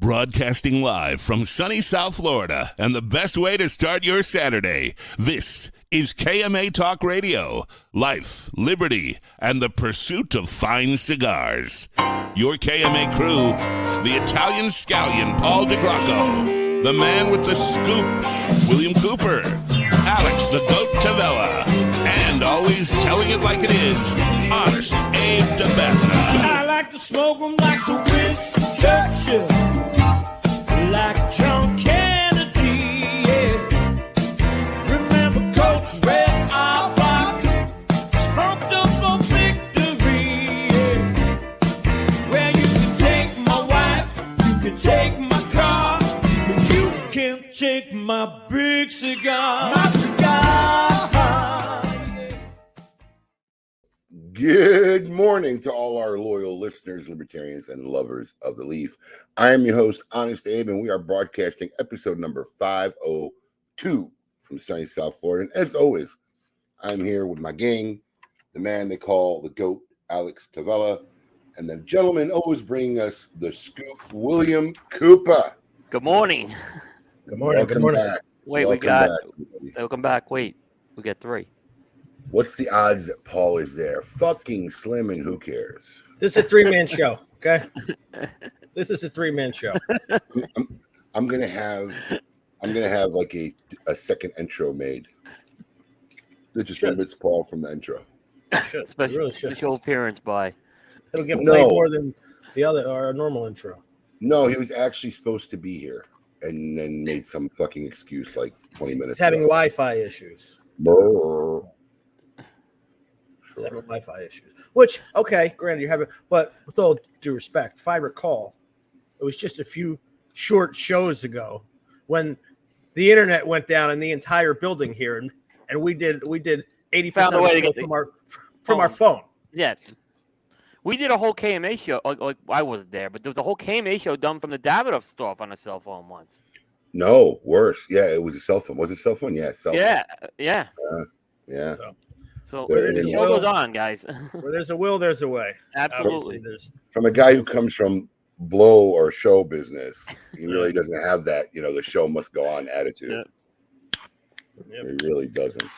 Broadcasting live from sunny South Florida and the best way to start your Saturday. This is KMA Talk Radio. Life, liberty, and the pursuit of fine cigars. Your KMA crew, the Italian scallion Paul DeGracco, the man with the scoop, William Cooper, Alex the Goat Tavella, and always telling it like it is, honest Abe DeBetna. Like to smoke 'em like the Winston Churchill, like John Kennedy. Yeah. Remember Coach Red Auerbach, pumped up for victory. Yeah. Well, you can take my wife, you can take my car, but you can't take my big cigar. My cigar. Good morning to all our loyal listeners, libertarians, and lovers of the leaf. I am your host, Honest Abe, and we are broadcasting episode number 502 from sunny South Florida. And as always, I'm here with my gang, the man they call the GOAT, Alex Tavella, and the gentleman always bringing us the scoop, William Cooper. Good morning. Good morning. Welcome good morning. back. Wait, Welcome we got. back, everybody. Welcome back. Wait, we got three. What's the odds that Paul is there? Fucking slim, and who cares? This is a three man show. Okay. This is a three man show. I'm, I'm gonna have I'm gonna have like a a second intro made. That just Should. omits Paul from the intro. Should. Special, really special appearance by. It'll get No. played more than the other our normal intro. No, he was actually supposed to be here and then made some fucking excuse like 20 minutes. It's having. Wi-Fi issues. Brrr. It's Sure. having Wi-Fi issues. Which okay, granted, you're having, but with all due respect, if I recall, it was just a few short shows ago when the internet went down in the entire building here, and and we did we did eighty percent a way to get the- from our from our phone. Yeah. We did a whole KMA show. Like, like I wasn't there, but there was a whole KMA show done from the Davidoff store on a cell phone once. No, worse. Yeah, it was a cell phone. Was it a cell phone? Yeah, cell Yeah, yeah. phone. Yeah. So There the it show is. goes on, guys. Where there's a will, there's a way. Absolutely. Obviously, From a guy who comes from blow or show business, he really doesn't have that, you know, the show must go on attitude. Yeah. Yep. He really doesn't.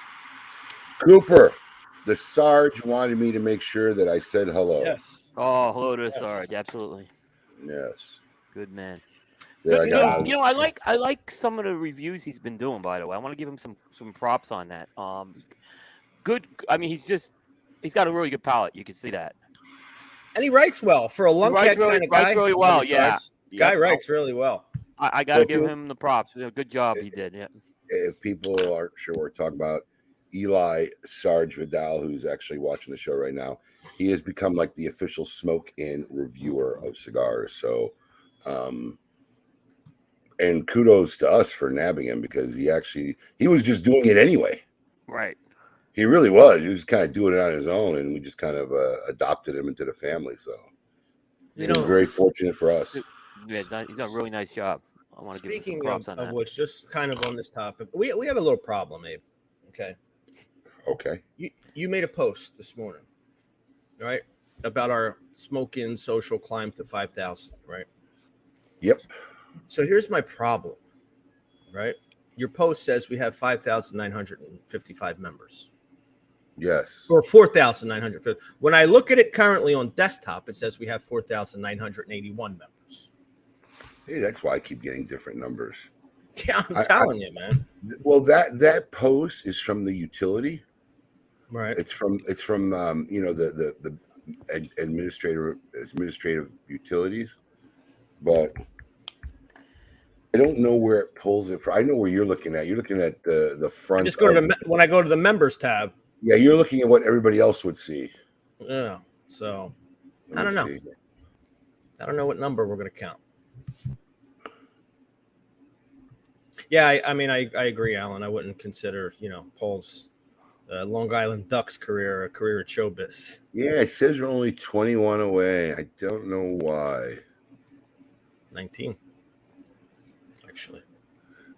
Cooper, the Sarge wanted me to make sure that I said hello. yes. Oh, hello to Yes. Sarge. Absolutely. Yes. Good man. There I you, know, got you know, I like I like some of the reviews he's been doing. By the way, I want to give him some some props on that. Um, good. I mean, he's just he's got a really good palate. You can see that. And he writes well for a lunkhead writes really- kind of writes guy. really well, besides. yeah. Guy Yep. writes really well. I, I got to Well, give cool. him the props. Good job he did. Yeah. if people aren't sure we're talking about Eli Sarge Vidal, who's actually watching the show right now, he has become like the official smoke in reviewer of cigars. So, um, and kudos to us for nabbing him because he actually he was just doing it anyway. Right. He really was. He was kind of doing it on his own, and we just kind of uh, adopted him into the family. So, You it was know, very fortunate for us. Yeah, he's done- a really nice job. I want to give him some speaking props of, on of which, just kind of on this topic, we, we have a little problem, Abe. Okay. Okay. You, you made a post this morning, right? About our smoking social climb to 5,000, right? Yep. So here's my problem, right? Your post says we have 5,955 members Yes. or 4,950. When I look at it currently on desktop, it says we have 4,981 members. Hey, that's why I keep getting different numbers. Yeah, I'm I- I- telling you, man. Well, that that post is from the utility. Right. It's from it's from um, you know the the the ad- administrator administrative utilities, but I don't know where it pulls it. From. I know where you're looking at. You're looking at the the I front. just go to the when I go to the members tab. Yeah. You're looking at what everybody else would see. Yeah. So Let I don't know. see. I don't know what number we're going to count. Yeah, I, I mean, I, I agree, Alan. I wouldn't consider, you know, Paul's uh, Long Island Ducks career a career in showbiz. Yeah, it says we're only 21 away. I don't know why. 19, actually.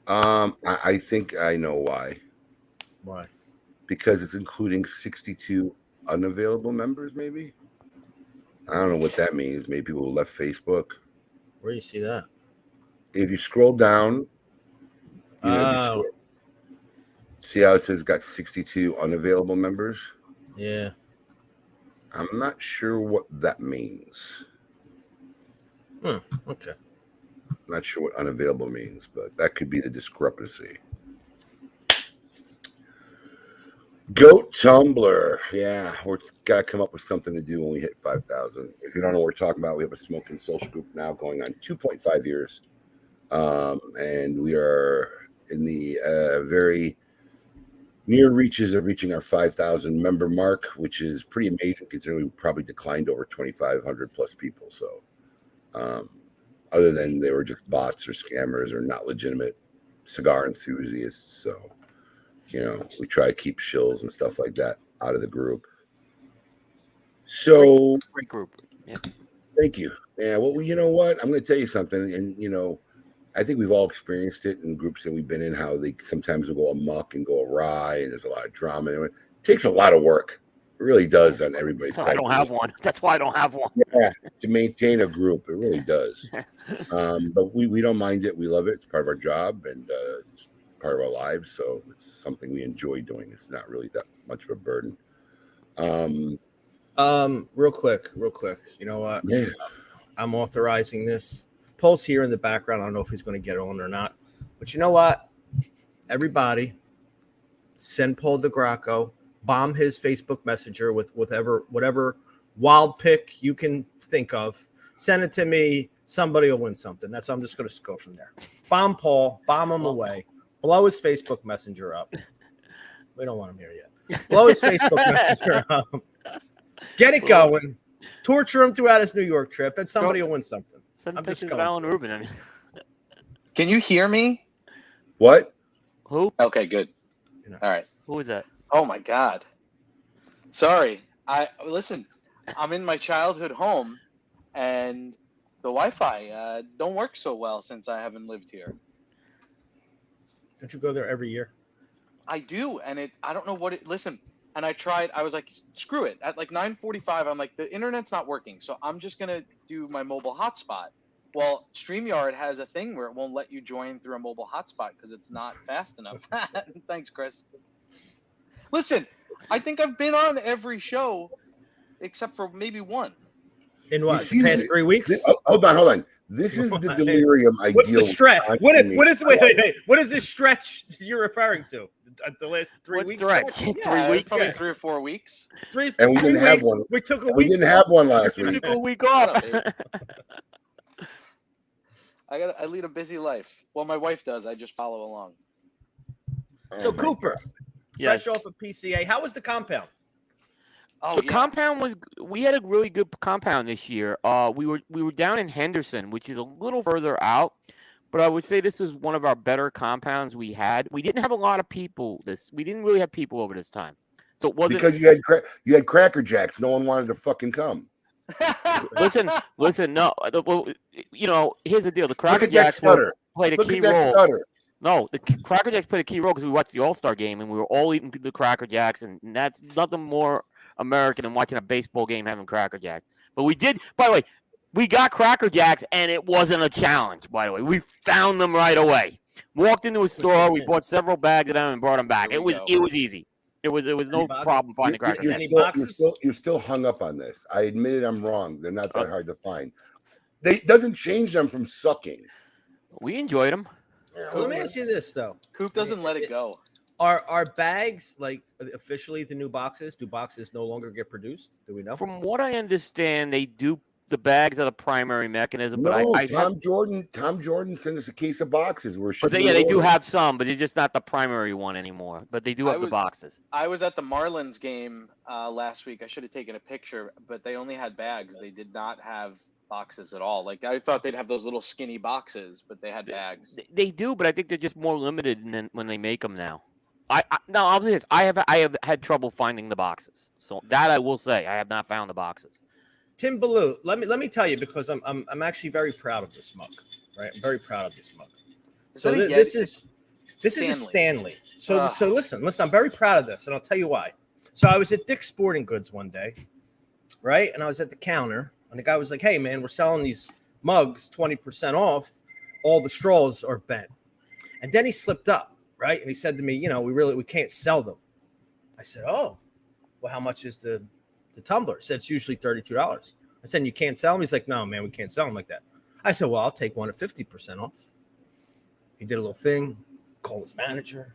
Um, I, I think I know why. Why? Because it's including 62 unavailable members, maybe. I don't know what that means. Maybe people left Facebook. Where do you see that? if you scroll down, you know, Oh. scroll- see how it says got 62 unavailable members? Yeah. I'm not sure what that means. Hmm. Okay. Not sure what unavailable means, but that could be the discrepancy. Goat Tumblr. Yeah, we're got to come up with something to do when we hit 5,000. If you don't know what we're talking about, we have a smoking social group now going on 2.5 years. Um, and we are in the uh, very near reaches of reaching our 5,000 member mark, which is pretty amazing considering we probably declined over 2,500 plus people. So, um, other than they were just bots or scammers or not legitimate cigar enthusiasts. So, you know, we try to keep shills and stuff like that out of the group. So, Great group. Yeah. Thank you. Yeah. Well, you know what? I'm going to tell you something, and you know, I think we've all experienced it in groups that we've been in. How they sometimes will go amok and go awry, and there's a lot of drama. And it takes a lot of work. It really does on everybody's. Part. I don't have one. That's why I don't have one. Yeah, to maintain a group, it really does. um, but we we don't mind it. We love it. It's part of our job and uh, part of our lives. So it's something we enjoy doing. It's not really that much of a burden. Um, Um, real quick, real quick. You know what? yeah. I'm authorizing this. Paul's here in the background. I don't know if he's going to get on or not. But you know what? Everybody, send Paul DeGracco, bomb his Facebook Messenger with whatever whatever wild pick you can think of. Send it to me. Somebody will win something. That's I'm just going to go from there. Bomb Paul, bomb him away, blow his Facebook Messenger up. We don't want him here yet. Blow his Facebook Messenger up. Get it going. Torture him throughout his New York trip, and somebody will win something. Send I'm just pictures of going Alan for. Rubin. I mean, Can you hear me? What? who? Okay, good. All right. Who is that? Oh my God. Sorry. I listen. I'm in my childhood home, and the Wi-Fi uh, don't work so well since I haven't lived here. Don't you go there every year? I do, and it. I don't know what it. Listen, and I tried. I was like, screw it. At like 9:45, I'm like, the internet's not working, so I'm just gonna do my mobile hotspot. Well, Streamyard has a thing where it won't let you join through a mobile hotspot because it's not fast enough. Thanks, Chris. Listen, I think I've been on every show except for maybe one. In what? The past the- three weeks? Thi- oh, hold on, hold on. This is the delirium I What's deal the stretch? with What is, what is wait, wait, wait. What is this stretch you're referring to? The, the last three What's weeks? stretch? stretch? Three weeks? probably Yeah. three or four weeks. Three, And we three didn't have one. We took a We week. didn't have one last We week. took a week off. I got. I lead a busy life. Well, my wife does. I just follow along. So Oh my Cooper, yes. fresh off of PCA, how was the compound? Oh the yeah. compound was we had a really good compound this year. Uh, we were we were down in Henderson, which is a little further out, but I would say this was one of our better compounds we had. We didn't have a lot of people. This we didn't really have people over this time, so it wasn't. Because you had cra- you had Cracker Jacks. No one wanted to fucking come. listen, listen, no, uh, the- well, you know, here's the deal: the Look Cracker Jacks were- played a Look key at that role. stutter. No, the K- Cracker Jacks played a key role because we watched the All Star game and we were all eating the Cracker Jacks, and that's nothing more American and watching a baseball game having Cracker Jacks. But we did, by the way, we got Cracker Jacks, and it wasn't a challenge. By the way, we found them right away. Walked into a store, we bought several bags of them and brought them back. It was go. it was easy. It was it was no problem finding You- Cracker You're, Jacks. Still, you're, still, you're still hung up on this. I admit it, I'm wrong. They're not Uh, that hard to find. They doesn't change them from sucking. We enjoyed them. Well, let me ask you this though: Coop doesn't let it go. Are are bags like officially the new boxes? Do boxes no longer get produced? Do we know? From what I understand, they do the bags are the primary mechanism, No, but I, I Tom Jordan. Tom Jordan sent us a case of boxes. We're But they, yeah, they do have some, but they're just not the primary one anymore. But they do I have the boxes. I was at the Marlins game uh, last week. I should have taken a picture, but they only had bags. They did not have boxes at all. Like I thought they'd have those little skinny boxes, but they had bags. They, they do, but I think they're just more limited than when they make them now. I, I no, I'll say this. I have I have had trouble finding the boxes. So that I will say, I have not found the boxes. Tim Ballou, let me let me tell you because I'm I'm, I'm actually very proud of this mug. Right, I'm very proud of this mug. Is So that a thi- this is this is a Stanley. Stanley. So Ugh. so listen, listen. I'm very proud of this, and I'll tell you why. So I was at Dick's Sporting Goods one day, right, and I was at the counter, and the guy was like, "Hey man, we're selling these mugs 20% off. all the straws are bent. And then he slipped up, right? And he said to me, you know, we really we can't sell them. I said, oh, well, how much is the the tumbler? He said it's usually thirty two dollars. I said, you can't sell them. He's like, no, man, we can't sell them like that. I said, well, I'll take one at fifty percent off. He did a little thing, called his manager.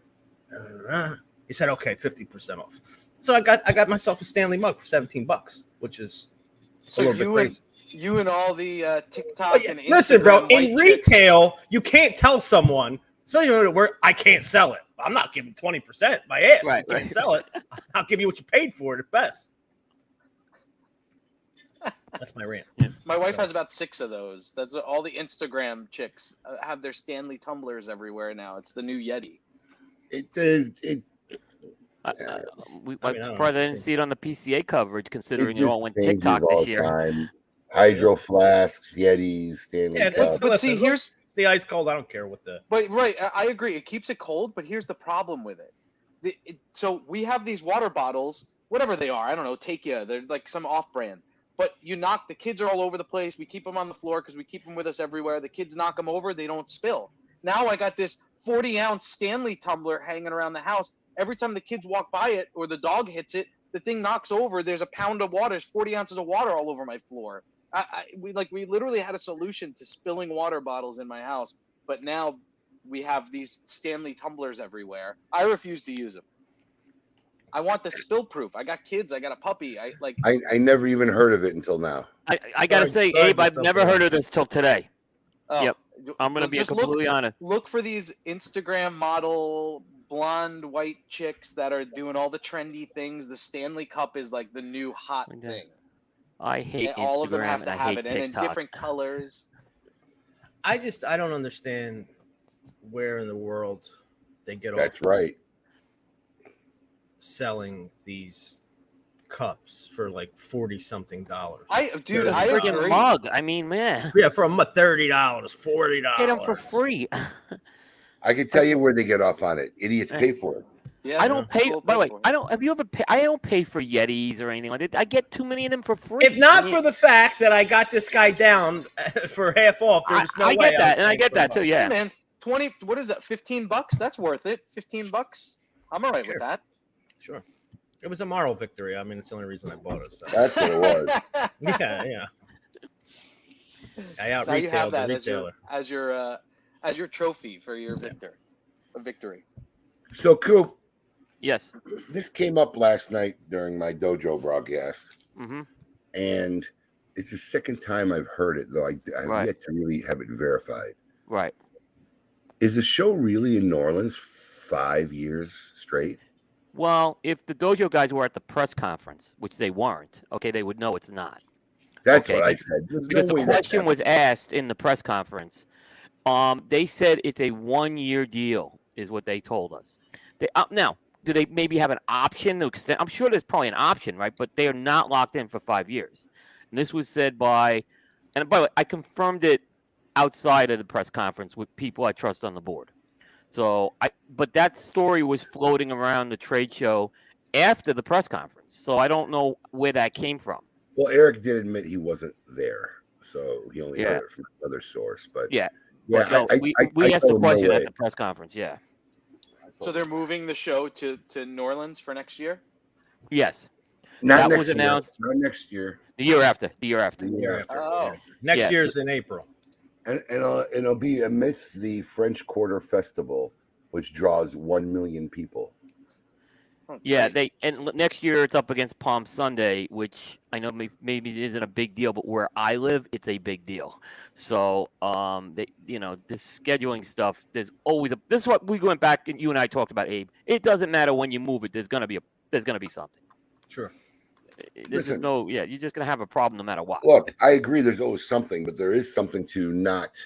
He said, okay, fifty percent off. So I got I got myself a Stanley mug for seventeen bucks, which is So a little bit crazy. and you and all the uh, TikTok Oh, yeah, and Listen, bro, in retail, you can't tell someone, especially when where I can't sell it. I'm not giving 20% my ass. Right, you can't right. sell it. I'll give you what you paid for it at best. That's my rant. My wife has about six of those. That's what all the Instagram chicks uh, have their Stanley tumblers everywhere now. It's the new Yeti. It is. It, I, Yeah, I- it's- we, I I'm mean, I don't surprised I didn't see it on the PCA coverage, considering it it all went just TikTok all this year. time. Hydro flasks, Yetis, Stanley Yeah, that's- But see, here's The ice cold. I don't care what the. But right, I- I agree. It keeps it cold, but here's the problem with it. The, it so we have these water bottles, whatever they are. I don't know. Take you. They're like some off-brand. But you knock the kids are all over the place. We keep them on the floor because we keep them with us everywhere. The kids knock them over. They don't spill. Now I got this 40 ounce Stanley tumbler hanging around the house. Every time the kids walk by it or the dog hits it, the thing knocks over. There's a pound of water. There's 40 ounces of water all over my floor. I, I, we like we literally had a solution to spilling water bottles in my house, but now we have these Stanley tumblers everywhere. I refuse to use them. I want the spill proof. I got kids. I got a puppy. I like. I, I never even heard of it until now. I, I gotta Sorry- say, sorry Abe, for I've never heard of this till today. Oh, Yep. I'm gonna look- be completely look, honest. Look for these Instagram model blonde white chicks that are doing all the trendy things. The Stanley Cup is like the new hot Okay. thing. I hate And all of them Instagram have to I have hate it, and in TikTok. different colors. I just I don't understand where in the world they get off That's off right. selling these cups for like forty something dollars. I, dude, It's a I freaking agree. mug. I mean, man, yeah, for a thirty dollars, forty dollars. get them for free. I can tell you where they get off on it. Idiots eh. pay for it. Yeah, I don't pay. We'll By the way. I don't. Have you ever pay? I don't pay for Yetis or anything like that. I get too many of them for free. If not I mean, for the fact that I got this guy down for half off, I, there's no I way get would that, and I get that too. mug. Hey, Yeah. man, twenty. What is that? Fifteen bucks? That's worth it. Fifteen bucks. I'm all right Sure. with that. Sure. It was a moral victory. I mean, it's the only reason I bought it. So. That's what it was. yeah, yeah. I out now you have the that as your as your uh, as your trophy for your victor, a victory. So, Coop, Yes. this came up last night during my dojo broadcast, hmm and it's the second time I've heard it, though I, I've Right. yet to really have it verified. Right. Is the show really in New Orleans five years straight? Well, if the dojo guys were at the press conference, which they weren't, okay, they would know it's not. That's Okay, what I said. There's because no the question was asked in the press conference. Um, they said it's a one-year deal, is what they told us. They uh, now do they maybe have an option to extend? I'm sure there's probably an option, right? But they are not locked in for five years. And this was said by, and by the way, I confirmed it outside of the press conference with people I trust on the board. So I, but that story was floating around the trade show after the press conference. So I don't know where that came from. Well, Eric did admit he wasn't there, so he only Yeah. heard it from another source. But Yeah. yeah, no, I, we, I, we I asked the no question at the press conference. Yeah. So they're moving the show to to New Orleans for next year. Yes. Not that next was year. announced- Not next year. The year after. The year after. The Year year after, after. Oh. Next Yeah. year's in April. And, and, uh, and it'll be amidst the French Quarter Festival, which draws one million people. Oh, Yeah, nice. they and next year it's up against Palm Sunday, which I know may, maybe isn't a big deal, but where I live, it's a big deal. So, um, they, you know, this scheduling stuff. There's always a. This is what we went back and you and I talked about, Abe. It doesn't matter when you move it. There's gonna be a. There's gonna be something. Sure. I- This is no. Yeah, you're just gonna have a problem no matter what. Look, I agree. There's always something, but there is something to not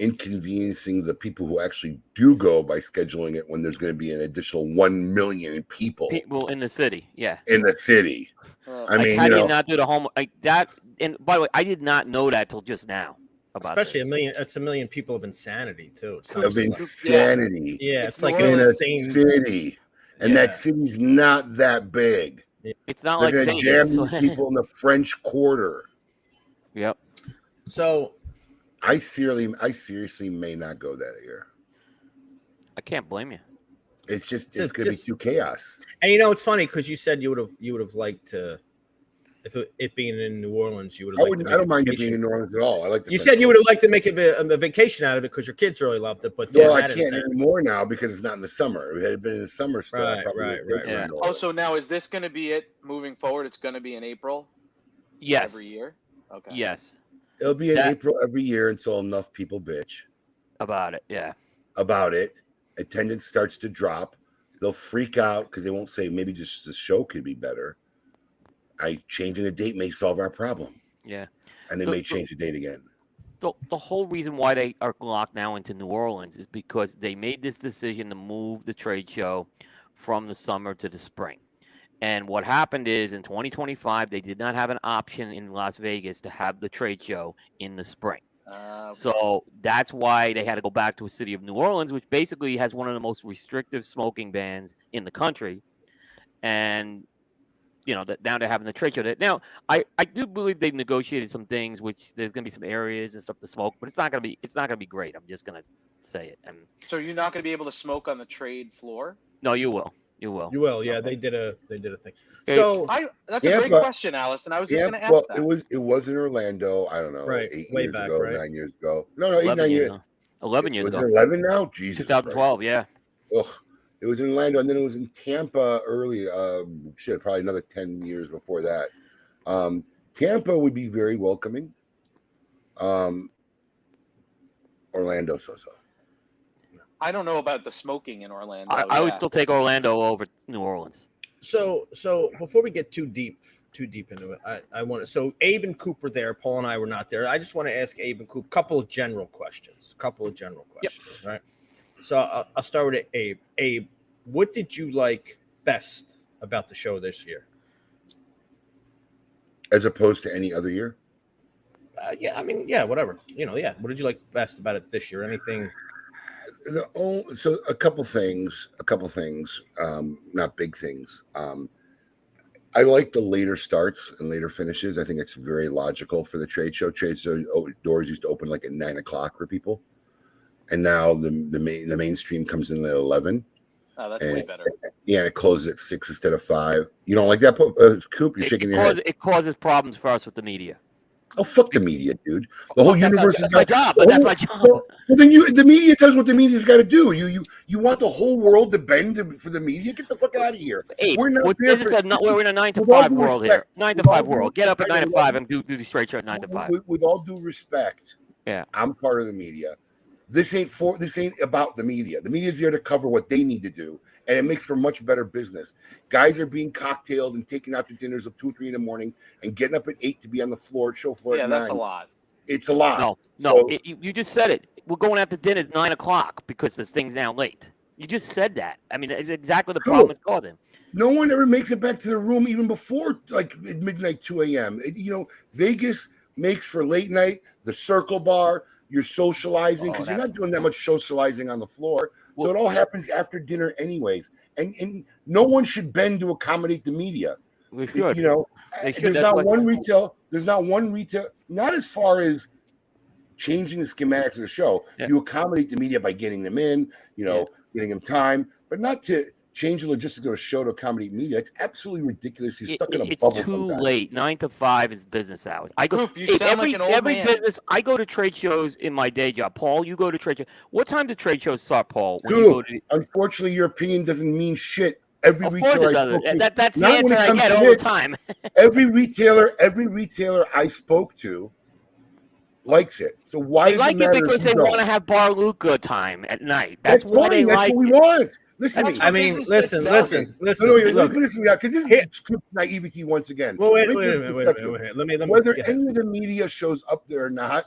inconveniencing the people who actually do go by scheduling it when there's going to be an additional one million people People in the city. Yeah. in the city. Uh, I like, mean, how you do know, you not do the home like that? And by the way, I did not know that till just now. About Especially this. a million. It's a million people of insanity too. It's not of just like- insanity yeah, It's it's like in a insane. city, and Yeah. that city's not that big. It's not They're like going to jam these people in the French Quarter. yep. So I seriously, I seriously may not go that year. I can't blame you. It's just It's it's, gonna just- be too chaos. And you know, it's funny because you said you would have you would have liked to, if it, it being in New Orleans, you would I have. wouldn't. I don't mind it being in New Orleans at all. I like. the You French said you would have liked to make a, a vacation out of it because your kids really loved it, but Well, yeah, I can't is- anymore now because it's not in the summer. If it had been in the summer still, I Right, probably right, right, taken right. it Oh, so now is this going to be it moving forward? It's going to be in April Yes. every year. Okay. Yes. It'll be in That- April every year until enough people bitch About it. Yeah. about it. Attendance starts to drop. They'll freak out because they won't say maybe just the show could be better. I changing the date may solve our problem, Yeah. and they So- may change the date again. the, the whole reason why they are locked now into New Orleans is because they made this decision to move the trade show from the summer to the spring. And what happened is in 2025, they did not have an option in Las Vegas to have the trade show in the spring. Uh. So that's why they had to go back to a city of New Orleans, which basically has one of the most restrictive smoking bans in the country. And you know, that now they're having the trade show. That now I, I do believe they've negotiated some things, which there's gonna be some areas and stuff to smoke, but it's not gonna be it's not gonna be great. I'm just gonna say it. And so you're not going to be able to smoke on the trade floor? no, you will. You will. You will, yeah. Okay. They did a they did a thing. Okay. So I. That's Yeah, a great but- question, Alice, and I was just Yeah, going to ask well, that. it was it was in Orlando. I don't know, Right, eight way years back, ago, right? nine years ago. No, no, eight 11 nine years. years. Eleven years was ago. it eleven now? Jesus, Christ. 2012. Yeah. Ugh. It was in Orlando, and then it was in Tampa early. Um, shit, probably another ten years before that. Um, Tampa would be very welcoming. Um, Orlando, so so. I don't know about the smoking in Orlando. I, I would still take Orlando over New Orleans. so so before we get too deep too deep into it, I, I want to so Abe and Cooper there, Paul and I were not there. I just want to ask Abe and Coop a couple of general questions. A couple of general Yep. questions, right? So I'll, I'll start with Abe. Abe, what did you like best about the show this year? As opposed to any other year. Uh, yeah, I mean, yeah, whatever. You know, yeah. What did you like best about it this year? Anything? The only, so a couple things, a couple things, um, not big things. Um, I like the later starts and later finishes. I think it's very logical for the trade show. Trade show oh, doors used to open like at nine o'clock for people, and now the the main the mainstream comes in at eleven. Oh, that's and- way better. Yeah, and it closes at six instead of five. You don't like that, uh, Coop? You're It, shaking it your causes, head. it causes problems for us with the media. Oh, fuck the media, dude. Oh, the whole That's, universe that's is my job. But that's my job. Well, then you the media does what the media's got to do. You you you want the whole world to bend to- for the media? Get the fuck out of here. Hey, We're not there this is for- a, not, we're in a nine to five world respect, here. Nine to five world. Get up at nine to five and do do the straight show at nine to five. With, with all due respect, Yeah. I'm part of the media. This ain't for this ain't about the media. The media's here to cover what they need to do, and it makes for much better business. Guys are being cocktailed and taking out to dinners at two, three in the morning, and getting up at eight to be on the floor, show floor Yeah, at that's a lot. It's a lot. No, no, So- it, you, you just said it. We're going out to dinner at nine o'clock because this thing's now late. You just said that. I mean, it's exactly the Cool. problem it's causing. No one ever makes it back to the room even before like midnight, 2 a.m. It- you know, Vegas makes for late night, the circle bar, you're socializing Oh, because you're not doing that much socializing on the floor. Well- so it all happens after dinner, anyways. And and no one should bend to accommodate the media. We should. You know, there's not one retail, there's not one retail, not as far as changing the schematics of the show. Yeah. You accommodate the media by getting them in, you know, getting them time, but not to change the logistics of a show to accommodate media. It's absolutely ridiculous. You're It- stuck in a it- it's bubble. too sometimes. late. Nine to five is business hours. I go. Coop, you Hey, sound every like an old every man. business. I go to trade shows in my day job. Paul, you go to trade shows. What time do trade shows start, Paul? When you go to Unfortunately, your opinion doesn't mean shit. Every of course retailer it I spoke to, That, that's the answer I get to all the time. every retailer, every retailer I spoke to likes it. So why They does like it matter it because they want to have Bar Luca time at night. That's, That's, why fine. they That's like what we it. want. Listen to That's me. I mean, listen, listen, listen. No, no, wait, look, listen, yeah, because this Here- is Coop's naivety once again. well, wait, Let me wait, give a you minute, wait, a perspective. minute, wait. Let me, let me. Whether go ahead. any of the media shows up there or not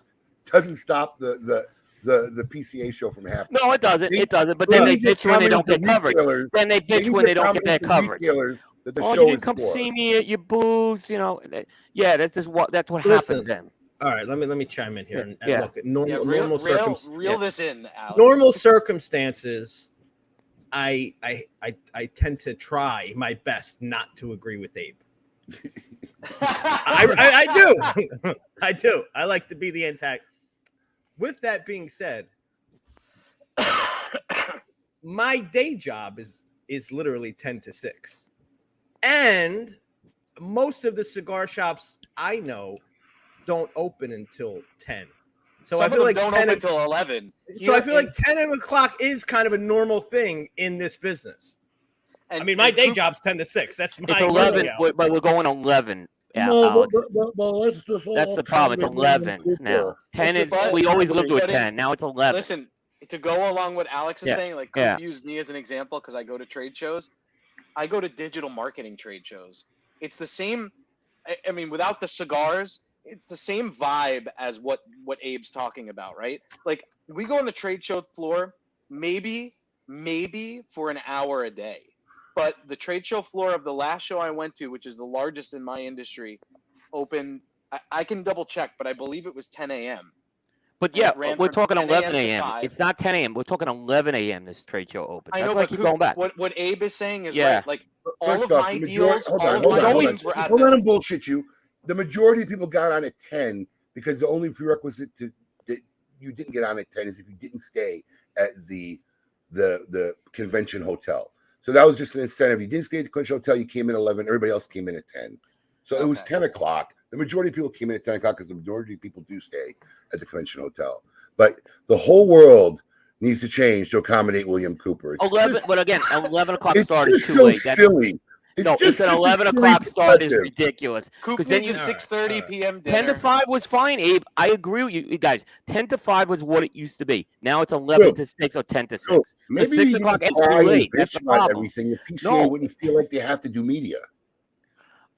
doesn't stop the the the, the PCA show from happening. No, it doesn't. They- It doesn't. But then they bitch when they don't get the covered. retailers. Then they They bitch when they don't get accommodate that the coverage. retailers That the Oh, show you didn't come for. see me at your booths. You know, yeah. That's just what. That's what Listen, happens then. All right, let me let me chime in here and, and Yeah. look at normal Yeah, real, normal real, circumstances. reel yeah. this in, Alex. normal circumstances, I, I I I tend to try my best not to agree with Abe. I, I, I do. I do. I like to be the antagonist. with that being said, my day job is is literally 10 to 6. And most of the cigar shops I know don't open until 10. So Some I of feel them like don't 10 open o- until eleven. so I Yeah, feel like 10 o'clock is kind of a normal thing in this business. I mean, my and day Coop- job's 10 to 6. That's my It's eleven, but but we're going eleven. Yeah, No, but- but- but let's just That's the problem. It's eleven now. Ten Let's is we always lived comment with ten. Now it's eleven. Listen, to go along what Alex is Yeah, saying, like yeah. Coop used me as an example because I go to trade shows. I go to digital marketing trade shows. It's the same. I, I mean, without the cigars, it's the same vibe as what what Abe's talking about, right? Like we go on the trade show floor, maybe maybe for an hour a day, but the trade show floor of the last show I went to, which is the largest in my industry, opened. I, I can double check, but I believe it was 10 a.m. But yeah, we're talking eleven a.m. to a.m. 5. It's not ten a.m. We're talking eleven a.m. This trade show opens. I know, why I but keep going back. What what Abe is saying is Yeah. right. Like all First of off, my majority- deals, hold all on, of hold my on, hold deals on. were at Don't the, let him bullshit you. The majority of people got on at 10 because the only prerequisite to that you didn't get on at 10 is if you didn't stay at the the the convention hotel. So that was just an incentive. You didn't stay at the convention hotel, you came in 11, everybody else came in at 10. So it was 10 o'clock. The majority of people came in at 10 o'clock because the majority of people do stay at the convention hotel. But the whole world needs to change to accommodate William Cooper. It's Eleven, just, but again, eleven o'clock it's start is too so late. That's, silly. It's no, just it's an eleven o'clock start is ridiculous. Because then you- a 6:30 Alright, p.m. dinner. Ten to five was fine, Abe. I agree with you, you guys. Ten to five was what it used to be. Now it's eleven Look, to six or ten to look, six. Maybe six you o'clock can is too cry and late. That's the problem. everything. The PCA No. wouldn't feel like they have to do media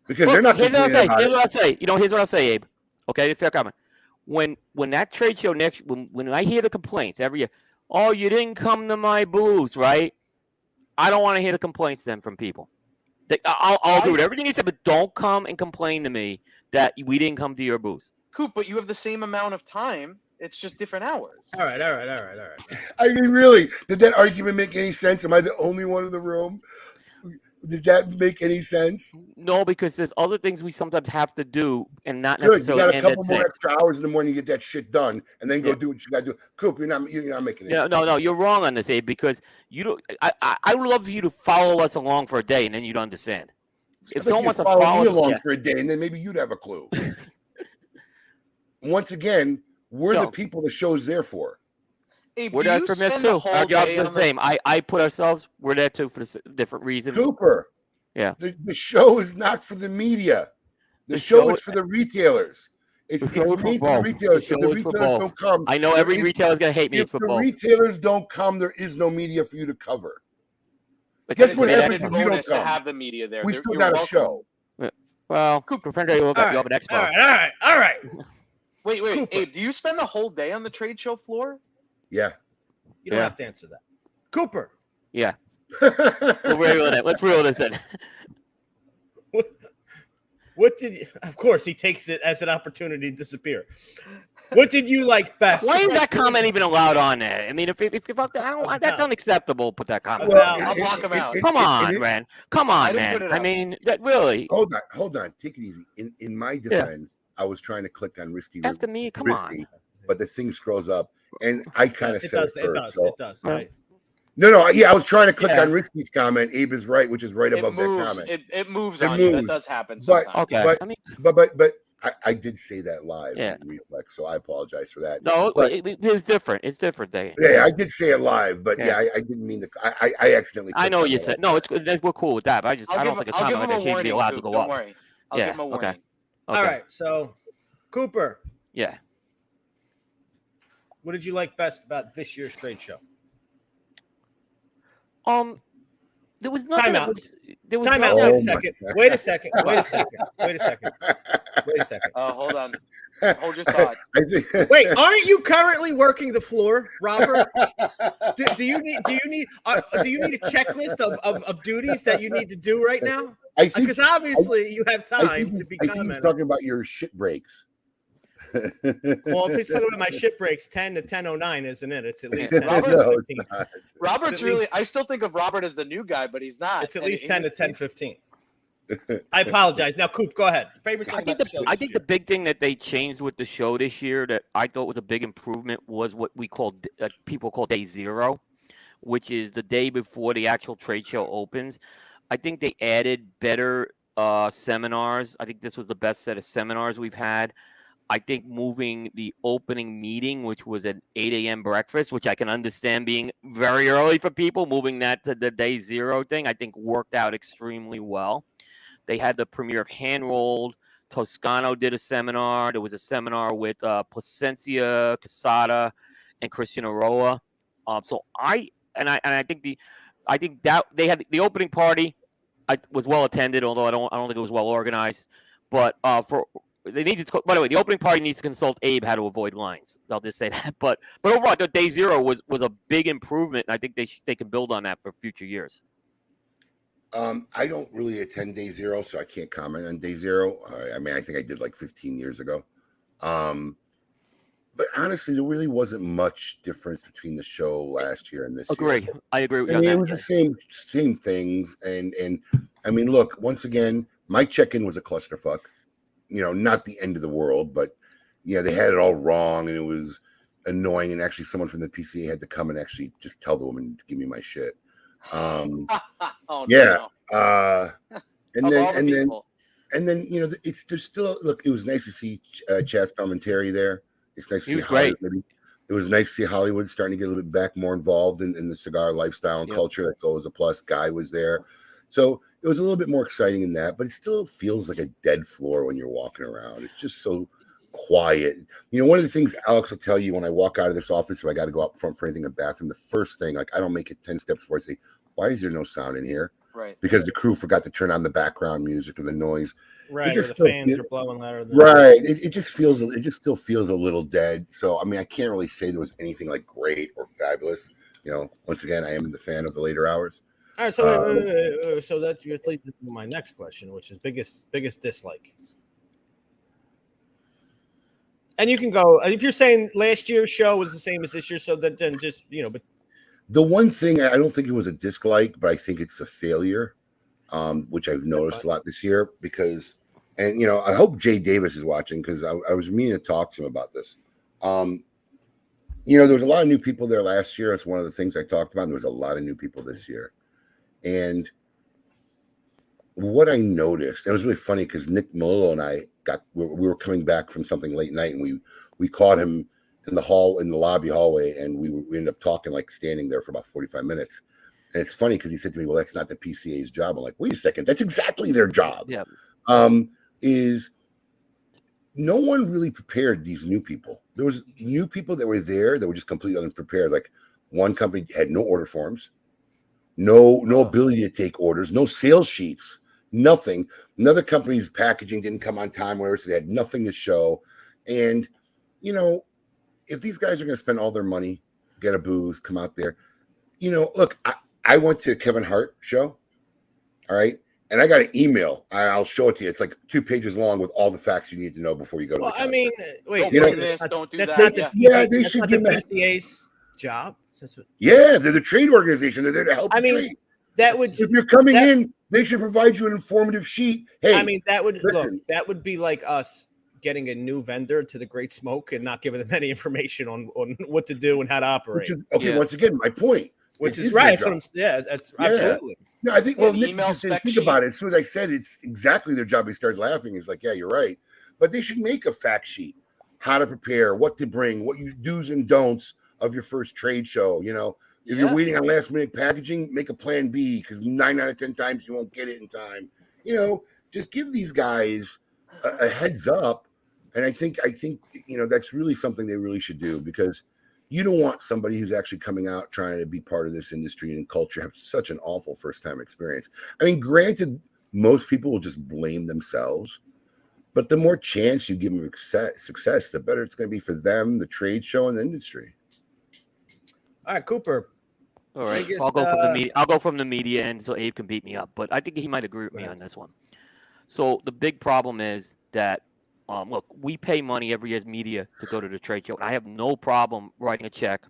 because Look, they're not here's what I'll say. about Here's it. what I'll say. You know, here's what I'll say, Abe. Okay, fair comment. When when that trade show next, when when I hear the complaints every year, oh, you didn't come to my booth, right? I don't want to hear the complaints then from people. They, I- I'll, I'll agree with everything you said, but don't come and complain to me that we didn't come to your booth. Coop, but you have the same amount of time. It's just different hours. All right, all right, all right, all right. I mean, really, did that argument make any sense? Am I the only one in the room? Did that make any sense? No, because there's other things we sometimes have to do, and not Good. You got a couple more six. extra hours in the morning to get that shit done, and then go Yeah. do what you got to do. Coop, you're not you're not making it. No, no, no. You're wrong on this, Abe. Because you don't. I, I, I would love for you to follow us along for a day, and then you'd understand. If someone wants to follow follow me along yeah. for a day, and then maybe you'd have a clue. Once again, we're No. the people the show's there for. Abe, we're do there you for this the too. whole Our job's the same. I, I put ourselves. We're there too for the s- different reasons. Cooper. Yeah. The, the show is not for the media. The, The show, show- is for the retailers. It's, The show it's is for made for the both. retailers. The If show the is for retailers both. don't come, I know there every is- retailer's gonna hate me. if It's for the both. retailers don't come, there is no media for you to cover. But guess what It's an happens if you don't bonus to come? have the media there. We They're- still you're got a welcome. show. Well, Coop- depends on you look All. You have an right, expo. all right, all right, all right. Wait, wait, Cooper. Abe, do you spend the whole day on the trade show floor? Yeah. You don't Yeah. have to answer that. Cooper, Yeah. We'll reel it in. Let's reel this in. what did you, of course he takes it as an opportunity to disappear. What did you like best? Why is that comment even allowed on there? I mean, if if, if I don't, want that's unacceptable. Put that comment. Well, I'll block him out. it- Come on, it- man. Come on, didn't man. I mean, that really. Hold on, hold on. Take it easy. In in my defense, I was trying to click on risky, After me, come risky, on. but the thing scrolls up, and I kind of said does. it It does. so- It does. Right. No, no, yeah, I was trying to click Yeah. on Risky's comment. Abe is right, which is right It above that comment. It, it moves It on you. That does happen But- Okay. But- I mean, But but but I, I did say that live Yeah. reflex, so I apologize for that. no, But- it, it, it was different. It's different, Dave. Yeah, I did say it live, but yeah, Yeah. I, I didn't mean to. I I, I accidentally. I know what you said. No, it's We're cool with that. But I just I'll I don't think a I'll give comment like that should be allowed Coop, to go Don't up. worry. I'll Yeah, give him a okay. warning. Okay. All right. So, Cooper, Yeah. What did you like best about this year's trade show? Um, there was nothing. Time out. was- there was Time no- out. Oh Wait a second. Wait a second. Wait a second. Wait a second. Wait a second. Uh, hold on. Hold your thought. Wait, aren't you currently working the floor, Robert? Do, do you need? Do you need? Uh, do you need a checklist of, of, of duties that you need to do right now? I think Because obviously you have I time think, to be I think he's talking about your shit breaks. Well, if he's talking about my shit breaks, ten to ten oh nine, isn't it? It's at least 10 Robert- to No, 15. it's not. Robert's It's really. least- I still think of Robert as the new guy, but he's not. It's at And least he- ten to ten fifteen. I apologize. Now, Coop, go ahead. Favorite thing I think about the show I think year? the big thing that they changed with the show this year that I thought was a big improvement was what we call uh, people call day zero, which is the day before the actual trade show opens. I think they added better uh, seminars. I think this was the best set of seminars we've had. I think moving the opening meeting, which was an 8 a.m. breakfast, which I can understand being very early for people, moving that to the day zero thing, I think worked out extremely well. They had the premiere of Hand Rolled. Toscano did a seminar. There was a seminar with uh, Plasencia, Quesada, and Christian Eiroa. Um, so I and I and I think the I think that they had the opening party. I was well attended, although I don't I don't think it was well organized. But uh, for they need to. By the way, the opening party needs to consult Abe how to avoid lines. I'll just say that. But but overall, day zero was was a big improvement, and I think they sh- they can build on that for future years. Um, I don't really attend day zero, so I can't comment on day zero. Uh, I mean, I think I did like 15 years ago. Um, but honestly, there really wasn't much difference between the show last year and this year. Agree. I agree with you I on mean, it was the same same things, and and I mean, look, once again, my check-in was a clusterfuck. You know, not the end of the world, but yeah, they had it all wrong, and it was annoying. And actually, someone from the PCA had to come and actually just tell the woman to give me my shit. Um, oh, Yeah. no. uh, and then the and then and then you know, it's there's still look. It was nice to see uh, Chazz Palminteri there. It's nice to He see was great. It was nice to see Hollywood starting to get a little bit back more involved in, in the cigar lifestyle and Yep. culture. That's always a plus. Guy was there, so it was a little bit more exciting than that. But it still feels like a dead floor when you're walking around. It's just so quiet. You know, one of the things Alex will tell you when I walk out of this office, if I got to go up front for anything in the bathroom, the first thing, like I don't make it ten steps forward. Say, why is there no sound in here? Right. Because the crew forgot to turn on the background music or the noise. right, or just the felt fans good. are blowing louder than Right. It, it just feels it just still feels a little dead. So I mean I can't really say there was anything like great or fabulous. You know, once again, I am the fan of the later hours. All right, so Um, wait, wait, wait, so that's that leads to my next question, which is biggest biggest dislike. And you can go if you're saying last year's show was the same as this year, so then, then just you know, but The one thing I don't think it was a dislike, but I think it's a failure, um, which I've noticed a lot this year because, and you know, I hope Jay Davis is watching because I, I was meaning to talk to him about this. Um, you know, there was a lot of new people there last year. That's one of the things I talked about. And there was a lot of new people this year, and what I noticed, it was really funny because Nick Melillo and I got we were, we were coming back from something late night, and we we caught him in the hall in the lobby hallway, and we, we ended up talking like standing there for about forty five minutes. And it's funny because he said to me, "Well, that's not the PCA's job." I'm like, "Wait a second, that's exactly their job." Yeah. Um, is no one really prepared these new people. There was new people that were there that were just completely unprepared. Like one company had no order forms, no no ability to take orders, no sales sheets, nothing. Another company's packaging didn't come on time, where so they had nothing to show. And you know, if these guys are going to spend all their money, get a booth, come out there, you know, look, I, I went to Kevin Hart show, all right, and I got an email. I, I'll show it to you. It's like two pages long with all the facts you need to know before you go to well, the I mean, uh, wait, Don't You know- do this. Don't do that's that. not the yeah. Yeah, they that's should not give the them PCA's job. That's what, yeah, they're the trade organization. They're there to help. I mean, trade. that would if you're coming that- in, they should provide you an informative sheet. Hey, I mean, that would look. That would be like us getting a new vendor to the Great Smoke and not giving them any information on on what to do and how to operate. which is okay. Yeah. Once again, my point. Which is, their right. That's what. I'm. Yeah, that's Yeah. absolutely. No, I think. Yeah, Well, the Nick email said, think sheet. about it. As soon as I said it's exactly their job, he started laughing. He's like, "Yeah, you're right." But they should make a fact sheet, how to prepare, what to bring, what you do's and don'ts of your first trade show. You know, if you're waiting on last minute packaging, make a plan B because nine out of ten times you won't get it in time. You know, just give these guys a, a heads up. And I think I think you know that's really something they really should do because you don't want somebody who's actually coming out trying to be part of this industry and culture have such an awful first time experience. I mean, granted, most people will just blame themselves, but the more chance you give them success the better it's going to be for them, the trade show, and the industry. All right, Cooper. All right, Biggest, I'll go from the uh, media. I'll go from the media end, so Abe can beat me up. But I think he might agree with me Right. on this one. So the big problem is that, um, look, we pay money every year as media to go to the trade show, and I have no problem writing a check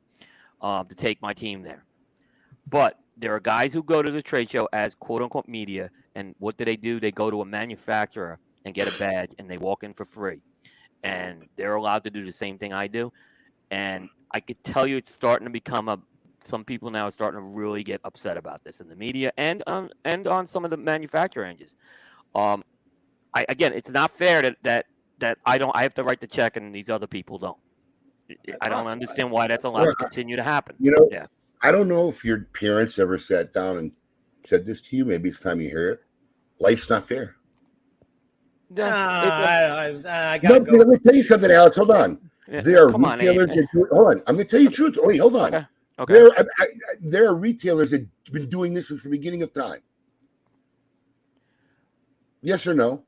um, to take my team there. But there are guys who go to the trade show as quote unquote media And what do they do? They go to a manufacturer and get a badge, and they walk in for free. And they're allowed to do the same thing I do. And I could tell you, it's starting to become a. Some people now are starting to really get upset about this in the media and on and on some of the manufacturer engines. Um, I again, it's not fair that that that I don't. I have to write the check, and these other people don't. I don't That's- understand why that's allowed to continue to happen. You know, Yeah. I don't know if your parents ever sat down and said this to you. Maybe it's time you hear it. Life's not fair. Yeah, it's a- I, I, I No, gotta but go. let me tell you something, Alex. Hold on. Yeah, There are come retailers Abe. that do Hold on. I'm going to tell you the truth. Wait, hold on. Okay. Okay. There, I, I, there are retailers that have been doing this since the beginning of time. Yes or no?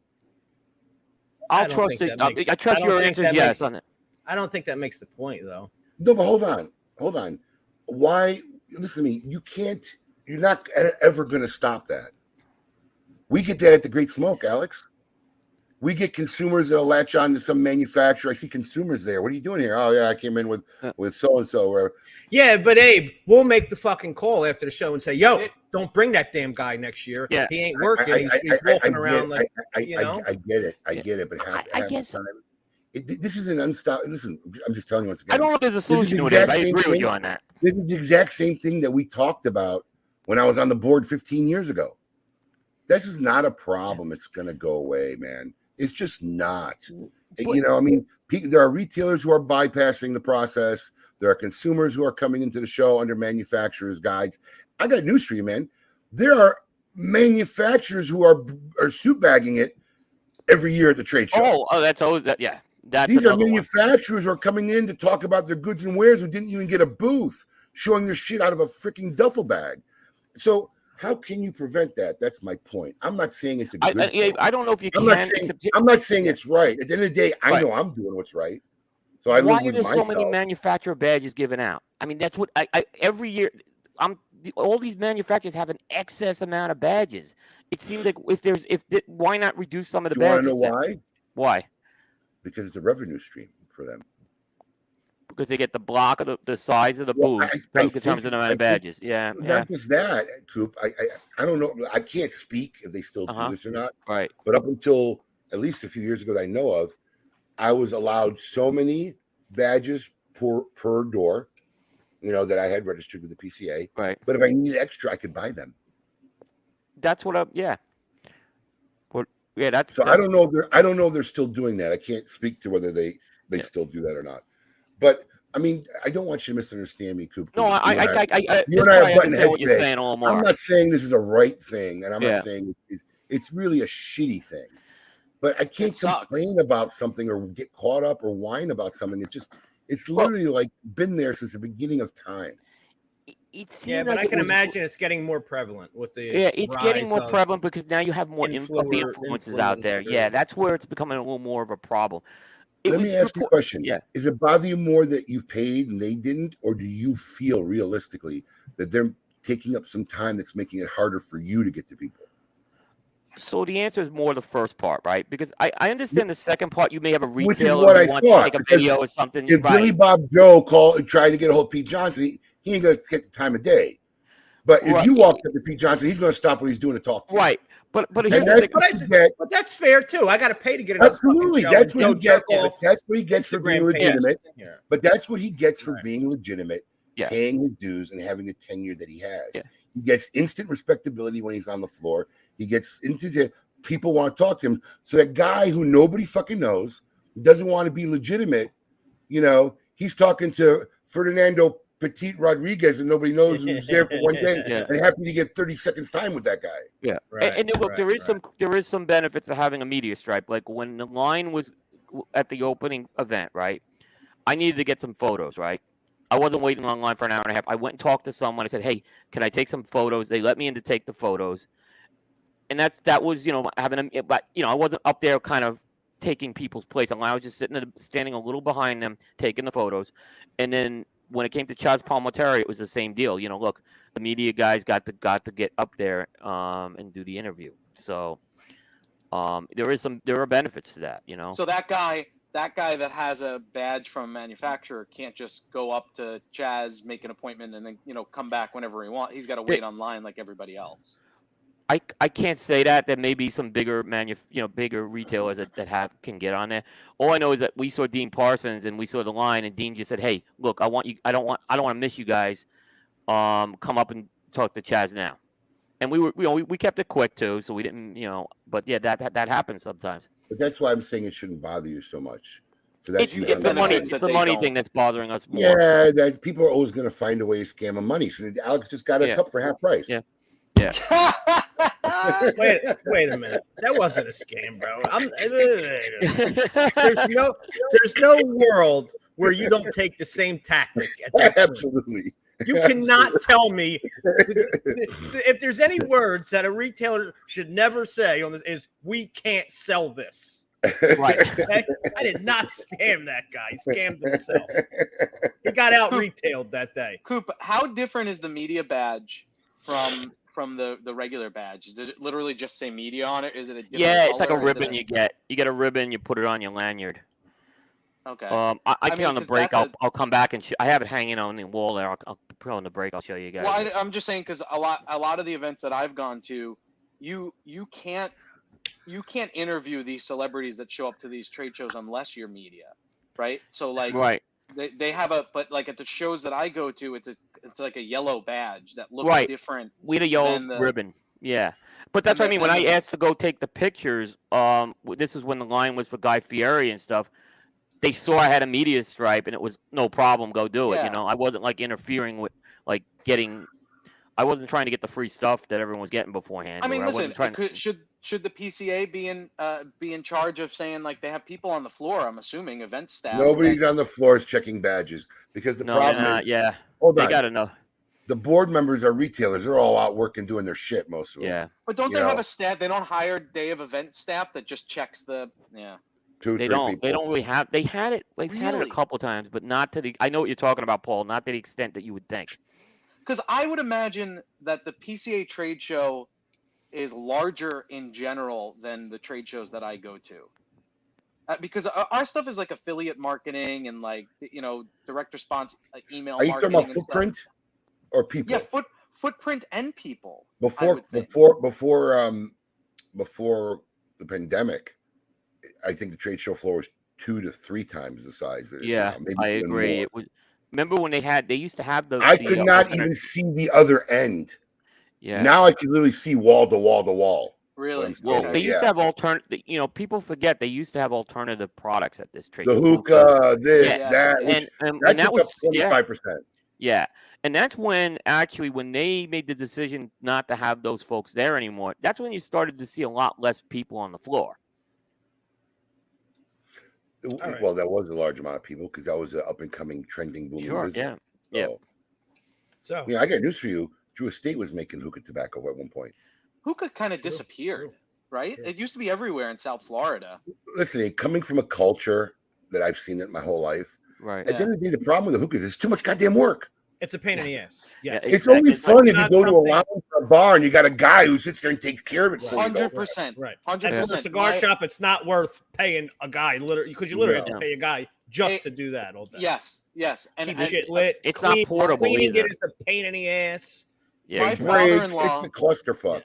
I I'll don't trust think it. that I, makes- I I trust don't your answer. Yes makes- on it. I don't think that makes the point though. No, but hold on. Hold on. Why? Listen to me. You can't, you're not ever going to stop that. We get that at the Great Smoke, Alex. We get consumers that'll latch on to some manufacturer. I see consumers there. What are you doing here? Oh, yeah, I came in with uh. with so and so. Yeah, but Abe, we'll make the fucking call after the show and say, "Yo, don't bring that damn guy next year. Yeah. he ain't working. I- he's, I- he's I- I walking get around it. like." I, I, you know? I get it. I get it. But half, I- I half guess- time, it, this is an unstop. Listen, I'm just telling you once again. I don't know if there's a solution to it. I same agree with you on that. This is the exact same thing that we talked about when I was on the board 15 years ago. This is not a problem. It's going to go away, man. It's just not. Mm, but- you know, I mean, there are retailers who are bypassing the process. There are consumers who are coming into the show under manufacturers' guides. I got news for you, man. There are manufacturers who are are suit bagging it every year at the trade show. Oh, oh, that's always that. Yeah, that's These are another one. manufacturers who are coming in to talk about their goods and wares who didn't even get a booth showing their shit out of a freaking duffel bag. So how can you prevent that? That's my point. I'm not saying it's a good I, thing. I don't know if you I'm can. not saying I'm not saying it's right. At the end of the day, I Right. know I'm doing what's right. So I why live are with there myself. so many manufacturer badges given out? I mean, that's what I, I every year. I'm the- all these manufacturers have an excess amount of badges. It seems like if there's if th- why not reduce some of the Do you want to know why? Why? Because it's a revenue stream for them. Because they get the block of the, the size of the Well, booth I- I in terms of the amount of badges. Yeah, yeah, Not just that, Coop. I, I I don't know. I can't speak if they still do Uh-huh. this or not. right. But up until at least a few years ago that I know of, I was allowed so many badges per per door, you know, that I had registered with the PCA. Right. But if I needed extra, I could buy them. That's what I. Yeah. What? Yeah. That's. So I don't know if they're I don't know if they're still doing that. I can't speak to whether they they Yeah. still do that or not. But I mean, I don't want you to misunderstand me, Coop. No, I, you I, and I, I, I, you and that's I are why I butting understand what heads you're today. saying a little I'm not saying this is a right thing, and I'm Yeah. not saying it's, it's really a shitty thing. But I can't sucks. complain about something or get caught up or whine about something. It just it's Well- literally like been there since the beginning of time. It, it Yeah, but like I it can was- imagine it's getting more prevalent with the Yeah, it's getting more prevalent because now you have more inf- of the influer- influences out there. Yeah, that's where it's becoming a little more of a problem. Let me ask you a question. yeah. Is it bother you more that you've paid and they didn't, or do you feel realistically that they're taking up some time that's making it harder for you to get to people? So the answer is more the first part, right? Because I, I understand the second part. You may have a Which is retailer what I who wants thought, to make a video or something. If right. Billy Bob Joe called and tried to get a hold of Pete Johnson, he, he ain't gonna get the time of day. But if Right. you walk up to Pete Johnson, he's gonna stop what he's doing to talk to right. But but here's And the that's thing. what you get. But that's fair too. I got to pay to get in this fucking Absolutely. show That's what go he gets. off That's what he gets for being legitimate. Yeah. But that's what he gets for Right. being legitimate, Yeah. paying his dues and having the tenure that he has. Yeah. He gets instant respectability when he's on the floor. He gets into the people want to talk to him. So that guy who nobody fucking knows, doesn't want to be legitimate, you know, he's talking to Ferdinando Petit Rodriguez and nobody knows who's there for one day Yeah. and happy to get 30 seconds time with that guy. Right, and, and look, right, there is right. some there is some benefits of having a media stripe. Like when the line was at the opening event, right? I needed to get some photos, right? I wasn't waiting online for an hour and a half. I went and talked to someone. I said, "Hey, can I take some photos?" They let me in to take the photos, and that's that was you know having a but you know I wasn't up there kind of taking people's place. I was just sitting at, standing a little behind them, taking the photos, and then when it came to Chazz Palminteri, it was the same deal. You know, look, the media guys got to got to get up there um, and do the interview. So um, there is some there are benefits to that. You know. So that guy, that guy that has a badge from a manufacturer can't just go up to Chazz, make an appointment, and then you know come back whenever he wants. He's got to wait online like everybody else. I, I can't say that. There may be some bigger manu, you know, bigger retailers that, that have can get on there. All I know is that we saw Dean Parsons and we saw the line, and Dean just said, "Hey, look, I want you. I don't want. I don't want to miss you guys. Um, come up and talk to Chazz now." And we were, you know, we, we kept it quick too, so we didn't, you know. But yeah, that that, that happens sometimes. But that's why I'm saying it shouldn't bother you so much. For that It's, you it's the money. It's the money don't. thing that's bothering us more. Yeah, that people are always going to find a way to scam them money. So Alex just got a Yeah. cup for half price. Yeah. Wait, wait a minute. That wasn't a scam, bro. I'm, there's no, there's no world where you don't take the same tactic. At that point. Absolutely. You cannot tell me if there's any words that a retailer should never say on this is we can't sell this. right. Okay? I did not scam that guy. He scammed himself. He got out retailed that day. Coop, how different is the media badge from from the the regular badge? Does it literally just say media on it? Is it a different Yeah, it's like a color? Is it ribbon you get. You get a ribbon, you put it on your lanyard. Okay. Um, I, I, I can mean, on the break. I'll, a- I'll come back and sh- I have it hanging on the wall there. I'll, I'll put it on the break. I'll show you guys. Well, I, I'm just saying because a lot a lot of the events that I've gone to, you you can't you can't interview these celebrities that show up to these trade shows unless you're media, right? So like right, they, they have a but like at the shows that I go to, it's a it's like a yellow badge that looks Right. different. we had a yellow the- ribbon. Yeah, but that's what I mean. When I asked to go take the pictures, um, this is when the line was for Guy Fieri and stuff. They saw I had a media stripe, and it was no problem. Go do it. Yeah. You know, I wasn't like interfering with like getting. I wasn't trying to get the free stuff that everyone was getting beforehand. I mean, or listen, wasn't trying. could, should should the PCA be in uh, be in charge of saying like they have people on the floor? I'm assuming event staff. Nobody's on the floors checking badges because the no, problem not. is, Yeah, hold they on, got to know. the board members are retailers. They're all out working doing their shit most of them. Yeah, But don't you they have a staff? They don't hire day of event staff that just checks the yeah. Two, they three don't. people. They don't really have. They had it. They've had it a couple times, but not to the. I know what you're talking about, Paul. Not to the extent that you would think. Because I would imagine that the PCA trade show is larger in general than the trade shows that I go to. Uh, because our, our stuff is like affiliate marketing and like you know direct response uh, email. Are you talking about and stuff. footprint or people? Yeah, foot footprint and people. Before before before um before the pandemic, I think the trade show floor was two to three times the size. It is Yeah, now, maybe I agree. more. It was. Remember when they had? They used to have those. I the, could uh, not alternate- even see the other end. Yeah. Now I can literally see wall to wall to wall. Really? Well, they used yeah. to have alternative. You know, people forget they used to have alternative products at this trade. The show. hookah, this, Yeah. that, which, and and, that and that took was up twenty yeah, five percent. yeah, and that's when actually when they made the decision not to have those folks there anymore. That's when you started to see a lot less people on the floor. Right. Well, that was a large amount of people because that was an up and coming trending booming Sure. business. Yeah. yeah. So, So yeah, I got news for you. Drew Estate was making hookah tobacco at one point. Hookah kind of True, disappeared, true, right? true. It used to be everywhere in South Florida. Listen, coming from a culture that I've seen it my whole life, Right. at the end of the day, the problem with the hookahs is it's too much goddamn work. It's a pain in the ass. Yeah, Yes. it- It's only Exactly. fun if you go to a lounge or a bar and you got a guy who sits there and takes care of it for you. Hundred percent. Right. Hundred And for a cigar My- shop, it's not worth paying a guy literally because you literally have to pay a guy just It- to do that all day. Yes, yes, and, Keep and shit lit. It's not portable Cleaning either. it is a pain in the ass. Yeah. My father-in-law- It's a clusterfuck.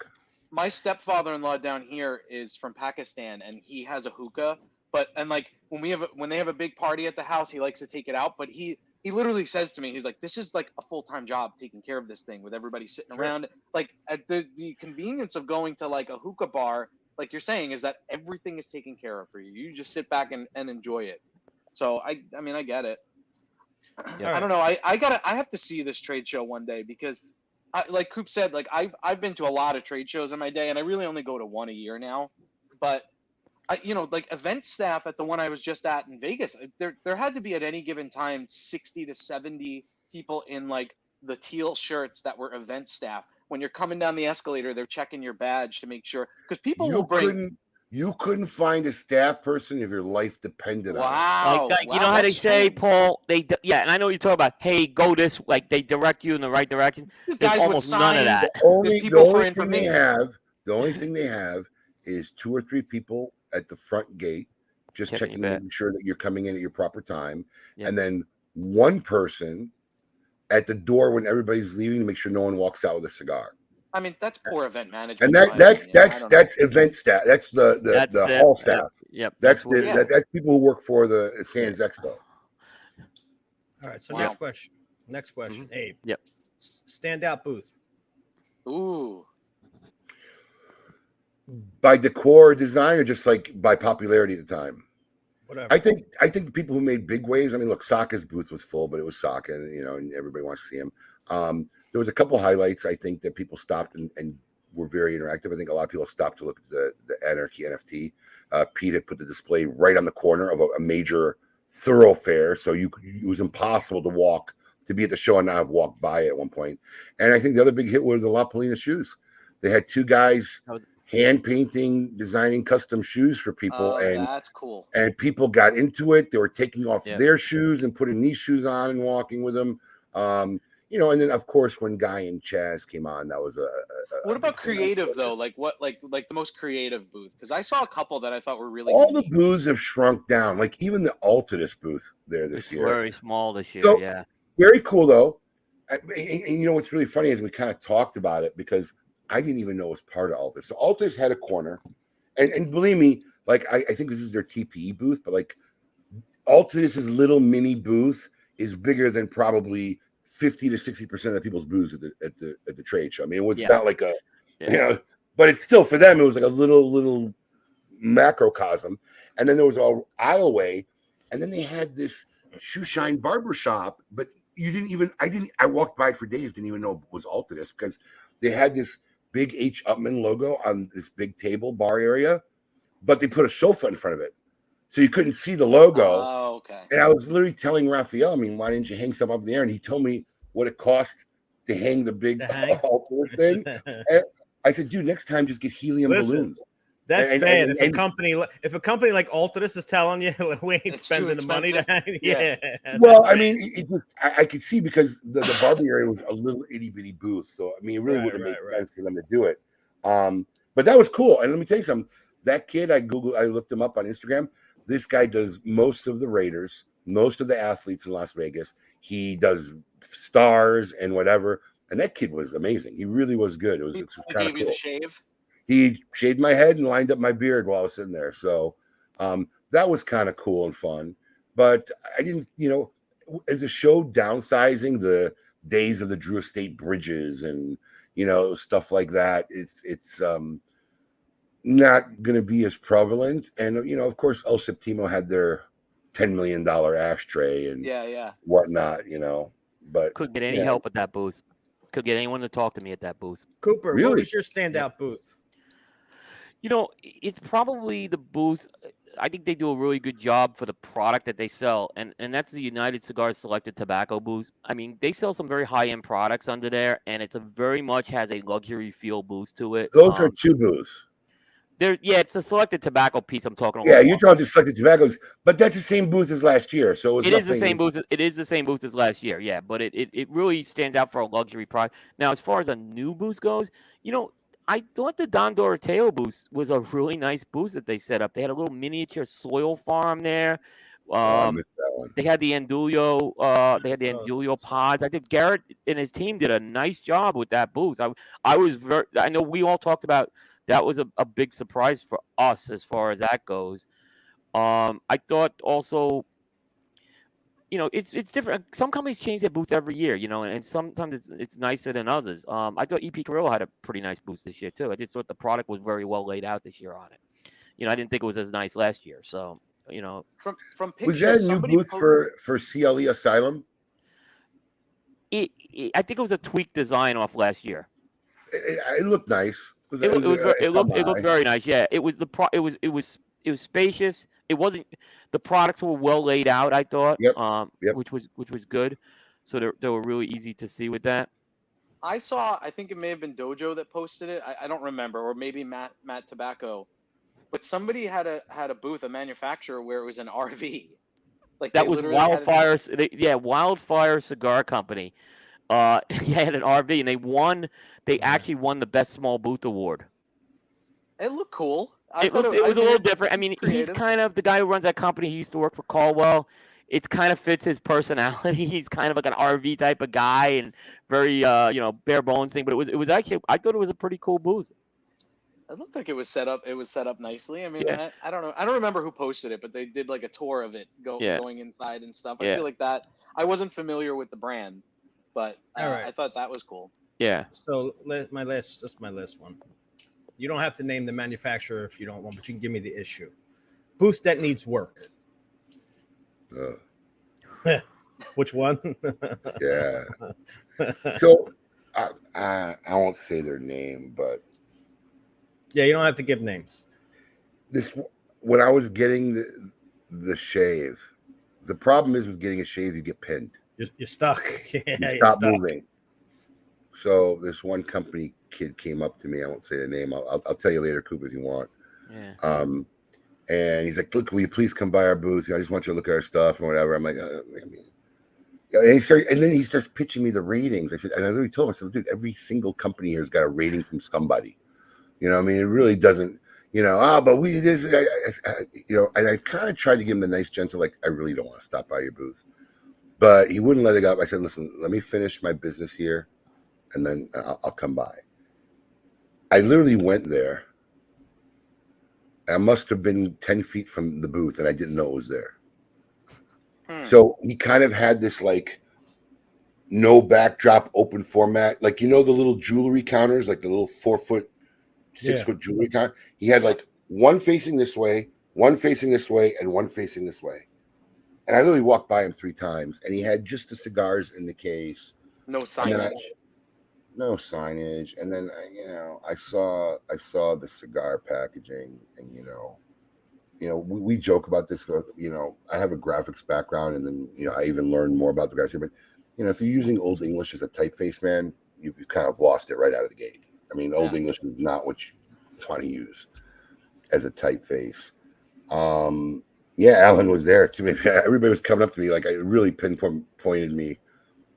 my stepfather-in-law down here is from Pakistan, and he has a hookah. But and like when we have a, when they have a big party at the house, he likes to take it out. But he he literally says to me, he's like, "This is like a full-time job taking care of this thing with everybody sitting Sure. around." Like at the the convenience of going to like a hookah bar, like you're saying, is that everything is taken care of for you. You just sit back and, and enjoy it. So I I mean I get it. Yeah. I don't know. I, I gotta I have to see this trade show one day because I, like Coop said, like I've I've been to a lot of trade shows in my day and I really only go to one a year now. But I you know, like event staff at the one I was just at in Vegas, uh, there there had to be at any given time sixty to seventy people in like the teal shirts that were event staff. When you're coming down the escalator, they're checking your badge to make sure because people will You bring couldn't you couldn't find a staff person if your life depended on it. Like, like, wow, you know how they say, true. Paul? They d- yeah, and I know you talk about. Hey, go this. Like they direct you in the right direction. The There's guys almost none of that. it. Only the only thing they have, the only thing they have is two or three people at the front gate just Checking checking your bag. making sure that you're coming in at your proper time. Yeah. And then one person at the door when everybody's leaving to make sure no one walks out with a cigar. I mean, that's poor event management. And that that's opinion. I that's don't know. that's event staff. That's the the, That's the it. hall That- staff. Yep. That's what the, it that, is. that's people who work for the Sands Expo. All right. So Wow. next question. Next question. Mm-hmm. Abe. Yep. S- Standout booth. Ooh. By decor or design, or just like by popularity at the time. Whatever. I think I think the people who made big waves. I mean, look, Saka's booth was full, but it was Saka, and you know, and everybody wants to see him. Um, there was a couple highlights I think that people stopped and, and were very interactive. I think a lot of people stopped to look at the the Anarchy NFT. Uh, Pete had put the display right on the corner of a, a major thoroughfare, so you it was impossible to walk to be at the show and not have walked by it at one point. And I think the other big hit was the La Palina shoes. They had two guys That was- hand painting, designing custom shoes for people, Oh, and that's cool. and people got into it. They were taking off Yeah. their shoes and putting these shoes on and walking with them. Um, you know, and then of course when Guy and Chazz came on, that was a. a- a What about big thing. creative though? Like what? Like like the most creative booth? Because I saw a couple that I thought were really. All the booths have shrunk down. Like even the Altadis booth there this It's year. very small this year. So- yeah. Very cool though. I- And, and you know what's really funny is we kind of talked about it because I didn't even know it was part of Altadis. So Altadis had a corner, and, and believe me, like I, I think this is their TPE booth, but like Altadis's little mini booth is bigger than probably fifty to sixty percent of the people's booths at the at the at the trade show. I mean, it was Yeah. not like a Yeah. you know, but it's still for them. It was like a little little macrocosm, and then there was a aisleway, and then they had this shoe shine barber shop, but you didn't even I didn't I walked by it for days, didn't even know it was Altadis because they had this big H Upmann logo on this big table bar area, but they put a sofa in front of it. So you couldn't see the logo. Oh, okay. and I was literally telling Raphael, I mean, why didn't you hang something up in the air? And he told me what it cost to hang the big hang? Altadis thing. I said, dude, next time just get helium Listen, balloons. That's And- bad. and- if and- a company, if a company like Altadis is telling you we ain't spending the money to hang, Yeah. yeah. Well, I mean, it, it I, I could see because the, the Barbie area was a little itty bitty booth, so I mean, it really Right, wouldn't right, make right. sense for them to do it. Um, but that was cool. And let me tell you something. That kid, I Googled, I looked him up on Instagram. This guy does most of the Raiders, most of the athletes in Las Vegas. He does stars and whatever. And that kid was amazing. He really was good. It was, it was kind of you cool the shave. He shaved my head and lined up my beard while I was sitting there. So um, that was kind of cool and fun. But I didn't, you know, as a show downsizing the days of the Drew Estate bridges and you know stuff like that, it's it's um not going to be as prevalent. And you know, of course, El Septimo had their ten million dollar ashtray and Yeah, yeah. whatnot, you know. But Couldn't get any Yeah. help at that booth. Could get anyone to talk to me at that booth. Cooper, what was your standout booth? You know, it's probably the booth. I think they do a really good job for the product that they sell, and and that's the United Cigars Selected Tobacco booth. I mean, they sell some very high end products under there, and it's a very much has a luxury feel boost to it. those are Um, two booths. there. Yeah, it's the Selected Tobacco piece I'm talking about. Yeah, you're talking selected tobaccos, but that's the same booth as last year. So it, It is the same booth. as- It is the same booth as last year. Yeah, but it, it, it really stands out for a luxury product. Now, as far as a new booth goes, you know, I thought the Don Doroteo booth was a really nice booth that they set up. They had a little miniature soil farm there. Oh, Um, missed that one. they had the Andullo. Uh, they had the saw- Andullo pods. I think Garrett and his team did a nice job with that booth. I, I was very. I know we all talked about that was a, a big surprise for us as far as that goes. Um, I thought also, you know, it's it's different. Some companies change their booth every year, you know, and sometimes it's it's nicer than others. Um, I thought EP Carrillo had a pretty nice booth this year too. I just thought the product was very well laid out this year on it. You know, I didn't think it was as nice last year. So, you know, From from Was that a new somebody booth posted- for for CLE Asylum? it, it I think it was a tweak design off last year. It, it- it looked nice. It, wa- it was uh, ver- it looked it looked very nice. Yeah, it was the pro. It was it was it was spacious. It wasn't the products were well laid out. I thought. Yep, Um, yep. which was which was good. So they they were really easy to see with that. I saw. I think it may have been Dojo that posted it. I, I don't remember, or maybe Matt Matt Tobacco. But somebody had a had a booth, a manufacturer, where it was an RV. Like That was literally Wildfire. c- They, yeah, Wildfire Cigar Company. Uh, he had an RV and they won. They actually won the best small booth award. It looked cool. I it looked, it I was a little different. I mean, he's kind of the guy who runs that company. He used to work for Caldwell. it kind of fits his personality. He's kind of like an RV type of guy and very uh, you know bare bones thing. But it was it was actually I thought it was a pretty cool booth. It looked like it was set up. It was set up nicely. I mean, Yeah. I, I don't know. I don't remember who posted it, but they did like a tour of it, go, Yeah. going inside and stuff. I Yeah. feel like that. I wasn't familiar with the brand, but uh, All right. I thought that was cool. Yeah. So my last, just my last one. You don't have to name the manufacturer if you don't want, but you can give me the issue. Booth that needs work. Uh, Which one? yeah. So I, I I won't say their name, but yeah, you don't have to give names. this when I was getting the the shave, the problem is with getting a shave, you get pinned. You're, you're stuck. Yeah, You you're stop stuck. moving. So this one company kid came up to me. I won't say the name. I'll, I'll, I'll tell you later, Coop, if you want. Yeah. Um, and he's like, "Look, will you please come by our booth? I just want you to look at our stuff and whatever." I'm like, uh, I mean, yeah, and he started, and then he starts pitching me the ratings. I said, and I literally told him, I said, "Dude, every single company here has got a rating from somebody. You know, what I mean, it really doesn't. You know, ah, but we this, I, I, I- you know." And I kind of tried to give him the nice, gentle, like, "I really don't want to stop by your booth," but he wouldn't let it go. I said, "Listen, let me finish my business here, and then I'll, I'll come by." I literally went there. I must have been 10 feet from the booth and I didn't know it was there. Hmm. So he kind of had this like no backdrop open format. Like, you know, the little jewelry counters, like the little four foot, six Yeah. foot jewelry counter. He had like one facing this way, one facing this way, and one facing this way. And I literally walked by him three times and he had just the cigars in the case No and then I- signage. No signage and then you know i saw i saw the cigar packaging and you know you know we, we joke about this you know i have a graphics background and then you know i even learned more about the graphics but you know if you're using old english as a typeface man you, you've kind of lost it right out of the gate. I mean old english is not what you want to use as a typeface. Um yeah alan was there too. Everybody was coming up to me like i really pinpoint pointed me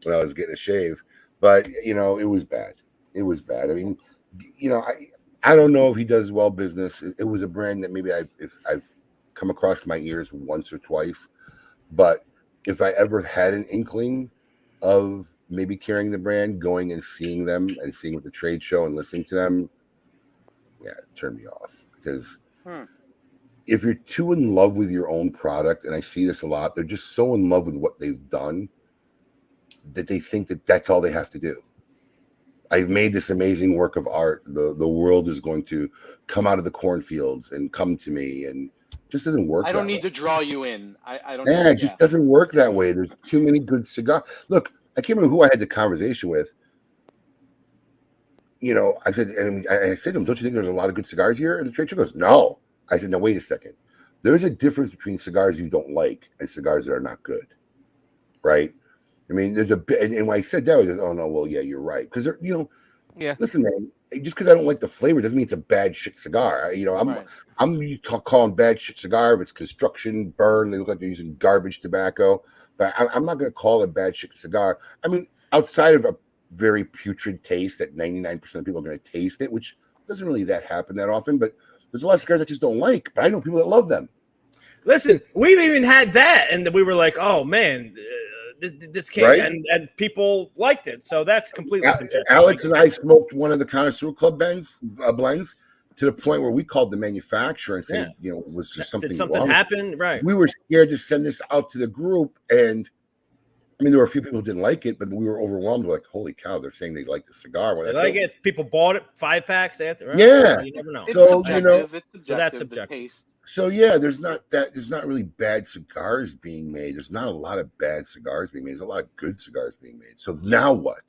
when i was getting a shave but you know it was bad. It was bad. I mean you know i i don't know if he does well business. It, it was a brand that maybe i if i've come across my ears once or twice but if i ever had an inkling of maybe carrying the brand going and seeing them and seeing the trade show and listening to them yeah it turned me off because Hmm. if you're too in love with your own product and i see this a lot they're just so in love with what they've done that they think that that's all they have to do. I've made this amazing work of art. The the world is going to come out of the cornfields and come to me, and just doesn't work. I don't need way. to draw you in. I, I don't. Yeah, it just doesn't work that way. There's too many good cigar. Look, I can't remember who I had the conversation with. You know, I said, and I I said to him, "Don't you think there's a lot of good cigars here?" And the trade show goes, "No." I said, "No, wait a second. There's a difference between cigars you don't like and cigars that are not good, right?" I mean, there's a bit, and, and when I said that, I was just, "Oh no, well, yeah, you're right." Because you know, Yeah. listen, man, just because I don't like the flavor doesn't mean it's a bad shit cigar. I- You know, I'm Right. I'm you ca- calling bad shit cigar if it's construction burn. They look like they're using garbage tobacco, but I, I'm not going to call it a bad shit cigar. I mean, outside of a very putrid taste that 99% of people are going to taste it, which doesn't really that happen that often. But there's a lot of cigars I just don't like. But I know people that love them. Listen, we've even had that, and we were like, "Oh man, uh, this, this came," Right? and and people liked it. So that's completely Al- subjective. Alex and I smoked one of the Connoisseur Club blends, uh, blends to the point where we called the manufacturer and said, you know, was there something, Did something wrong? happen? Right. we were scared to send this out to the group and I mean, there were a few people who didn't like it, but we were overwhelmed. We're like, "Holy cow!" They're saying they like the cigar. When They I like it. People bought it five packs after. Right? Yeah. You never know. It's So, you know- it's subjective. So that's the subjective. So yeah, there's not that. There's not really bad cigars being made. There's not a lot of bad cigars being made. There's a lot of good cigars being made. So now what?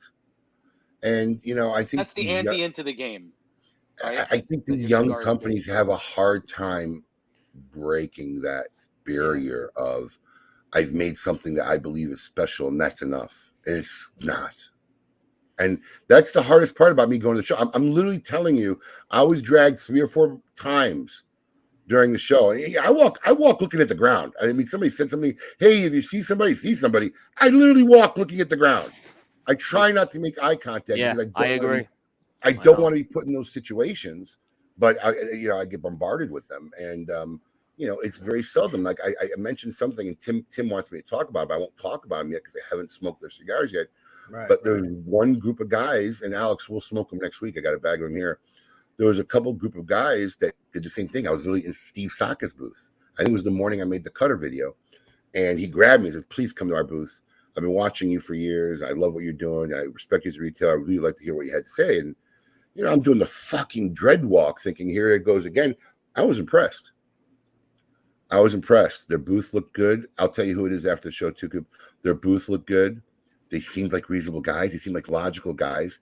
And you know, I think That's the these ante into the game. I, right? I think the your young companies have a hard time breaking that barrier of I've made something that I believe is special and that's enough. And it's not. And that's the hardest part about me going to the show. I'm, I'm literally telling you, I was dragged three or four times during the show. And I walk, I walk looking at the ground. I mean, somebody said something, hey, if you see somebody, see somebody. I literally walk looking at the ground. I try not to make eye contact. Yeah, because I don't wanna be- agree. I I don't know. want to be put in those situations, but I, you know, I get bombarded with them, and um, you know, it's very seldom. Like I, I mentioned something, and Tim Tim wants me to talk about it, but I won't talk about them yet because I haven't smoked their cigars yet. Right. But there's one group of guys, and Alex will smoke them next week. I got a bag of them here. There was a couple group of guys that did the same thing. I was really in Steve Saka's booth. I think it was the morning I made the cutter video, and he grabbed me and said, "Please come to our booth. I've been watching you for years. I love what you're doing. I respect you as a retailer. I really like to hear what you had to say." And you know, I'm doing the fucking dread walk, thinking, "Here it goes again." I was impressed. I was impressed. Their booth looked good. I'll tell you who it is after the show too. Their booth looked good. They seemed like reasonable guys. They seemed like logical guys.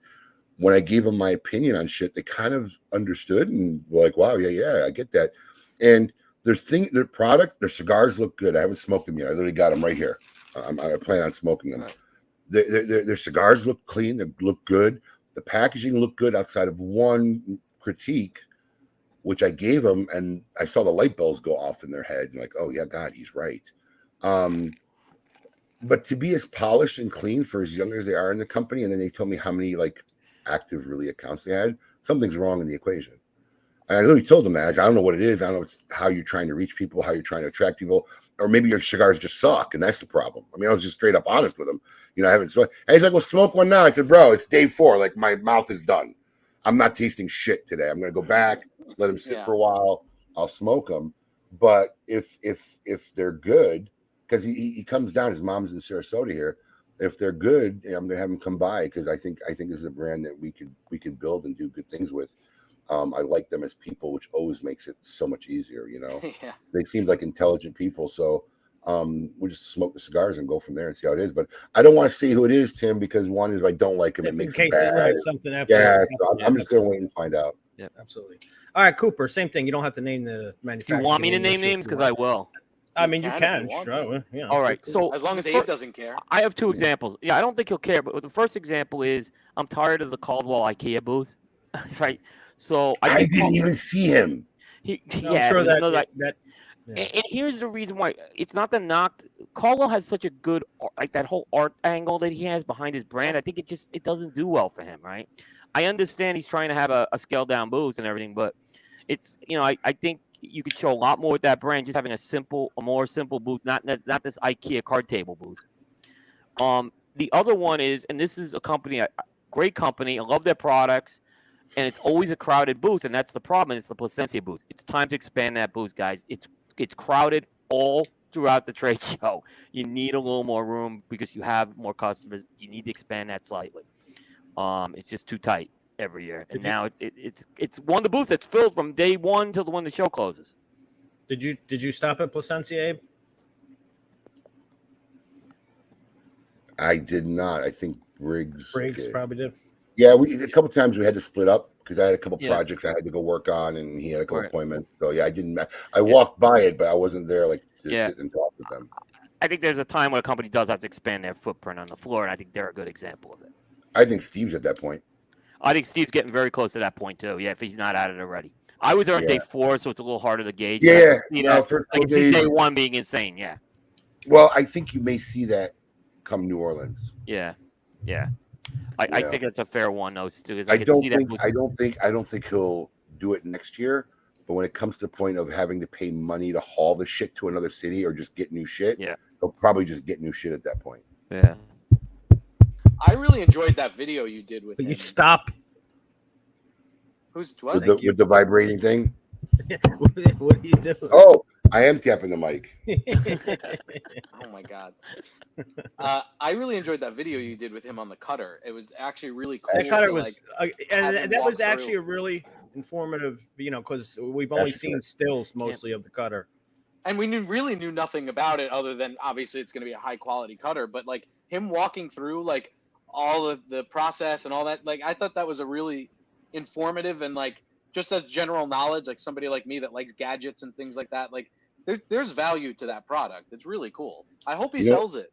When I gave them my opinion on shit, they kind of understood and were like, "Wow, yeah, yeah, I get that." And their thing, their product, their cigars look good. I haven't smoked them yet. I literally got them right here. I'm, I plan on smoking them. Their, their, their cigars look clean. They look good. The packaging looked good outside of one critique, which I gave them, and I saw the light bulbs go off in their head. And like, oh yeah, God, he's right. Um, but to be as polished and clean for as young as they are in the company, and then they told me how many like active really accounts they had, something's wrong in the equation. And I literally told them that. I, said, I don't know what it is. I don't know how you're trying to reach people, how you're trying to attract people, or maybe your cigars just suck, and that's the problem. I mean, I was just straight up honest with him. You know, I haven't smoked. And he's like, "Well, smoke one now." I said, "Bro, it's day four. Like my mouth is done. I'm not tasting shit today. I'm gonna go back, let them sit Yeah. for a while. I'll smoke them. But if if if they're good, because he- he comes down, his mom's in Sarasota here. If they're good, you know, I'm gonna have them come by because I think I think this is a brand that we could we could build and do good things with. Um, I like them as people, which always makes it so much easier. You know, yeah. they seem like intelligent people. So um, we'll just smoke the cigars and go from there and see how it is. But I don't want to see who it is, Tim, because one is if I don't like him, If it in makes him case it bad. was something Yeah, so I'm, I'm just gonna wait and find out. Yeah, absolutely. All right, Cooper. Same thing. You don't have to name the Do manufacturer. you want me to name names? Because I will. I mean, you You can. can you want Sure. Yeah. All right. So As long as the Abe fir- doesn't care. I have two examples. Yeah, I don't think he'll care, but the first example is I'm tired of the Caldwell IKEA booth. right. So I, I didn't even see him. he, No, yeah, I'm sure there's that, that Yeah. And, and here's the reason why it's not the knock. Caldwell has such a good like that whole art angle that he has behind his brand. I think it just it doesn't do well for him, right? I understand he's trying to have a, a scaled down booth and everything, but it's you know I, I think you could show a lot more with that brand just having a simple a more simple booth, not not, this IKEA card table booth. Um, the other one is, and this is a company, a great company. I love their products, and it's always a crowded booth, and that's the problem. It's the Plasencia booth. It's time to expand that booth, guys. It's it's crowded all throughout the trade show. You need a little more room because you have more customers. You need to expand that slightly. Um, it's just too tight every year, and Did you- now it's it, it's it's one of the booths that's filled from day one till the when the show closes. Did you did you stop at Plasencia, Abe? I did not. I think Briggs. Briggs did. probably did. Yeah, we a couple times we had to split up because I had a couple Yeah. projects I had to go work on, and he had a couple Right. appointments. So yeah, I didn't. I walked by it, but I wasn't there like to Yeah. sit and talk with them. I think there's a time when a company does have to expand their footprint on the floor, and I think they're a good example of it. I think Steve's at that point. I think Steve's getting very close to that point too. Yeah, if he's not at it already. I was there on day four, so it's a little harder to gauge. Yeah, you know, no, for I can see days- day one being insane. Yeah, Well, I think you may see that come New Orleans. yeah, yeah. I, I think that's a fair one, though, because I, I don't see think I don't think I don't think he'll do it next year. But when it comes to the point of having to pay money to haul the shit to another city or just get new shit, Yeah. he'll probably just get new shit at that point. yeah. I really enjoyed that video you did with But him. you stop. Who's what? with the with the vibrating thing. what do you do? Oh, I am tapping the mic. Oh my god. Uh, I really enjoyed that video you did with him on the cutter. It was actually really cool. that cutter to, was, like, uh, and that walk was actually through. a really informative, you know, because we've only That's seen stills mostly of the cutter. and we knew really knew nothing about it other than obviously it's going to be a high quality cutter. But like him walking through like all of the process and all that, like I thought that was a really informative and like just as general knowledge, like somebody like me that likes gadgets and things like that, like. There, there's value to that product. It's really cool. I hope he You know- sells it.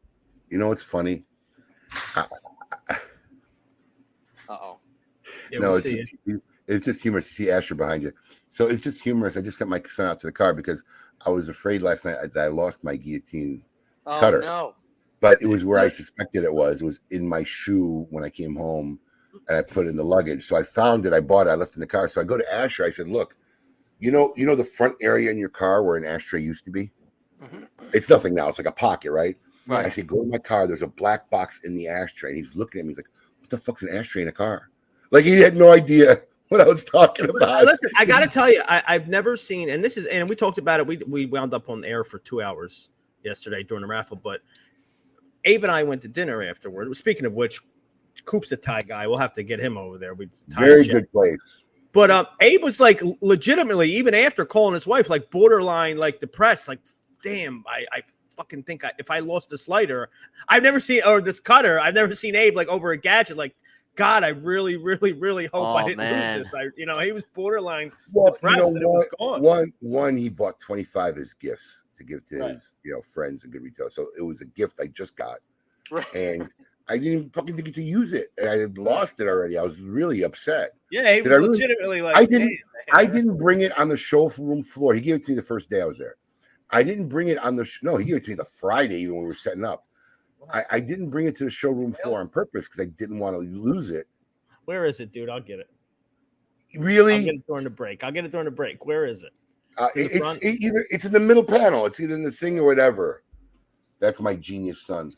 You know what's funny? Uh oh. Yeah, no, we'll it's see. just, it's just humorous to see Asher behind you. So it's just humorous. I just sent my son out to the car because I was afraid last night that I lost my guillotine, Oh Cutter. no. But it was where I suspected it was. It was in my shoe when I came home and I put it in the luggage. So I found it. I bought it. I left it in the car. So I go to Asher. I said, look, You know, you know the front area in your car where an ashtray used to be. Mhm. It's nothing now. It's like a pocket, right? right? I said, go to my car. There's a black box in the ashtray. And he's looking at me he's like, what the fuck's an ashtray in a car? Like he had no idea what I was talking about. Listen, I got to tell you, I, I've never seen, and this is, and we talked about it. We we wound up on air for two hours yesterday during the raffle, but Abe and I went to dinner afterward. Speaking of which, Coop's a Thai guy. We'll have to get him over there. We Very chick. good place. But um, Abe was like legitimately, even after calling his wife, like borderline, like depressed. Like, damn, I, I fucking think I, if I lost this lighter, I've never seen or this cutter, I've never seen Abe like over a gadget. Like, God, I really, really, really hope I Oh, didn't man. lose this. I, you know, he was borderline Well, depressed that it was gone. One, one, he bought 25 as gifts to give to Right. his, you know, friends and good retail. So it was a gift I just got, Right. and I didn't even fucking think to use it, and I had lost it already. I was really upset. Yeah, Did was I really- legitimately like. I didn't- "Damn, I didn't bring it on the showroom floor. He gave it to me the first day I was there. I didn't bring it on the sh- no. He gave it to me the Friday even when we were setting up. I, I didn't bring it to the showroom floor on purpose because I didn't want to lose it. Where is it, dude? I'll get it. Really? I'll get it during the break. I'll get it during the break. Where is it? Uh, in the it's it either it's in the middle panel. It's either in the thing or whatever. That's my genius son.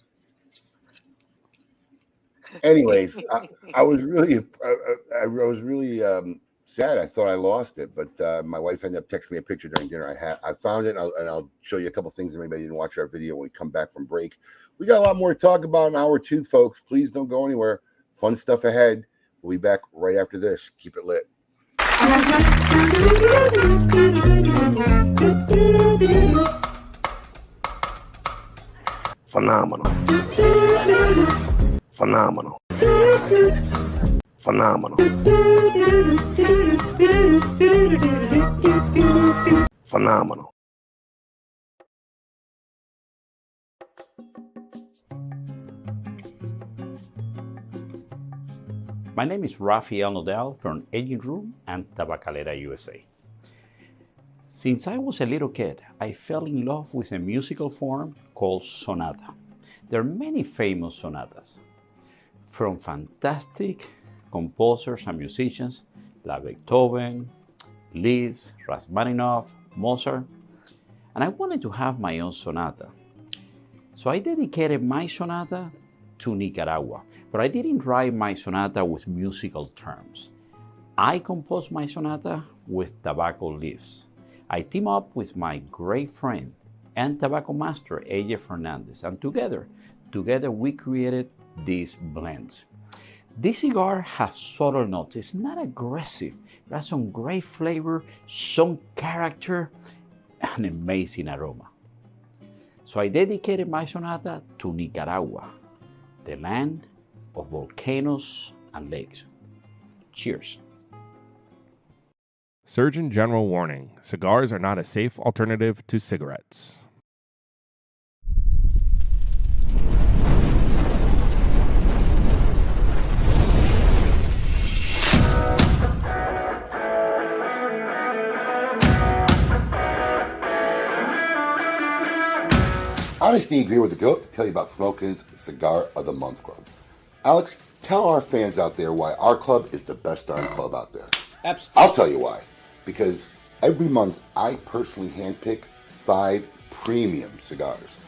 Anyways, I, I was really, I, I, I was really um, sad. I thought I lost it, but uh, my wife ended up texting me a picture during dinner. I had, I found it, and I'll, and I'll show you a couple things. If anybody didn't watch our video when we come back from break, we got a lot more to talk about in hour two, folks. Please don't go anywhere. Fun stuff ahead. We'll be back right after this. Keep it lit. Phenomenal. Phenomenal. Phenomenal. Phenomenal. My name is Rafael Nodal from Aging Room and Tabacalera, USA. Since I was a little kid, I fell in love with a musical form called sonata. There are many famous sonatas from fantastic composers and musicians like Beethoven, Liszt, Rachmaninoff, Mozart, and I wanted to have my own sonata. So I dedicated my sonata to Nicaragua, but I didn't write my sonata with musical terms. I composed my sonata with tobacco leaves. I team up with my great friend and tobacco master AJ Fernandez, and together, together we created this blend. This cigar has subtle notes. It's not aggressive. It has some great flavor, some character, and an amazing aroma. So I dedicated my sonata to Nicaragua, the land of volcanoes and lakes. Cheers. Surgeon General warning cigars are not a safe alternative to cigarettes. Honesty agree with the goat to tell you about Smoke Inn's Cigar of the Month Club. Alex, tell our fans out there why our club is the best darn club out there. Absolutely. I'll tell you why. Because every month I personally handpick five premium cigars.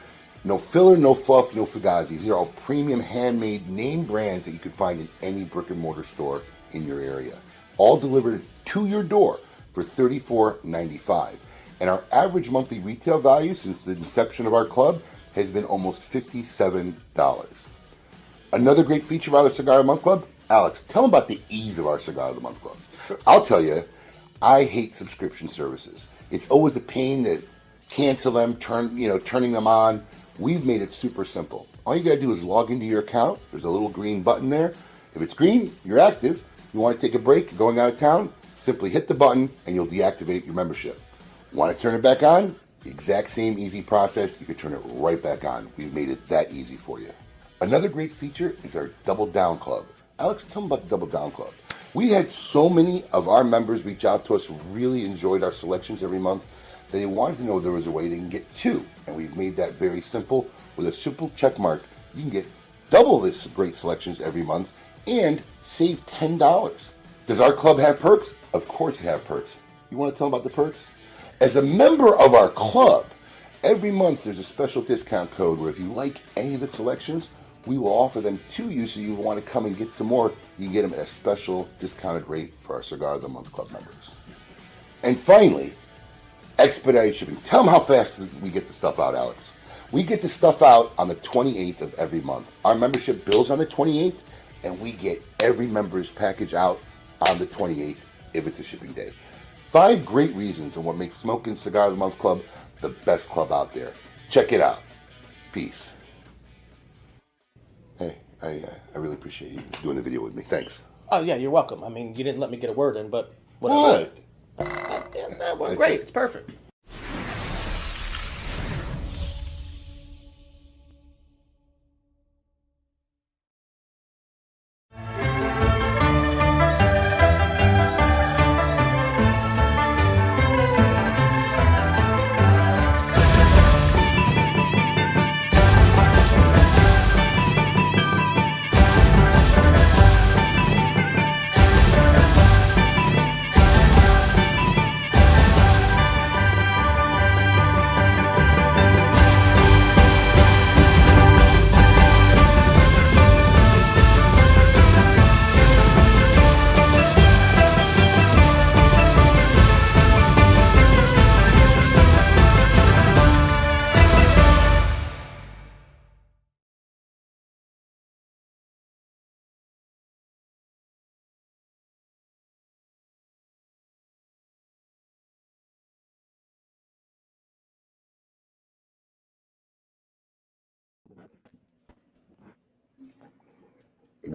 No filler, no fluff, no fugazis. These are all premium handmade name brands that you can find in any brick and mortar store in your area. All delivered to your door for $34.95. And our average monthly retail value since the inception of our club has been almost $57. Another great feature of our Cigar of the Month Club, Alex, tell them about the ease of our Cigar of the Month Club. Sure. I'll tell you, I hate subscription services. It's always a pain to cancel them, turn you know, turning them on. We've made it super simple. All you gotta do is log into your account. There's a little green button there. If it's green, you're active. You want to take a break, going out of town, simply hit the button and you'll deactivate your membership. Want to turn it back on? Exact same easy process. You can turn it right back on. We've made it that easy for you. Another great feature is our Double Down Club. Alex, tell them about the Double Down Club. We had so many of our members reach out to us really enjoyed our selections every month they wanted to know there was a way they can get two. And we've made that very simple. With a simple check mark, you can get double this great selections every month and save $10. Does our club have perks? Of course it have perks. You want to tell them about the perks? As a member of our club, every month there's a special discount code where if you like any of the selections, we will offer them to you so you want to come and get some more. You can get them at a special discounted rate for our Cigar of the Month Club members. And finally, expedited shipping. Tell them how fast we get the stuff out, Alex. We get the stuff out on the 28th of every month. Our membership bills on the 28th, and we get every member's package out on the 28th if it's a shipping day. Five great reasons on what makes Smoke Inn Cigar of the Month Club the best club out there. Check it out. Peace. Hey, I, uh, I really appreciate you doing the video with me. Thanks. Oh yeah, you're welcome. I mean, you didn't let me get a word in, but whatever. What? Yeah, that was great. It's perfect.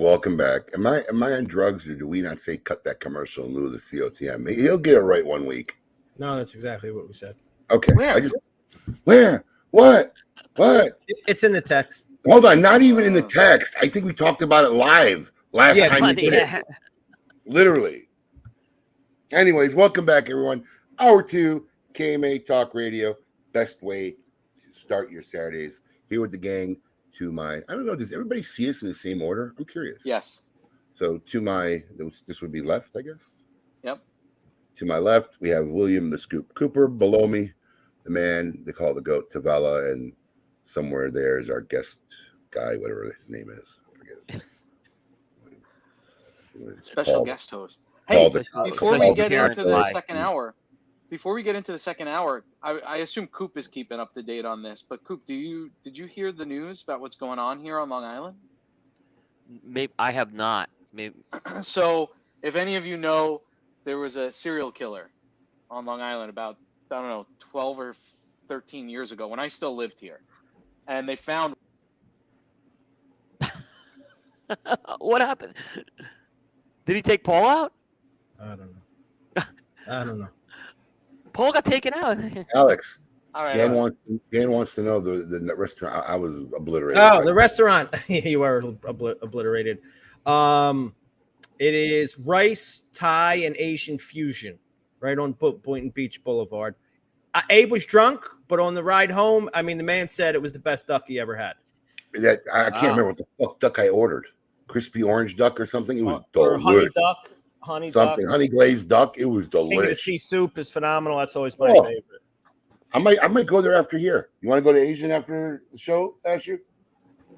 Welcome back. Am I am I on drugs or do we not say cut that commercial in lieu of the COTM? He'll get it right one week. No, that's exactly what we said. Okay. Where? I just where? What? What? It's in the text. Hold on, not even in the text. I think we talked about it live last Yeah, time. you did it. Literally. Anyways, welcome back, everyone. Hour two, KMA Talk Radio. Best way to start your Saturdays here with the gang. To my, I don't know, does everybody see us in the same order? I'm curious. Yes. So to my, this- this would be left, I guess. Yep. To my left, we have William the Scoop Cooper. Below me, the man they call the goat Tavalla, and somewhere there is our guest guy, whatever his name is. I forget his name. Special Paul- guest host. Paul Hey, the- before we get into the second hour, before we get into the second hour, I, I assume Coop is keeping up to date on this. But Coop, do you did you hear the news about what's going on here on Long Island? Maybe I have not. Maybe so, if any of you know, there was a serial killer on Long Island about I don't know, 12 or 13 years ago when I still lived here, and they found what happened? Did he take Paul out? I don't know. I don't know. Paul got taken out. Alex, all right. Dan all right. wants Dan wants to know the the restaurant. I, I was obliterated. Oh, the restaurant. you are obli- obliterated. Um, it is rice, Thai, and Asian fusion, right on Bo- Boynton Beach Boulevard. Uh, Abe was drunk, but on the ride home, I mean, the man said it was the best duck he ever had. that I, I can't Wow. remember what the fuck duck I ordered. Crispy orange duck or something. It was or honey duck, honey Something duck. honey glazed duck. It was King the delicious. sea soup is phenomenal. That's always my Oh. favorite. I might I might go there after here. You want to go to Asian after the show, Asher?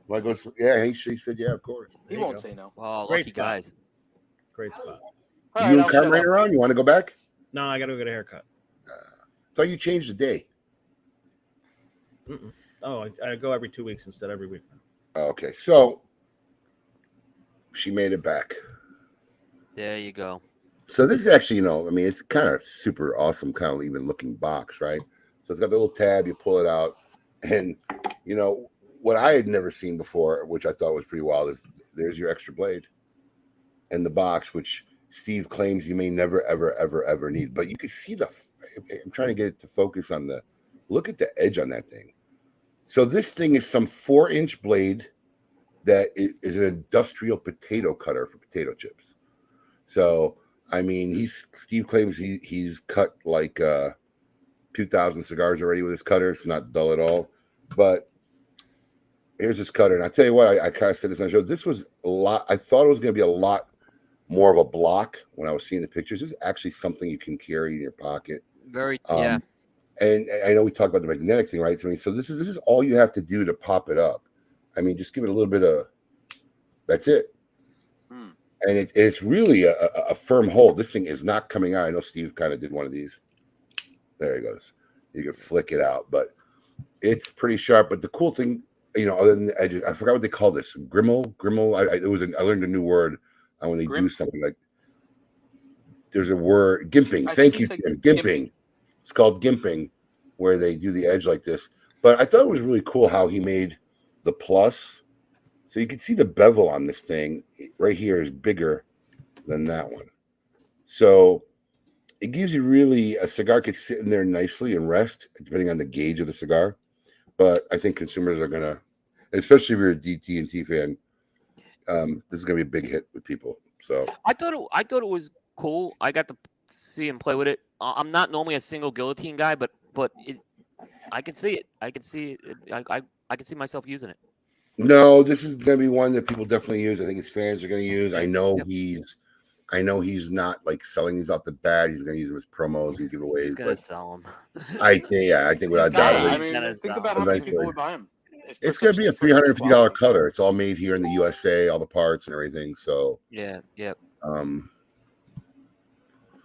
Want to go? Yeah, he, she said, yeah, of course. He There you won't go. say no. Oh, Great spot. guys. Great spot. All you right, and I'll shut Carmen up. around? You want to go back? No, I got to go get a haircut. Uh, thought you changed the day. Mm-mm. Oh, I, I go every two weeks instead of every week. Okay, so she made it back. There you go. So this is actually, you know, I mean, it's kind of super awesome, kind of even looking box, right? So it's got the little tab, you pull it out, and you know what I had never seen before, which I thought was pretty wild, is there's your extra blade and the box, which Steve claims you may never, ever, ever, ever need. But you can see the. I'm trying to get it to focus on the. Look at the edge on that thing. So this thing is some four-inch blade that is an industrial potato cutter for potato chips. So I mean, he's Steve claims he he's cut like uh, two thousand cigars already with his cutter. It's not dull at all. But here's his cutter, and I tell you what, I, I kind of said this on the show. This was a lot. I thought it was going to be a lot more of a block when I was seeing the pictures. This is actually something you can carry in your pocket. Very Um, yeah. And I know we talked about the magnetic thing, right? So, I mean, so this is this is all you have to do to pop it up. I mean, just give it a little bit of. That's it. And it, it's really a, a, firm hold. This thing is not coming out. I know Steve kind of did one of these. There he goes. You can flick it out, but it's pretty sharp. But the cool thing, you know, other than the edges, I forgot what they call this. Grimmel, Grimmel. I, I it was. An, I learned a new word uh, when they do something like. There's a word gimping. I Thank you, Jim. gimping. Gimping. It's called gimping, where they do the edge like this. But I thought it was really cool how he made the plus. So you can see the bevel on this thing right here is bigger than that one. So it gives you really a cigar could sit in there nicely and rest, depending on the gauge of the cigar. But I think consumers are gonna, especially if you're a DT and T fan, um, this is gonna be a big hit with people. So I thought it, I thought it was cool. I got to see him play with it. I'm not normally a single guillotine guy, but but it, I can see it. I can see it. I I, I can see myself using it. No, this is going to be one that people definitely use. I think his fans are going to use. I know Yep. he's, I know he's not like selling these off the bat. He's going to use them as promos and giveaways. He's gonna But sell them. I think, yeah, I think without doubt, I mean, think about how many people would buy them. If it's going to be a such- three for hundred such fifty dollar cutter. It's all made here in the USA, all the parts and everything. So, Yeah, yeah. um,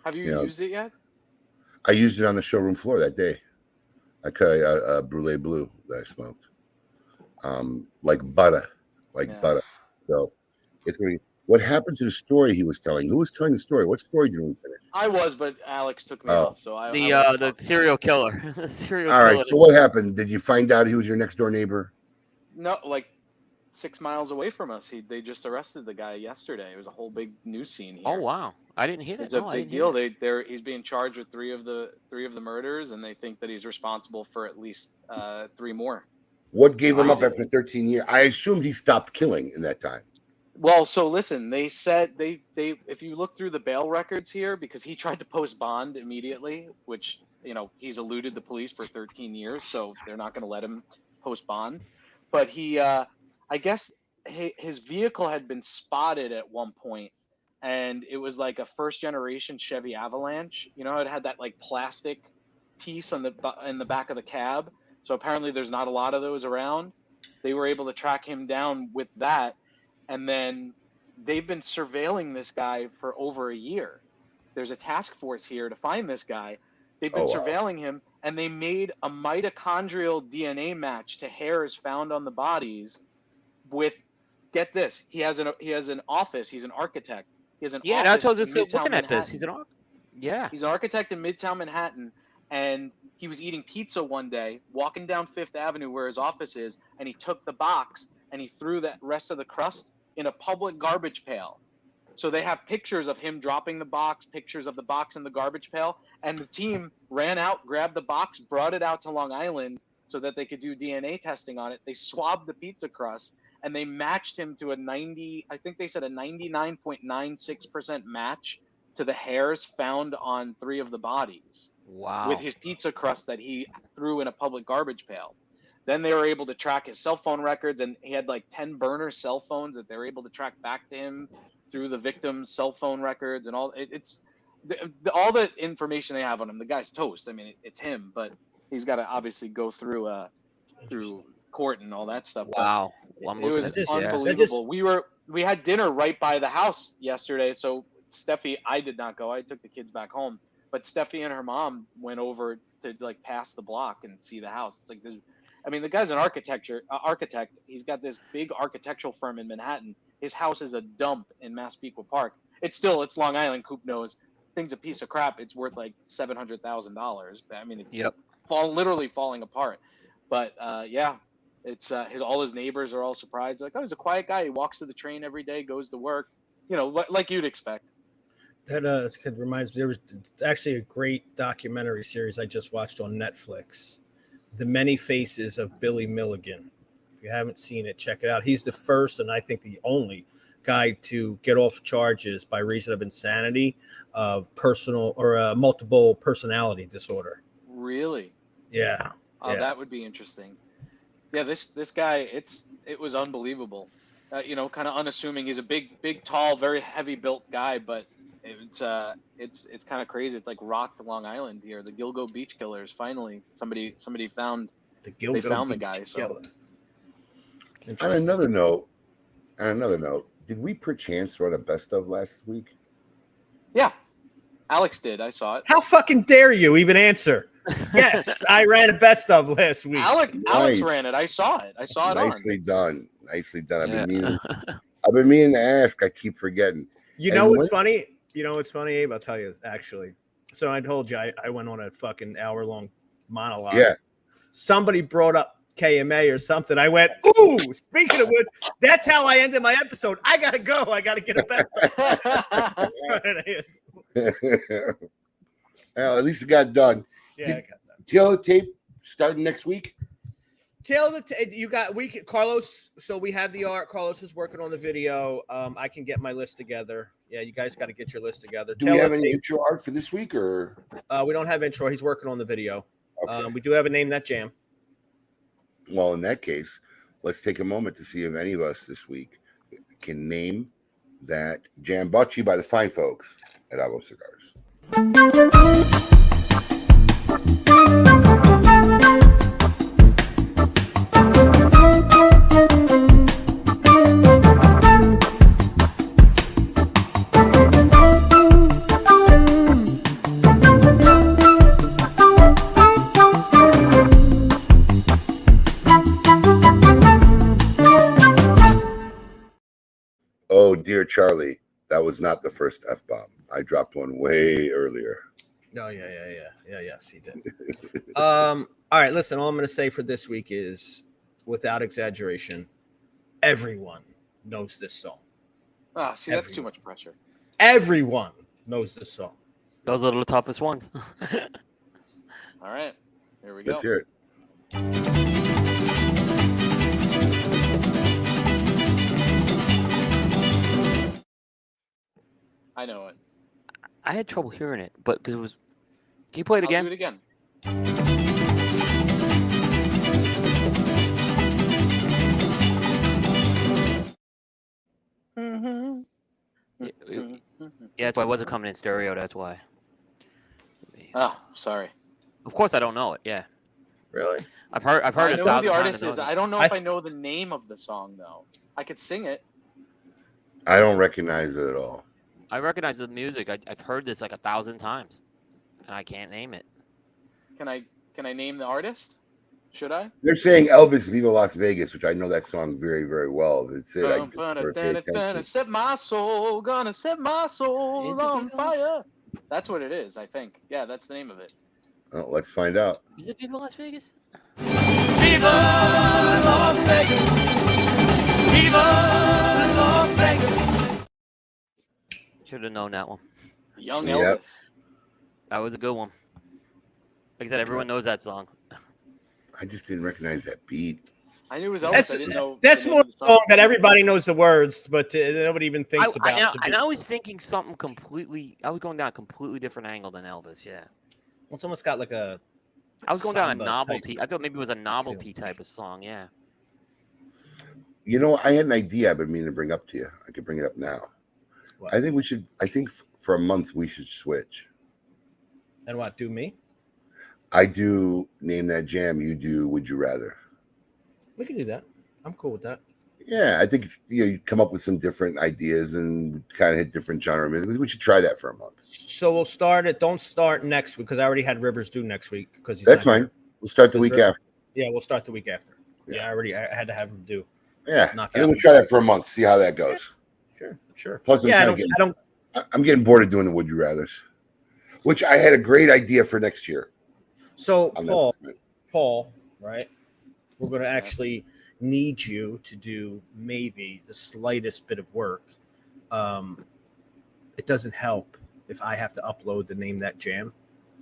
Have you Yeah. used it yet? I used it on the showroom floor that day. I cut a, a brulee blue that I smoked, um, like butter, like Yeah. butter. So it's going to be. What happened to the story he was telling? Who was telling the story? What story did we finish? I was, but Alex took me Oh. off. So I The I uh the serial killer. the serial killer. All right. killer. So what happened? Did you find out he was your next door neighbor? no like six miles away from us. He they just arrested the guy yesterday. It was a whole big news scene here. Oh wow! I didn't hear that. It's a No, I big deal. They they're he's being charged with three of the three of the murders, and they think that he's responsible for at least uh, three more. What gave him up after 13 years? I assumed he stopped killing in that time. Well, so listen, they said they they if you look through the bail records here, because he tried to post bond immediately, which you know he's eluded the police for 13 years, so they're not going to let him post bond. But he, uh, I guess, hi- his vehicle had been spotted at one point, and it was like a first generation Chevy Avalanche. You know, it had that like plastic piece on the in the back of the cab. So apparently, there's not a lot of those around. They were able to track him down with that and then they've been surveilling this guy for over a year. There's a task force here to find this guy. They've been Oh, wow. surveilling him, and they made a mitochondrial DNA match to hairs found on the bodies. With, get this, he has an he has an office. He's an architect. He has an Yeah, that's what I office was in just Midtown looking at this. He's an arch- Yeah. He's an architect in Midtown Manhattan, and he was eating pizza one day, walking down Fifth Avenue where his office is, and he took the box and he threw that rest of the crust in a public garbage pail. So they have pictures of him dropping the box, pictures of the box in the garbage pail, and the team ran out, grabbed the box, brought it out to Long Island so that they could do DNA testing on it. They swabbed the pizza crust and they matched him to a 90, I think they said a 99.96% match to the hairs found on three of the bodies Wow. with his pizza crust that he threw in a public garbage pail. Then they were able to track his cell phone records, and he had like 10 burner cell phones that they were able to track back to him through the victim's cell phone records and all. It, it's the, the, all the information they have on him. The guy's toast. I mean, it, it's him, but he's got to obviously go through uh through court and all that stuff. Wow. Well, I'm it was at this. Yeah. unbelievable. We were we had dinner right by the house yesterday. So Steffi, I did not go. I took the kids back home, but Steffi and her mom went over to like pass the block and see the house. It's like this. I mean, the guy's an architecture uh, architect. He's got this big architectural firm in Manhattan. His house is a dump in Massapequa Park. It's still it's Long Island. Coop knows thing's a piece of crap. It's worth like seven hundred thousand dollars. I mean, it's Yep. fall literally falling apart. But uh, yeah, it's uh, his all his neighbors are all surprised. Like, oh, he's a quiet guy. He walks to the train every day, goes to work. You know, like you'd expect. That uh, it reminds me. There was actually a great documentary series I just watched on Netflix, "The Many Faces of Billy Milligan." If you haven't seen it, check it out. He's the first and I think the only guy to get off charges by reason of insanity of personal or uh, multiple personality disorder. Really? Yeah, Oh, Yeah. that would be interesting. Yeah, this this guy, it's it was unbelievable. Uh, you know, kind of unassuming. He's a big, big, tall, very heavy built guy, but it's uh, it's it's kind of crazy. It's like rocked Long Island here. The Gilgo Beach Killers. Finally, somebody somebody found The they Gilgo found the Beach guy. So On another note, on another note, did we perchance run a best of last week? yeah, Alex did. I saw it. How fucking dare you even answer? Yes, I ran a best of last week. Alex Alex Nice. ron it. I saw it. I saw it on. Nicely done. Nicely done. I've Yeah. been meaning. I've been meaning to ask. I keep forgetting. You And know what's when- funny? You know what's funny, Abe? I'll tell you actually. So I told you I, I went on a fucking hour long monologue. Yeah. Somebody brought up KMA or something. I went, ooh, speaking of which, that's how I ended my episode. I gotta go. I gotta get a best. well, at least it got done. yeah, I got that. Tail the tape starting next week. Tail the t- you got we can, Carlos. So we have the art. Carlos is working on the video. Um, I can get my list together. Yeah, you guys got to get your list together. Do Tail we have any intro art for this week or? Uh, we don't have intro. He's working on the video. Okay. Um, we do have a name that jam. well, in that case, let's take a moment to see if any of us this week can name that jam brought to you by the fine folks at Avo Cigars. Dear Charlie, that was not the first F bomb. I dropped one way earlier. Oh yeah, yeah, yeah, yeah. Yes, he did. um. All right. Listen. All I'm going to say for this week is, without exaggeration, everyone knows this song. Ah, see, that's too much pressure. Everyone knows this song. Those are the toughest ones. All right, here we go. Let's hear it. I know it. I had trouble hearing it, but because it was. Can you play it I'll again? do it again. Yeah, it- yeah, that's why it wasn't coming in stereo. That's why. Oh, sorry. Of course, I don't know it. Yeah, Really? I've heard. I've heard I it. know a who thousand the times artist and is. I don't know I if I th- know the name of the song though. I could sing it. I don't recognize it at all. I recognize the music. I, I've heard this like a thousand times, and I can't name it. Can I? Can I name the artist? Should I? They're saying Elvis Viva Las Vegas, which I know that song very, very well. It's it. I Dun, just dun, never dun, pay dun, dun, set my soul, gonna set my soul on fire. That's what it is, I think. Yeah, that's the name of it. Oh, let's find out. Is it Viva Las Vegas? Viva Las Vegas. Viva Las Vegas. Should have known that one. Young Yep. Elvis. That was a good one. Like I said, everyone knows that song. I just didn't recognize that beat. I knew it was Elvis. That's I didn't know. that's more a song that everybody knows the words, but uh, nobody even thinks I, about. now, the and. I was thinking something completely. I was going down a completely different angle than Elvis. Yeah, It's almost got like a. I was going down a Samba type novelty. I thought maybe it was a novelty type of song. Yeah. You know, I had an idea I've been meaning to bring up to you. I could bring it up now. What? I think we should. I think f- for a month we should switch. And what? Do me? I do name that jam. You do. Would you rather? We can do that. I'm cool with that. Yeah, I think you know you come up with some different ideas and kind of hit different genre music. We should try that for a month. So we'll start it. Don't start next week because I already had Rivers do next week because That's fine. We'll start the week River- after. Yeah, we'll start the week after. Yeah, Yeah. I already I had to have him do. Yeah, and then we'll try that for a month. See how that goes. Sure, sure. Plus, I'm yeah, I don't, getting- I don't. I- I'm getting bored of doing the would you rather's, which I had a great idea for next year. So on that Paul, segment. Paul, right? We're going to actually need you to do maybe the slightest bit of work. Um, it doesn't help if I have to upload the name that jam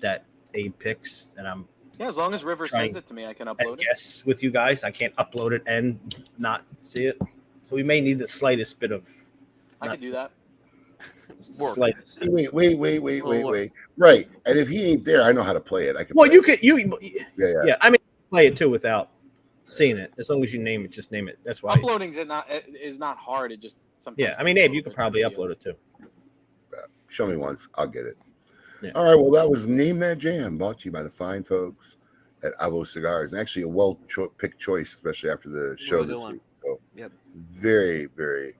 that Abe picks, and I'm Yeah, as long as River Trying- sends it to me, I can upload it. guess with you guys. I can't upload it and not see it, so we may need the slightest bit of I can do that. slightest. Wait, wait, wait, wait, Well, wait, wait. Right, and if he ain't there, I know how to play it. I can. Well, you it. could you Yeah, yeah. yeah. I mean, play it too without seeing it. As long as you name it, just name it. That's why. uploading is not it is not hard. It just sometimes. Yeah, I mean, Abe, you could probably upload it too. Uh, show me once, I'll get it. Yeah. All right, well, that was Name That Jam, brought to you by the fine folks at Avo Cigars. And actually, a well cho- picked choice, especially after the show Really this one. week. So, Yep. very, very,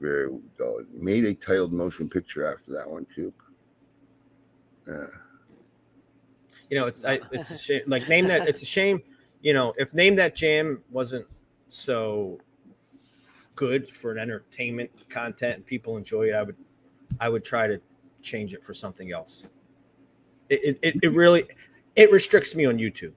very dull. Made a titled motion picture after that one, Coop. Yeah. You know, it's I, it's a shame. Like name that. It's a shame. You know, if name that jam wasn't so good for an entertainment content and people enjoy it, I would, I would try to change it for something else. It it, it, it really, it restricts me on YouTube.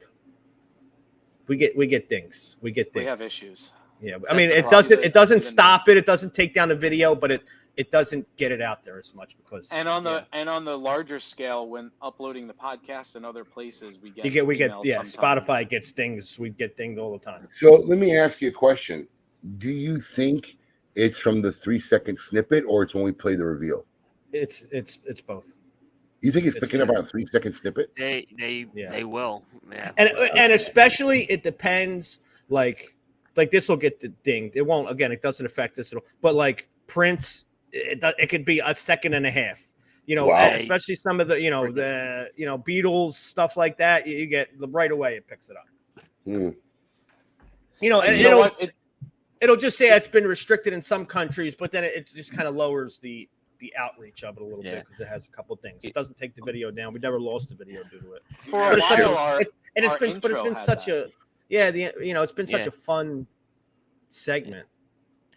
We get we get things. We get things. We have issues. Yeah, I mean, it doesn't it doesn't even- stop it. It doesn't take down the video, but it it doesn't get it out there as much because And on the yeah. and on the larger scale, when uploading the podcast and other places, we get you get we get yeah sometimes. Spotify gets things we get things all the time. So let me ask you a question. Do you think it's from the three second snippet or it's when we play the reveal? It's it's it's both. You think it's It's picking up on a three second snippet? They they Yeah. they will. Yeah. And and especially it depends like like this will get the dinged. It won't again. It doesn't affect this at all. But like Prince, it it could be a second and a half. You know, Wow. especially some of the you know the you know Beatles stuff like that. You, you get the right away. It picks it up. Hmm. You know, and You know it'll what? It- it'll just say it's been restricted in some countries, but then it, it just kind of lowers the the outreach of it a little bit because it has a couple things. It doesn't take the video down. We never lost the video due to it. For But it's such a, while, our- it's, and it's our been but it's intro been such that. a yeah the you know it's been such Yeah. a fun segment.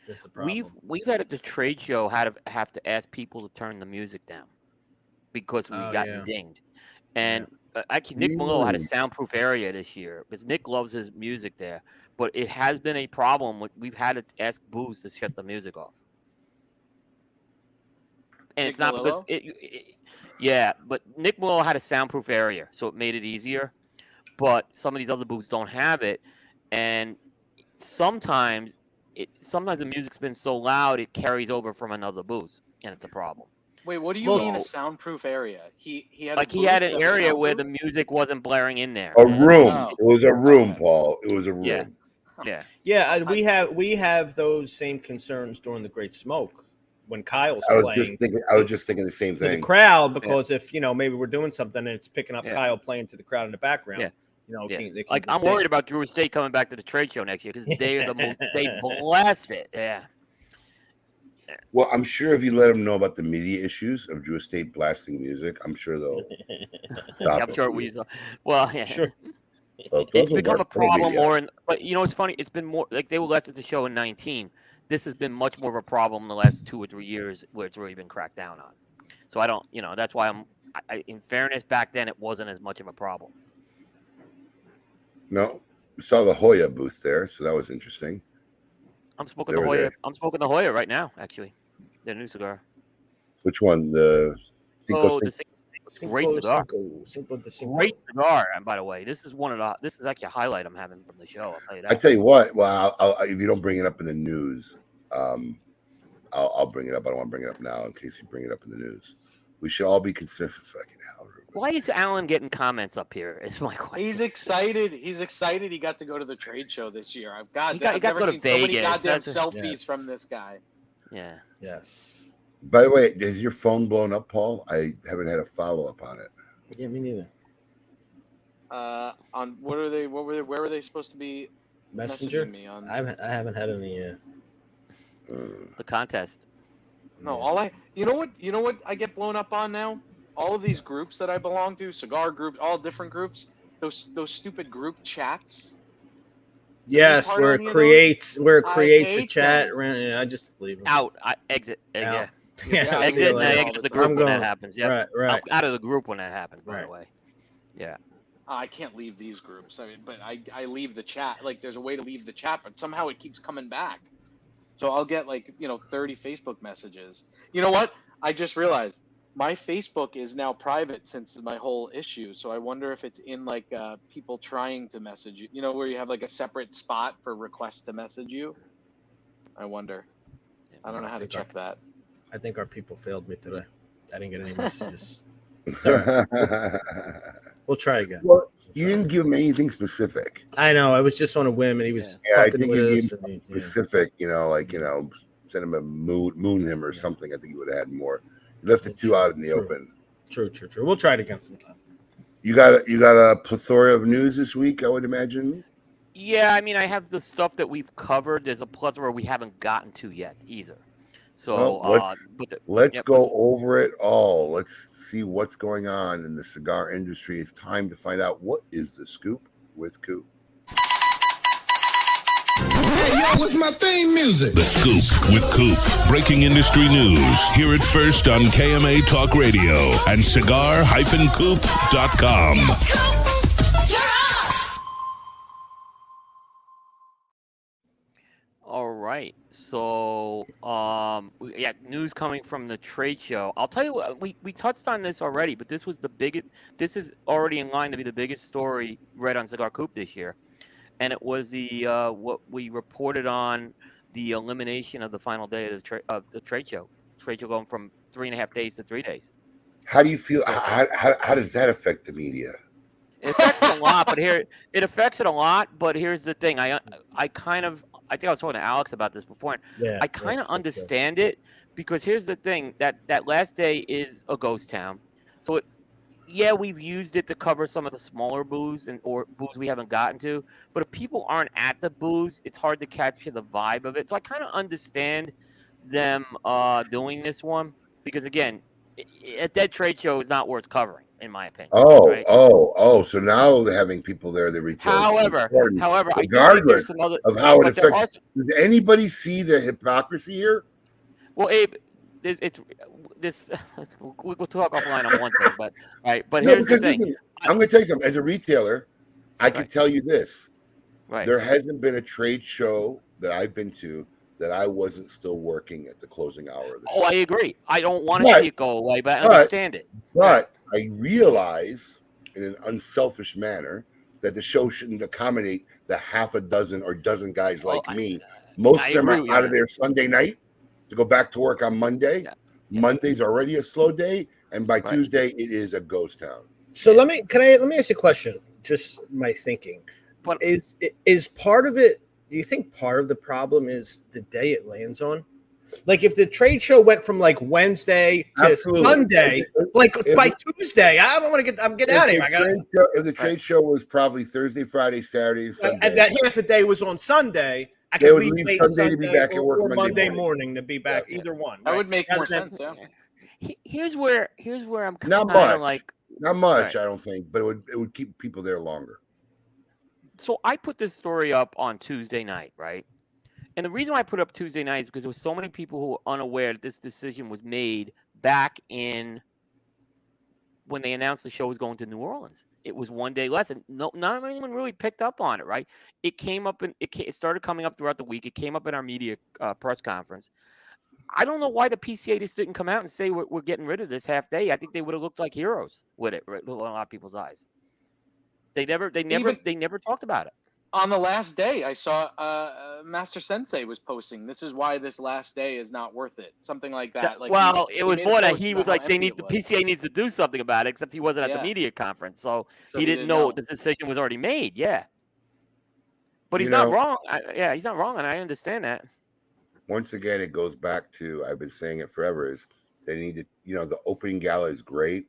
That's the problem. We've we've had at the trade show had to have to ask people to turn the music down because we Oh, got yeah. dinged. And uh, actually, Nick Malone had a soundproof area this year because Nick loves his music there. But it has been a problem. We've had to ask Booze to shut the music off. And Nick it's not because Melillo? it, it- yeah, but Nick Malone had a soundproof area, so it made it easier. But some of these other booths don't have it, and sometimes it sometimes the music's been so loud it carries over from another booth, and it's a problem. Wait, what do you Most- mean a soundproof area? He he had a Like he had an was area where the music wasn't blaring in there. A room. Oh. It was a room, Paul. It was a room. Yeah. Yeah, yeah, I- we have we have those same concerns during the Great Smoke when Kyle's I was playing just thinking. I was just thinking the same thing. the crowd because if you know maybe we're doing something and it's picking up Yeah. Kyle playing to the crowd in the background. Yeah. You know, yeah. can- they can Like I'm big. worried about Drew Estate coming back to the trade show next year because they're the most they blast it. Yeah. Well, I'm sure if you let them know about the media issues of Drew Estate blasting music, I'm sure they'll stop. Yeah, I'm us. sure we. Well, yeah. Sure. Well, it's become a work for the problem media. more in but you know it's funny it's been more like they were less at the show in 19 this has been much more of a problem in the last two or three years where it's really been cracked down on so i don't you know that's why i'm I, I, in fairness back then it wasn't as much of a problem No, we saw the Joya booth there, so that was interesting. i'm smoking They the Joya there. i'm smoking the Joya right now actually their new cigar Which one? The Cinco oh the Cin- Cinco- great cigar Cinco, Cinco de Cinco. great cigar and by the way this is one of the this is actually a highlight i'm having from the show i'll tell you that I tell you what. Well, I'll, I'll, if you don't bring it up in the news, um, I'll, I'll bring it up. I don't want to bring it up now in case you bring it up in the news. We should all be concerned. For fucking hell. Why is alan getting comments up here is my question He's excited. He's excited. He got to go to the trade show this year. I've got. He got- I've got to go to seen so many goddamn That's a- selfies Yes. from this guy. yeah Yes. By the way, is your phone blown up, Paul? I haven't had a follow up on it. Yeah, me neither. Uh, on what are they? What were they? Where were they supposed to be Messenger. me on? I haven't I haven't had any. Uh, the contest No, all I you know what you know what I get blown up on now? All of these groups that I belong to, cigar groups, all different groups, those those stupid group chats. Yes, where it any those? creates where it creates a chat. that. yeah, I just leave them. out I exit uh, Out. yeah Yeah, Yeah, I exit you and later. I exit the the group I'm when that happens. Yeah, Right, right. out of the group when that happens. By Right. the way, yeah. I can't leave these groups. I mean, but I I leave the chat. Like there's a way to leave the chat, but somehow it keeps coming back. So I'll get like you know 30 Facebook messages. You know what? I just realized my Facebook is now private since my whole issue. So I wonder if it's in like uh, people trying to message you. You know where you have like a separate spot for requests to message you. I wonder. I don't know how to check that. I think our people failed me today. I didn't get any messages. It's. We'll try again. Well, You didn't give him anything specific. I know. I was just on a whim, and he was Yeah, I think with you us. gave and he- yeah. Specific, you know, like you know, send him a moon, moon him or something. I think you would have had more. You left the two out in the True. open. True, true, true. We'll try it again sometime. You got a, you got a plethora of news this week, I would imagine. Yeah, I mean, I have the stuff that we've covered. There's a plethora we haven't gotten to yet either. So Well, uh, let's- but the- Let's Yep. go over it all. Let's see what's going on in the cigar industry. It's time to find out what is the scoop with Coop. The Scoop with Coop. Breaking industry news. Hear it first on KMA Talk Radio and cigar-coop.com. All right. So, um, yeah, news coming from the trade show. I'll tell you what, we, we touched on this already, but this was the biggest, this is already in line to be the biggest story read on Cigar Coop this year. And it was the, uh, what we reported on the elimination of the final day of the, tra- of the trade show. Trade show going from three and a half days to three days. How do you feel? How, how, how does that affect the media? It affects it a lot, but here it affects it a lot. But here's the thing: I I kind of I think I was talking to Alex about this before. Yeah. I kind of understand it because here's the thing that that last day is a ghost town. So it, yeah, we've used it to cover some of the smaller booths and or booths we haven't gotten to. But if people aren't at the booths, it's hard to capture the vibe of it. So I kind of understand them uh, doing this one because again, a dead trade show is not worth covering, in my opinion. Oh, right? oh, oh! So now they're having people there. The retail. However, however, I do think regardless other, of how it but there are affects. Does anybody see the hypocrisy here? Well, Abe, there's, it's this. We will talk offline on one thing, but all right. But No, here's the thing. listen, I'm going to tell you something. As a retailer, I can Right. tell you this: Right. there hasn't been a trade show that I've been to that I wasn't still working at the closing hour of the oh, show. Oh, I agree. I don't want to see it go away, but I but- understand it. But I realize, in an unselfish manner, that the show shouldn't accommodate the half a dozen or dozen guys Oh, like I- me. Most I of them are out of there Sunday night to go back to work on Monday. Yeah. Monday's already a slow day, and by Right. Tuesday it is a ghost town. So let me can I let me ask you a question? Just my thinking But is is part of it. Do you think part of the problem is the day it lands on? Like if the trade show went from like Wednesday to Absolutely. Sunday, If- like if- by Tuesday, I don't want to get. I'm getting out of here. I got trade show- if the trade show was probably Thursday, Friday, Saturday, Sunday, and that half a day was on Sunday. I They could would leave leave late Sunday to be Sunday back at work or Monday Monday morning. morning to be back. Yeah. Either one. That right? would make Rather more than- sense. Yeah. here's where here's where I'm kind Not of much. like. not much, Right. I don't think, but it would it would keep people there longer. So I put this story up on Tuesday night, right? And the reason why I put it up Tuesday night is because there was so many people who were unaware that this decision was made back in when they announced the show was going to New Orleans. It was one day less, and no, not anyone really picked up on it. Right? It came up and it, it started coming up throughout the week. It came up in our media uh, press conference. I don't know why the PCA just didn't come out and say we're, we're getting rid of this half day. I think they would have looked like heroes with it, right, in a lot of people's eyes. They never, they never, Even- they never talked about it. On the last day, I saw uh, uh, Master Sensei was posting. This is why this last day is not worth it. Something like that. That- Like well, he- it he was more that he was like, they need the. PCA needs to do something about it, except he wasn't at Yeah. the media conference, so, So he didn't didn't know, the decision was already made. Yeah, but You he's not know- wrong. I, yeah, he's not wrong, and I understand that. once again, it goes back to I've been saying it forever is they need to, you know, the opening gala is great,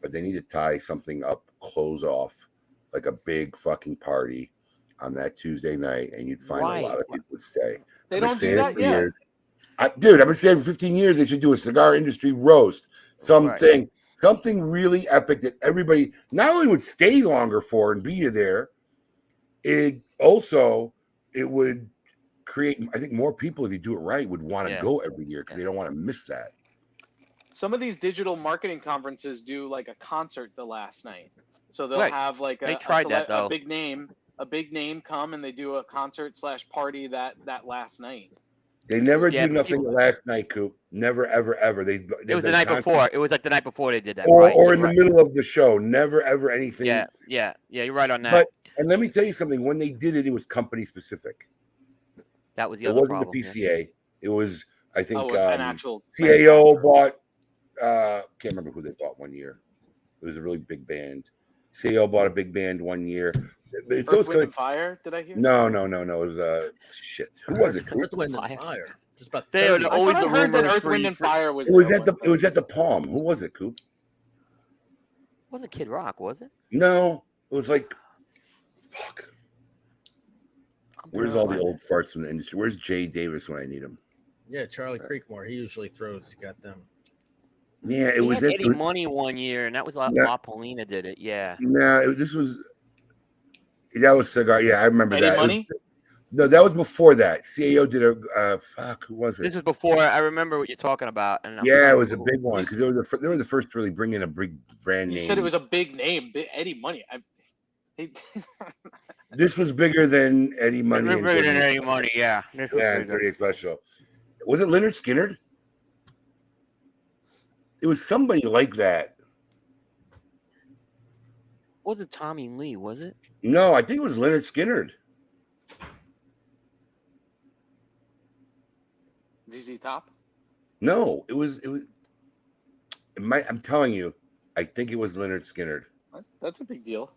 but they need to tie something up, close off like a big fucking party on that Tuesday night, and you'd find a lot of people would stay. They don't do saying that yet. years. I, dude, I've been saying for 15 years they should do a cigar industry roast, something, something really epic that everybody not only would stay longer for and be there, it also it would create. I think more people, if you do it right, would want to Yeah. go every year because they don't want to miss that. Some of these digital marketing conferences do like a concert the last night. So they'll Right. have like a, They a tried that, cele- a big name, a big name come and they do a concert slash party that that last night. They never Yeah, do nothing people- last night, Coop. Never, ever, ever. They It was the night before. It was like the night before they did that. or, right, or you're in the middle of the show. Never, ever anything. Yeah, yeah, yeah. You're right on that. But and let me tell you something. When they did it, it was company specific. that was the It other wasn't problem. the yeah. PCA. It was, I think, oh, an um, actual CAO bought. uh Can't remember who they bought one year. It was a really big band. CAO bought a big band one year. It's Earth, always Wind, and Fire. Did I hear? No, no, no, no. It was uh shit. Who was it? Earth, Wind, and Fire. Fire. Just about They are 30. the I always I the heard that rumor Earth, Wind, and Fire was. It was at the it was at the Palm. Who was it, Coop? wasn't Kid Rock, was it? No, it was like fuck. Where's all the old farts from the industry? Where's Jay Davis when I need him? Yeah, Charlie Creekmore. He usually throws. He's got them. Yeah, it He was had at Eddie Money one year, and that was La, Yeah. La Palina did it. Yeah. No, it, this was that was cigar. Yeah, I remember Eddie that. It was- Money. no, that was before that. CAO did a uh, fuck. Who was it? This was before I remember what you're talking about. And I'm yeah, it to was a go- big one because they were the fir- they were the first to really bring in a big brand You name. said it was a big name, Eddie Money. I, he, This was bigger than Eddie Money. and Remember than Eddie Money, yeah. This Yeah, and bigger. 38 special. Was it Lynyrd Skynyrd? It was somebody like that. Was it Tommy Lee? Was it? No, I think it was Lynyrd Skynyrd. ZZ Top. No, it was it was. It might. I'm telling you, I think it was Lynyrd Skynyrd. That's a big deal.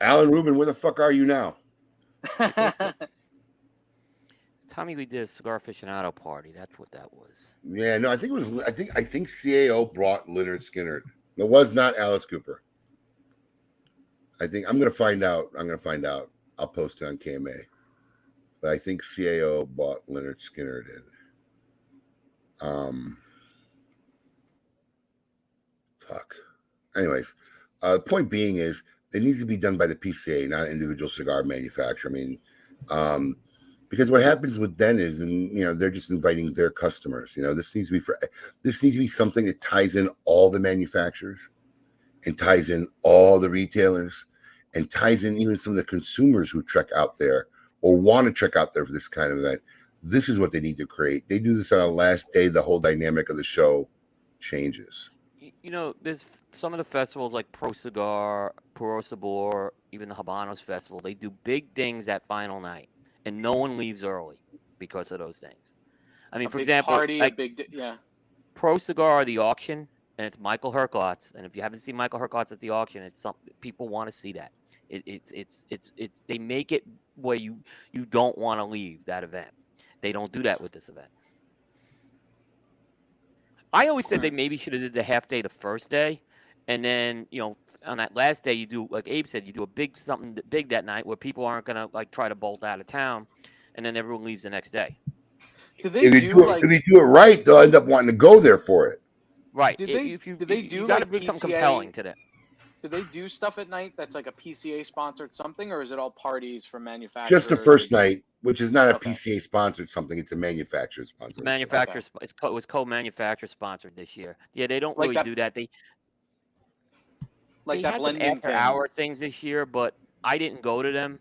Alan Rubin, where the fuck are you now? Tommy Lee did a cigar aficionado party. That's what that was. Yeah, no, I think it was. I think I think CAO brought Lynyrd Skynyrd. It was not Alice Cooper. I think I'm gonna find out. I'm gonna find out. I'll post it on KMA. But I think CAO bought Lynyrd Skynyrd in. Um. Fuck. Anyways, uh, the point being is it needs to be done by the PCA, not individual cigar manufacturer. I mean, um, because what happens with then is, and you know, they're just inviting their customers. You know, this needs to be for this needs to be something that ties in all the manufacturers, and ties in all the retailers, and ties in even some of the consumers who trek out there or want to trek out there for this kind of event. This is what they need to create. They do this on the last day. The whole dynamic of the show changes. You know, there's some of the festivals like Pro Cigar, Puro Sabor, even the Habanos Festival. They do big things that final night, and no one leaves early because of those things. I mean, A for example, party, a big yeah. Pro Cigar, the auction, and it's Michael Herklots. And if you haven't seen Michael Herklots at the auction, it's something people want to see that. It, it's it's it's it's they make it where you you don't want to leave that event. They don't do that with this event. I always said they maybe should have did the half day the first day, and then you know on that last day you do like Abe said you do a big something big that night where people aren't gonna like try to bolt out of town, and then everyone leaves the next day. Did they If they do do it, like? if they do it right, they'll end up wanting to go there for it. Right. Did they- if you, did they do, you gotta like, bring something compelling to that. Do they do stuff at night that's like a PCA sponsored something, or is it all parties from manufacturers? Just the first night, which is not a Okay. PCA sponsored something; it's a manufacturer sponsored. Manufacturer, sp- it's co- it was co-manufacturer sponsored this year. Yeah, they don't Like really that- do that. They Like they that had some after thing. hour things this year, but I didn't go to them.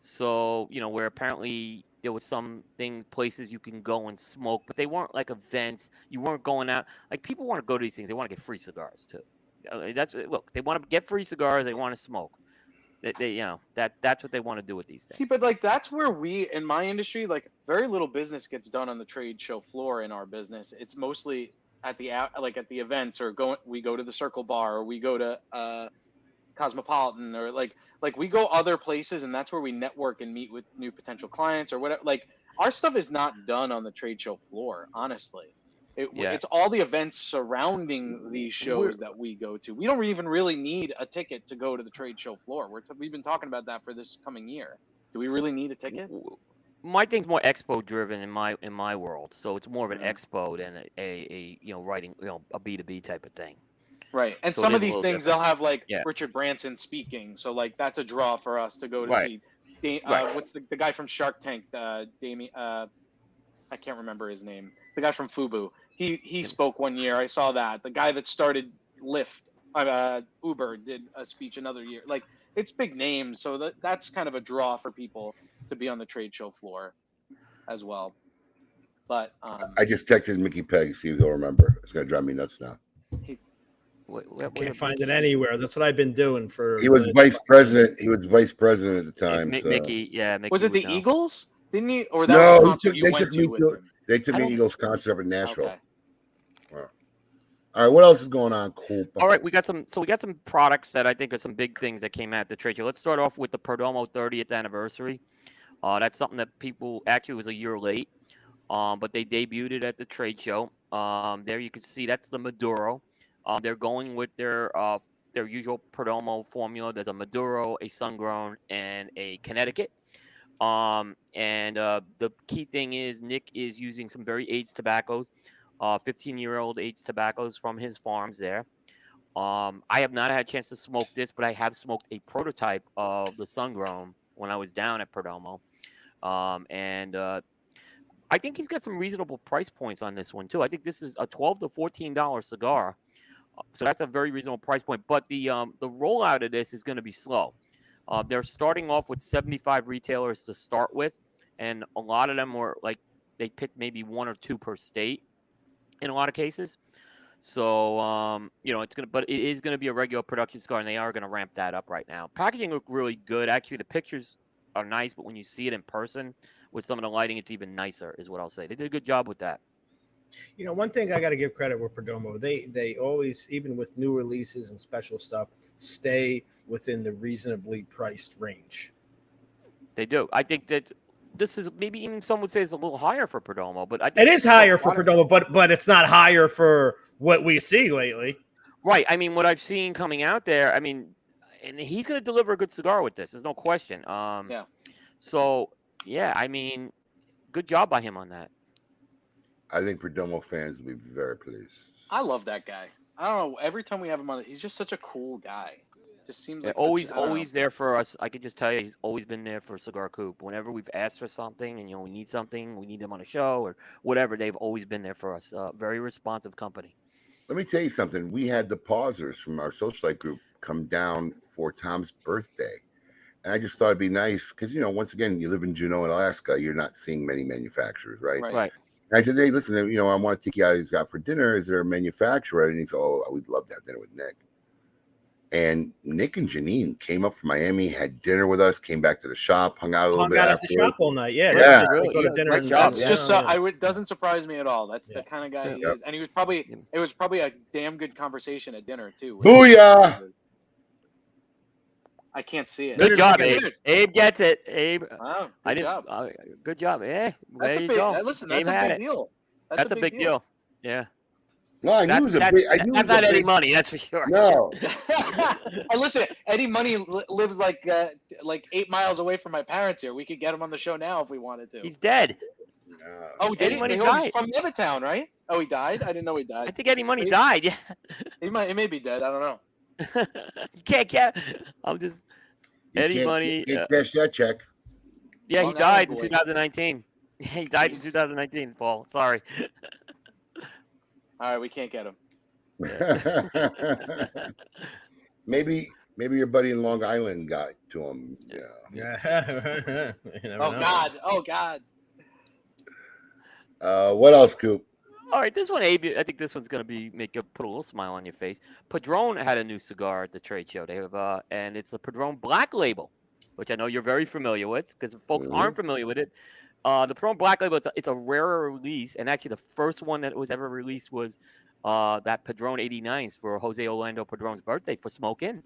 So you know, where apparently there was some thing places you can go and smoke, but they weren't like events. You weren't going out like people want to go to these things. They want to get free cigars too. Uh, That's look, they want to get free cigars. They want to smoke. They, they you know that that's what they want to do with these things. See, but like that's where we in my industry, like very little business gets done on the trade show floor in our business. It's mostly at the like at the events or going we go to the Circle Bar or we go to uh, Cosmopolitan or like like we go other places and that's where we network and meet with new potential clients or whatever. Like our stuff is not done on the trade show floor, honestly. It, Yeah. It's all the events surrounding these shows We're- that we go to. We don't even really need a ticket to go to the trade show floor. We're t- we've been talking about that for this coming year. Do we really need a ticket? My thing's more expo driven in my in my world so it's more of an Mhm. expo than a, a, a you know writing you know a b2b type of thing Right. And So some of these things different. they'll have like Yeah. Richard Branson speaking. So like that's a draw for us to go to Right. see. Da- uh, Right. What's the, the guy from Shark Tank? Uh, Damien. Uh, I can't remember his name. The guy from Fubu. He he spoke one year. I saw that. The guy that started Lyft, uh, Uber, did a speech another year. Like it's big names, so that that's kind of a draw for people to be on the trade show floor, as well. But um, I just texted Mickey Peg, see if he'll remember. It's gonna drive me nuts now. Wh- wh- what Can't a- find it anywhere. That's what I've been doing for. He was the- vice president. He was vice president at the time. Mi- so- mickey yeah mickey was it the know. Eagles? Didn't he? Or that No, was he took- they took to me to- They took me Eagles concert up in Nashville. Okay. All All right, what else is going on? Cool. All right, we got some. So we got some products that I think are some big things that came out at the trade show. Let's start off with the Perdomo 30th anniversary. Uh, that's something that people actually was a year late, um, but they debuted it at the trade show. Um, there you can see that's the Maduro. Uh, they're going with their uh, their usual Perdomo formula. There's a Maduro, a Sun-Grown, and a Connecticut. Um, and uh, the key thing is Nick is using some very aged tobaccos, uh, 15 year old aged tobaccos from his farms there. Um, I have not had a chance to smoke this, but I have smoked a prototype of the Sungrown when I was down at Perdomo. Um, and uh, I think he's got some reasonable price points on this one too. I think this is a 12 to 14 dollar cigar, Uh, so that's a very reasonable price point. But the um, the rollout of this is going to be slow. Uh, they're starting off with 75 retailers to start with, and a lot of them were like they picked maybe one or two per state in a lot of cases. So um, you know it's gonna, but it is gonna be a regular production cigar, and they are gonna ramp that up right now. Packaging look really good. Actually, the pictures are nice, but when you see it in person with some of the lighting, it's even nicer. Is what I'll say. They did a good job with that. You know, one thing I got to give credit with Perdomo, they they always, even with new releases and special stuff, stay within the reasonably priced range. They do. I think that this is maybe even some would say it's a little higher for Perdomo, but I think It is higher for Perdomo, but but it's not higher for what we see lately. Right. I mean, what I've seen coming out there, I mean, and he's going to deliver a good cigar with this. There's no question. Um, Yeah. So, yeah, I mean, good job by him on that. I think Perdomo fans will be very pleased. I love that guy. I don't know. Every time we have him on, he's just such a cool guy. Just seems They're like such- always, know. always there for us. I could just tell you, he's always been there for Cigar Coop. Whenever we've asked for something, and you know, we need something, we need them on a show or whatever, they've always been there for us. Uh, very responsive company. Let me tell you something. We had the pausers from our socialite group come down for Tom's birthday. And I just thought it'd be nice because, you know, once again, you live in Juneau, Alaska, you're not seeing many manufacturers, right? Right. Right. And I said, hey, listen, you know, I want to take you guys out for dinner. Is there a manufacturer? And he said, oh, we'd love to have dinner with Nick. And Nick and Janine came up from Miami, had dinner with us, came back to the shop, hung out a little Hung bit. out at the shop all night. Yeah, Yeah. they just Really, go to yeah, dinner great and job. That's uh, Yeah. just so I would doesn't surprise me at all. That's Yeah. the kind of guy he Yeah. is, and he was probably it was probably a damn good conversation at dinner too. Booyah! I can't see it. Good job, Abe. Abe gets it. Abe, Wow, good I didn't. job. Uh, good job. Yeah, That's there a you big. go. uh, Listen, Abe that's a big deal. That's, a big deal. Yeah. No, I knew it That's, was a big. I knew that's was a not any big- money, that's for sure. No, and listen, Eddie Money lives like uh, like eight miles away from my parents here. We could get him on the show now if we wanted to. He's dead. no. oh, did Eddie he? Money he's died. from Levittown, right? Oh, he died. I didn't know he died. I think Eddie Money He- died. Yeah. He might. He may be dead. I don't know. You can't get. I'm just. You Eddie Money, You uh, cash that check. Yeah, he died in 2019. He died in 2019. Paul, sorry. All right, we can't get him. maybe, maybe your buddy in Long Island got to him. Yeah. Yeah. Oh know. God. Oh God. Uh, what else, Coop? All right, this one, Abe. I think this one's gonna be make you put a little smile on your face. Padron had a new cigar at the trade show. They have, uh, and it's the Padron Black Label, which I know you're very familiar with, because folks Mhm. aren't familiar with it. Uh, the Padron Black Label, it's a, it's a rarer release, and actually the first one that was ever released was uh, that Padron 89s for Jose Orlando Padron's birthday for Smoke Inn.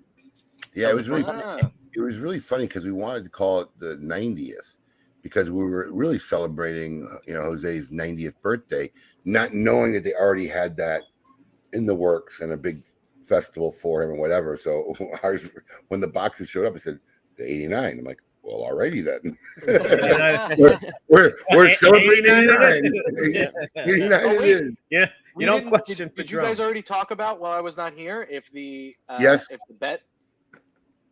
Yeah, it was really, Ah, it was really funny because we wanted to call it the 90th because we were really celebrating, uh, you know, Jose's 90th birthday, not knowing that they already had that in the works and a big festival for him and whatever. So ours, when the boxes showed up, it said the 89. I'm like, well, already then. we're we're, we're celebrating 89. 89 Oh, it wait. is. Yeah. we You don't didn't- question Did, did you guys already talk about while I was not here if the uh, Yes. if the bet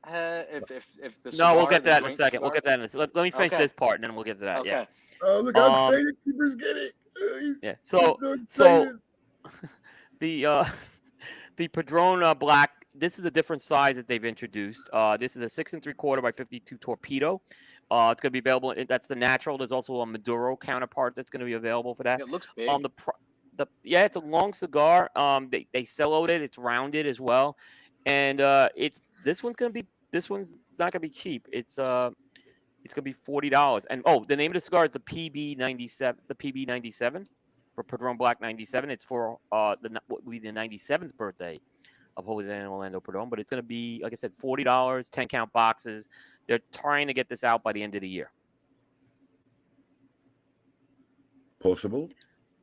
uh, if if if the No, we'll get the that in a joint second. We'll get that in a second. Let, let me finish Okay. this part, and then we'll get to that. Okay. Yeah. Oh, look how Um, excited keepers get it. He's- Yeah. So, so so the uh, the Padron uh, Black. This is a different size that they've introduced. Uh, this is a six and three quarter by fifty-two torpedo. Uh, it's going to be available. in- That's the natural. There's also a Maduro counterpart that's going to be available for that. It looks big. Um, the pr- the yeah, it's a long cigar. Um, they they sell it. It's rounded as well, and uh, it's this one's gonna be this one's not gonna be cheap. It's uh, it's gonna be forty dollars. And oh, the name of the cigar is the PB ninety seven. The PB ninety seven. for Padron Black 97. It's for uh the what will be the 97th birthday of Jose and Orlando Padron, but it's going to be like I said, forty dollars, 10 count boxes. They're trying to get this out by the end of the year. Possible.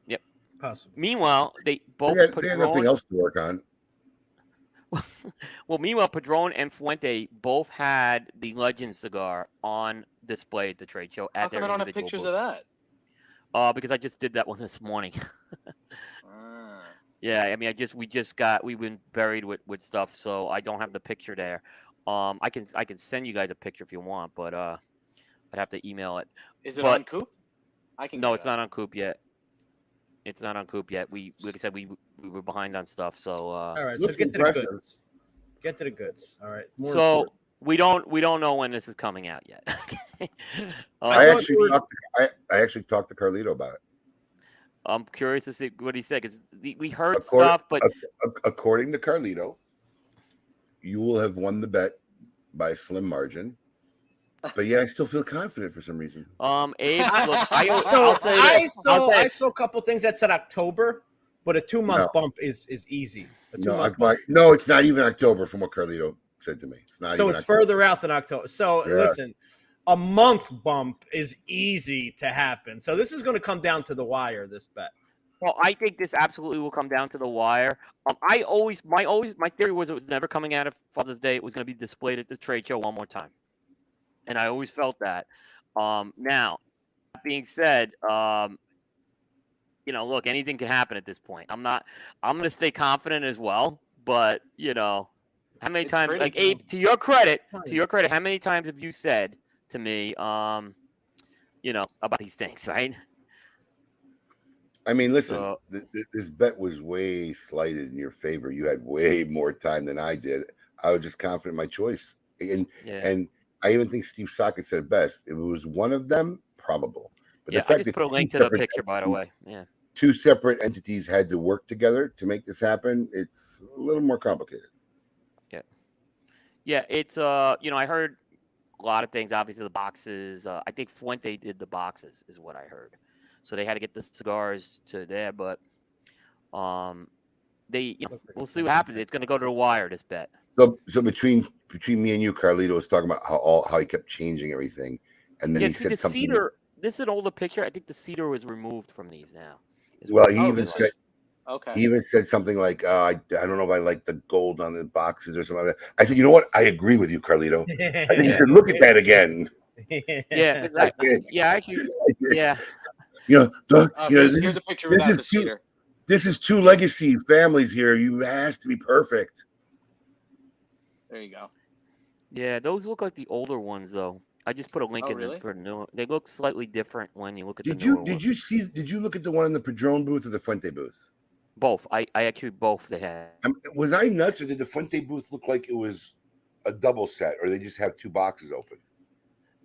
Yep. Possible. Meanwhile, they They both had, they had nothing else to work on. well, meanwhile, Padron and Fuente both had the Legend cigar on display at the trade show How at come their I don't have pictures booth. of that? Uh, because I just did that one this morning. Ah. Yeah, I mean, I just we just got we've been buried with with stuff, so I don't have the picture there. Um, I can I can send you guys a picture if you want, but uh, I'd have to email it. Is it But- on Coop? I can. No, it's that. not on Coop yet. It's not on Coop yet. We like I said, we we were behind on stuff, so uh, All right, so Looks get to the goods. Get to the goods. All right. More so important. we don't we don't know when this is coming out yet. I uh, actually were- talked. To, I, I actually talked to Carlito about it. I'm curious to see what he said because we heard According- stuff, but According to Carlito, you will have won the bet by a slim margin. But yeah, I still feel confident for some reason. um, Abe, look, I, So I'll say I this. saw I'll say I saw a couple things that said October, but a two month No. bump is is easy. No, I, two-month my, no, it's not even October from what Carlito said to me. It's not so even it's October. further out than October. So Yeah. listen, a month bump is easy to happen. So this is going to come down to the wire. This bet. Well, I think this absolutely will come down to the wire. Um, I always, my always, my theory was it was never coming out of Father's Day. It was going to be displayed at the trade show one more time, and I always felt that. Um, now, that being said, um, you know, look, anything can happen at this point. I'm not, I'm going to stay confident as well. But you know, how many It's times, like cool. Abe, to your credit, to your credit, how many times have you said to me, um, you know, about these things, right? I mean, listen, So- th- th- this bet was way slighted in your favor. You had way more time than I did. I was just confident in my choice. And Yeah. and I even think Steve Saka said it best. If it was one of them, probable. But yeah, the I fact just put a link to the separate picture, by the way. Yeah. Two separate entities had to work together to make this happen. It's a little more complicated. Yeah, Yeah, it's uh, you know, I heard a lot of things. Obviously, the boxes. Uh, I think Fuente did the boxes, is what I heard. So they had to get the cigars to there, but um, they. You know, we'll see what happens. It's going to go to the wire. This bet. So so between between me and you, Carlito was talking about how all how he kept changing everything, and then yeah, he said the something. cedar. This is an older picture. I think the cedar was removed from these now. Well, he it even looks said. Okay. He even said something like, uh, I, I don't know if I like the gold on the boxes or something like that. I said, you know what? I agree with you, Carlito. I think you should look at that again. Yeah, 'cause I, yeah, actually, yeah. You know, the, Uh, you know here's, this, a picture this without is the two- cedar. this is two legacy families here. You it has to be perfect. There you go. Yeah, those look like the older ones, though. I just put a link Oh, in really? them for new. They look slightly different when you look at Did the you newer did ones. you see did you look at the one in the Padron booth or the Fuente booth? both? I, I actually both they had. Um, was I nuts or did the Fuente booth look like it was a double set or they just have two boxes open?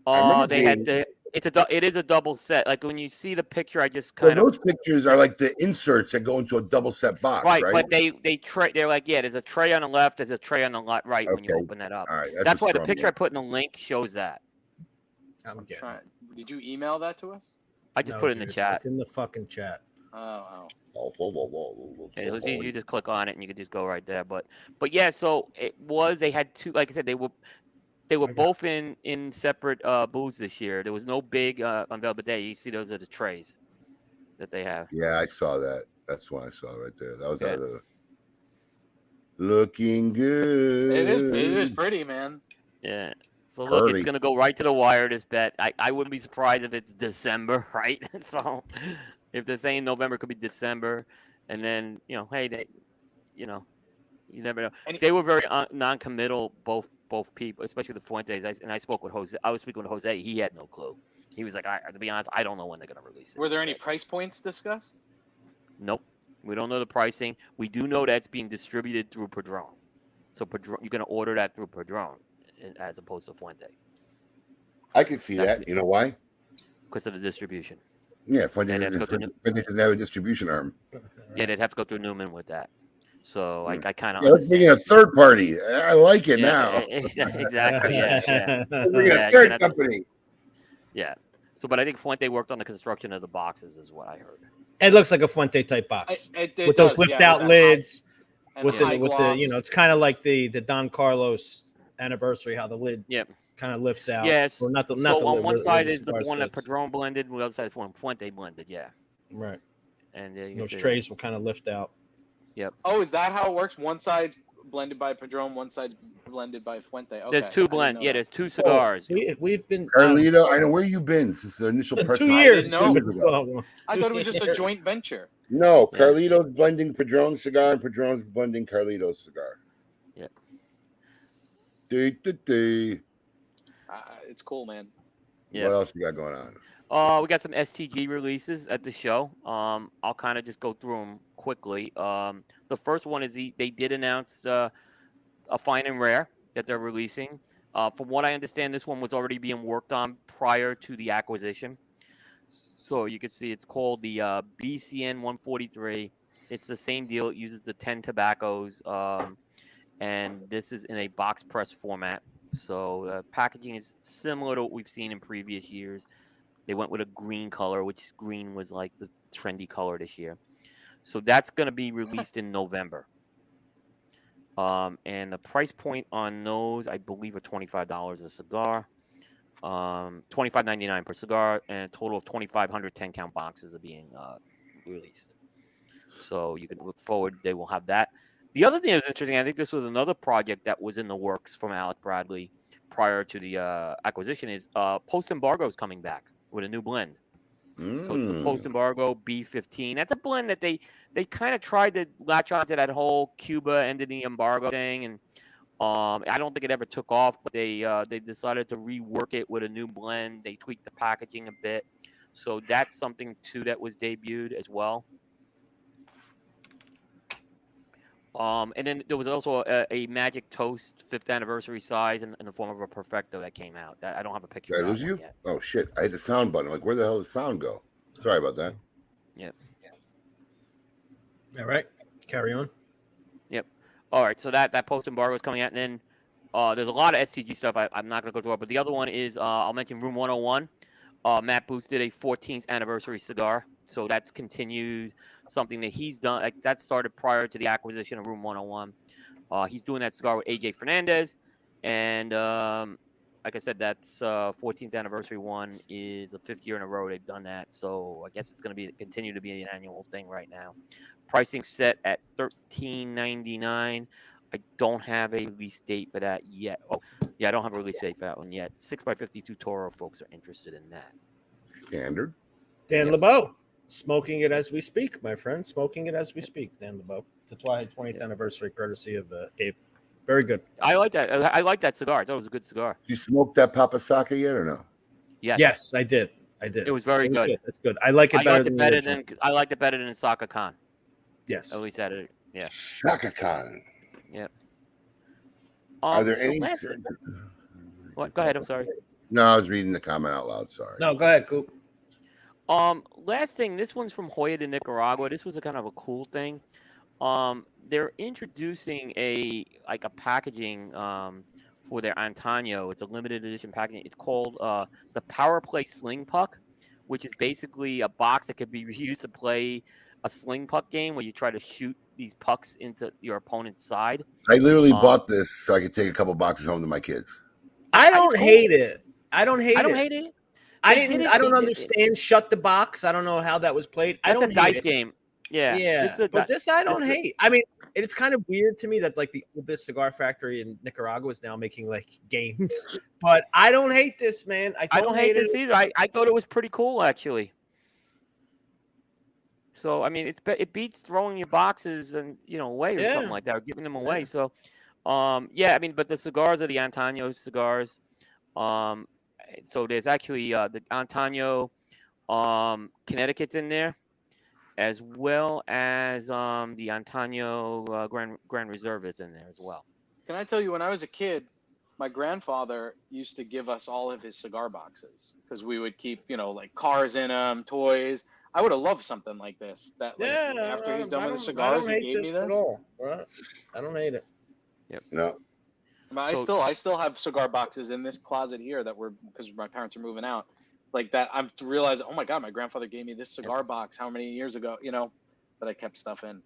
Oh, remember Uh, they had being- the. It's a. dou- It is a double set. Like when you see the picture, I just So kind of those pictures are like the inserts that go into a double set box, right, right? but they they tray. They're like, yeah, there's a tray on the left, there's a tray on the li- right when you open that up. All right, That's, a why the strong picture I put in the link shows that. I'm getting. Try, did you email that to us? I just No, put it in the chat. It's in the fucking chat. Oh, oh. Oh, whoa, whoa, whoa, whoa, whoa, Yeah, it was easy. You just click on it and you could just go right there. But but yeah, so it was. They had two. Like I said, they were they were Okay. both in in separate uh, booths this year. There was no big uh, unveil, but there you see those are the trays that they have. Yeah, I saw that. That's what I saw right there. That was Yeah. out of the looking good. It is. It is pretty, man. Yeah. So look, Curly. it's gonna go right to the wire. This bet. I, I wouldn't be surprised if it's December, right? so if they're saying November, it could be December, and then you know, hey, they, you know, you never know. And- they were very uh, non-committal, both both people, especially the Fuentes. I, and I spoke with Jose. I was speaking with Jose. He had no clue. He was like, I, to be honest, I don't know when they're gonna release it. Were there any price points discussed? Nope. We don't know the pricing. We do know that's being distributed through Padron. So Padron, you're gonna order that through Padron, eh, as opposed to Fuente, I could see That's that. You know why? because of the distribution. Yeah, Fuente And that's doesn't what Fuente doesn't have a distribution arm. Yeah, they'd have to go through Newman with that. So I, I kind of Yeah, let's a third party. I like it now. exactly. Yeah, yeah, Let's bring in Yeah, a third gonna have to- company. yeah. So, but I think Fuente worked on the construction of the boxes, is what I heard. It looks like a Fuente type I, box it, it with those does, lift yeah, out with high- lids. with the the high with the you know, it's kind of like the the Don Carlos anniversary, how the lid Yep. kind of lifts out. Yes. Or not the not so the on lid, one side is the cigar one that sits. Padron blended, and the other side is one Fuente blended. Yeah, right. and uh, you Those see that. trays will kind of lift out. Oh, is that how it works? One side blended by Padron, one side blended by Fuente. Okay. There's two didn't blend. Yeah, there's two cigars. We we've been Carlito, I know where you been since the initial um, press. two years. two know. years ago. Oh, I thought it was just a joint venture. No, Yeah. Carlito's blending Padron cigar and Padron's blending Carlito's cigar. Yeah. Dee, dee, dee. Uh, it's cool, man. Yeah. What else you got going on? Uh, we got some STG releases at the show. Um, I'll kind of just go through them quickly. Um, the first one is the, they did announce uh, a fine and rare that they're releasing. Uh, from what I understand, this one was already being worked on prior to the acquisition. So you can see it's called the uh, BCN 143. It's the same deal. It uses the 10 tobaccos, um, and this is in a box press format. So uh, packaging is similar to what we've seen in previous years. They went with a green color, which green was like the trendy color this year. So that's going to be released in November. Um, and the price point on those, I believe, are twenty five dollars a cigar. Um, twenty five ninety nine per cigar, and a total of 2,500 10 count boxes are being uh, released. So you can look forward; they will have that. The other thing that was interesting, I think this was another project that was in the works from Alec Bradley prior to the uh, acquisition. Is uh, Post Embargo is coming back with a new blend. So it's the Mm. post embargo B15. That's a blend that they they kind of tried to latch onto that whole Cuba ended the embargo thing, and um, I don't think it ever took off. But they uh, they decided to rework it with a new blend. They tweaked the packaging a bit, so that's something too that was debuted as well. Um, and then there was also a, a Magic Toast fifth anniversary size in, in the form of a Perfecto that came out. That I don't have a picture. Did I lose you? yet. Oh shit! I hit the sound button. Like, where the hell did the sound go? Sorry about that. Yep. All right. Carry on. Yep. All right, so that that post embargo is coming out, and then uh, there's a lot of STG stuff. I, I'm not going to go through it, but the other one is uh, I'll mention Room 101. Uh, Matt Booth did a 14th anniversary cigar, so that's continued something that he's done. Like that started prior to the acquisition of Room 101. Uh, he's doing that cigar with AJ Fernandez, and um, like I said, that's uh, 14th anniversary one is the fifth year in a row they've done that. So I guess it's going to be continue to be an annual thing right now. Pricing set at 13.99. I don't have a release date for that yet. Oh, yeah, I don't have a release date for that one yet. Six by fifty-two Toro folks are interested in that. Standard. Dan Yep. LeBeau, smoking it as we speak, my friend. Smoking it as we speak. Dan LeBeau. The Twilight 20th anniversary, courtesy of uh, Abe. Very good. I like that. I I like that cigar. I thought it was a good cigar. You smoked that Papasaka yet or no? Yes, Yes, I did. I did. it was very It was good. It's good. I like it I better than it better than I liked it better than Saka Khan. Yes. At least that is. Yeah. Saka Khan. Um, Are there any? What? Go ahead. I'm sorry. No, I was reading the comment out loud. Sorry. No, go ahead, Coop. Um, last thing, this one's from Joya de Nicaragua. This was a kind of a cool thing. Um, they're introducing a like a packaging um for their Antaño. It's a limited edition packaging. It's called uh the Power Play Sling Puck, which is basically a box that could be used to play a sling puck game where you try to shoot these pucks into your opponent's side. I literally Um, bought this so I could take a couple boxes home to my kids. I don't it's cool. hate it. I don't hate it. I don't it. hate it. I didn't. did it- I don't they did it. understand. Shut the box. I don't know how that was played. I That's don't a dice it. game. Yeah. Yeah, This is but this I don't this hate. I mean, it's kind of weird to me that like the oldest cigar factory in Nicaragua is now making like games. But I don't hate this, man. I don't, I don't hate it. this either. I, I thought it was pretty cool actually. So I mean, it's it beats throwing your boxes and you know away or Yeah. something like that, or giving them away. Yeah. So, um, yeah, I mean, but the cigars are the Antaño cigars. Um, so there's actually uh, the Antaño, um, Connecticut's in there, as well as um the Antaño uh, Grand Grand Reserve is in there as well. Can I tell you, when I was a kid, my grandfather used to give us all of his cigar boxes because we would keep, you know, like cars in them, toys. I would have loved something like this. That like, Yeah, after he's I done with don't- the I cigars, don't he hate gave me this this. at all. Right? I don't hate it. Yep. No. I, So- still, I still have cigar boxes in this closet here that were because my parents are moving out. like that. I'm to realize, oh my god, my grandfather gave me this cigar box how many years ago? You know, that I kept stuff in.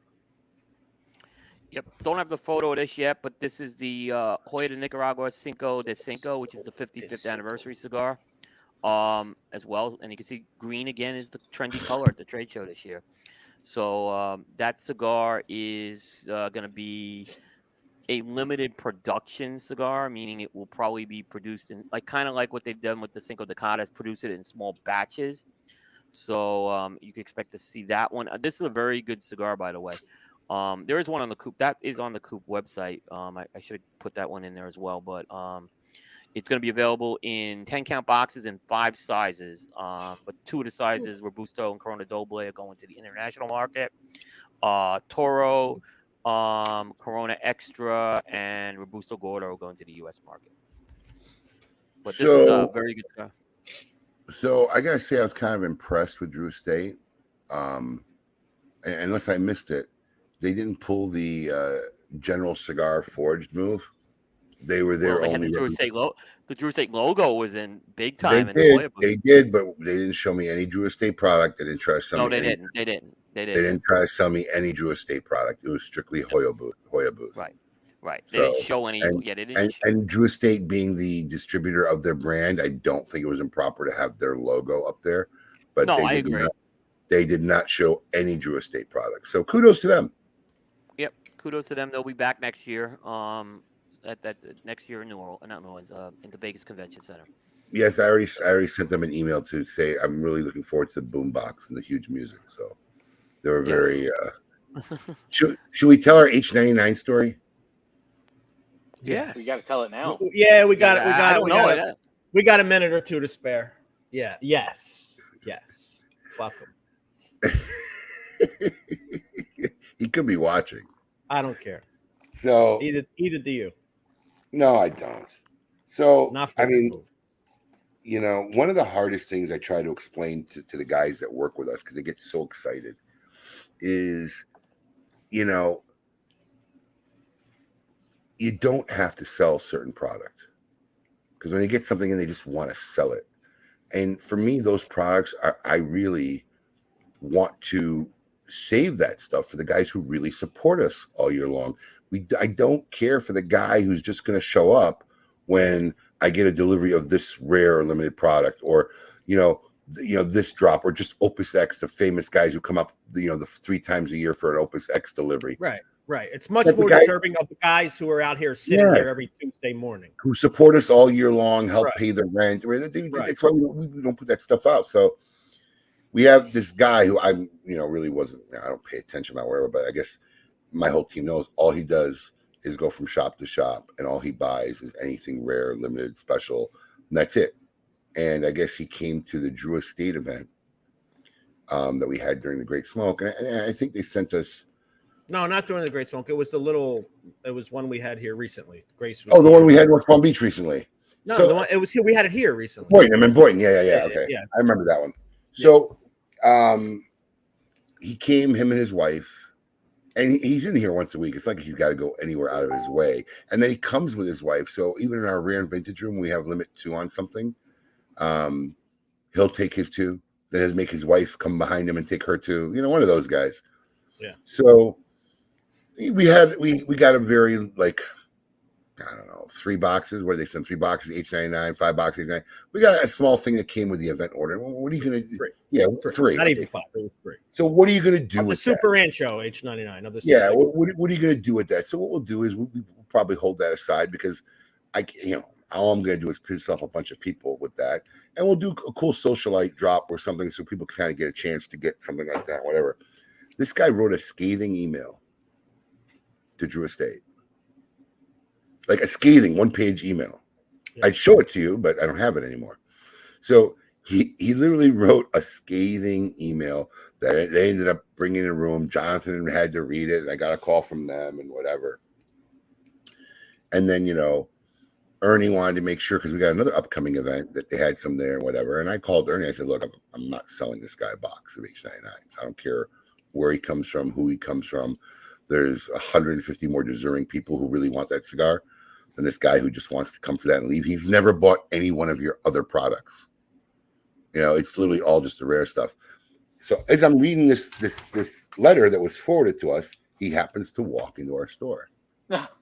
Yep. Don't have the photo of this yet, but this is the uh, Joya de Nicaragua Cinco de Cinco, which is the 55th anniversary cigar, um, as well. And you can see green again is the trendy color at the trade show this year. So um, that cigar is uh, going to be a limited production cigar, meaning it will probably be produced in like kind of like what they've done with the Cinco Décadas, produce it in small batches. So um, you can expect to see that one. This is a very good cigar, by the way. Um, there is one on the Coop. That is on the Coop website. Um, I, I should have put that one in there as well. But um, it's going to be available in 10 count boxes in five sizes. Uh, but two of the sizes, Robusto and Corona Doble, are going to the international market. Uh, Toro, um, Corona Extra, and Robusto Gordo are going to the U.S. market. But this is a very good cigar. So I gotta say, I was kind of impressed with Drew Estate. Um, unless I missed it, they didn't pull the uh, General Cigar Forged move. They were there Well, only. the Drew Estate logo. The Drew Estate logo was in big They time in did, booth. they did, but they didn't show me any Drew Estate product. They didn't try to sell No, they didn't. They didn't. They They didn't. didn't try to sell me any Drew Estate product. It was strictly Joya booth. Joya booth. Right. Right. They didn't show any. and- yeah, they didn't. And, sh- and Drew Estate being the distributor of their brand, I don't think it was improper to have their logo up there. But No, they I did agree. Not, they did not show any Drew Estate products. So kudos to them. Yep. Kudos to them. They'll be back next year. Um, at that next year in New Orleans, not New Orleans, uh, in the Vegas Convention Center. Yes, I already I already sent them an email to say I'm really looking forward to the boombox and the huge music. So they were Yeah. very. Uh, should should we tell our H99 story? Yes. We got to tell it now. Yeah, we got it. We Yeah, I got it. don't We got, it. it. we got a minute or two to spare. Yeah. Yes. Yes. Fuck them. he could be watching. I don't care. So Either either do you. no, I don't. So Not for I mean, move. you know, one of the hardest things I try to explain to, to the guys that work with us because they get so excited is, you know, you don't have to sell certain product because when they get something and they just want to sell it. And for me, those products are, I really want to save that stuff for the guys who really support us all year long. We, I don't care for the guy who's just going to show up when I get a delivery of this rare limited product, or you know, you know, this drop, or just Opus X, the famous guys who come up, you know, the three times a year for an Opus X delivery, Right. Right. It's much But more guy- disturbing of the guys who are out here sitting Yes. here every Tuesday morning. who support us all year long, help Right. pay the rent. or they- they- Right. That's why we, we don't put that stuff out. So we have this guy who I'm, you know, really wasn't. I don't pay attention about whatever, but I guess my whole team knows all he does is go from shop to shop, and all he buys is anything rare, limited, special, and that's it. And I guess he came to the Drew Estate event um, that we had during the Great Smoke, and I, and I think they sent us. No, not during the Great Smoke. It was the little. It was one we had here recently. Grace. Was Oh, the one we had in West Palm Beach recently. No, So- the one, it was here. We had it here recently. Boynton, I'm in Boynton. Yeah, yeah, yeah. Yeah, Okay, yeah. I remember that one. So, um, he came, him and his wife, and he's in here once a week. It's like he's got to go anywhere out of his way, and then he comes with his wife. So even in our rare and vintage room, we have limit two on something. Um, he'll take his two, then he'll make his wife come behind him and take her two. You know, one of those guys. Yeah. So we had we we got a very like I don't know three boxes where they sent three boxes H ninety nine, five boxes H nine. We got a small thing that came with the event order. What are you gonna do? Three. Yeah, three. Not even five. It was three. So what are you gonna do Of the with Super Ancho H ninety nine of the? Yeah, what, what, what are you gonna do with that? So what we'll do is we'll, we'll probably hold that aside because I you know all I'm gonna do is piss off a bunch of people with that, and we'll do a cool socialite drop or something so people kind of get a chance to get something like that, whatever. This guy wrote a scathing email to Drew Estate, like a scathing one page email. Yeah. I'd show it to you, but I don't have it anymore. So he he literally wrote a scathing email that they ended up bringing in a room. Jonathan had to read it, and I got a call from them and whatever. And then you know, Ernie wanted to make sure because we got another upcoming event that they had some there and whatever. And I called Ernie. I said, "Look, I'm, I'm not selling this guy a box of H99s. I don't care where he comes from, who he comes from. There's 150 more deserving people who really want that cigar than this guy who just wants to come for that and leave. He's never bought any one of your other products You know, it's literally all just the rare stuff. So as I'm reading this this this letter that was forwarded to us, he happens to walk into our store.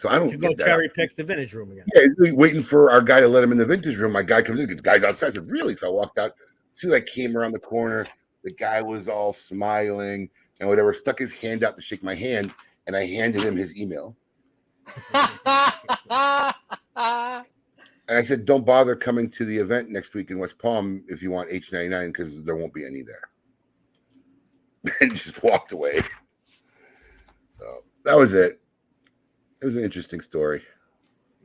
So I don't To go cherry pick the vintage room again. Yeah, really waiting for our guy to let him in the vintage room. My guy comes in, the guy's outside. I said, Really? So I walked out. As soon as I came around the corner, the guy was all smiling and whatever, stuck his hand out to shake my hand, and I handed him his email. And I said, Don't bother coming to the event next week in West Palm if you want H99 because there won't be any there. and just walked away. So that was it. It was an interesting story.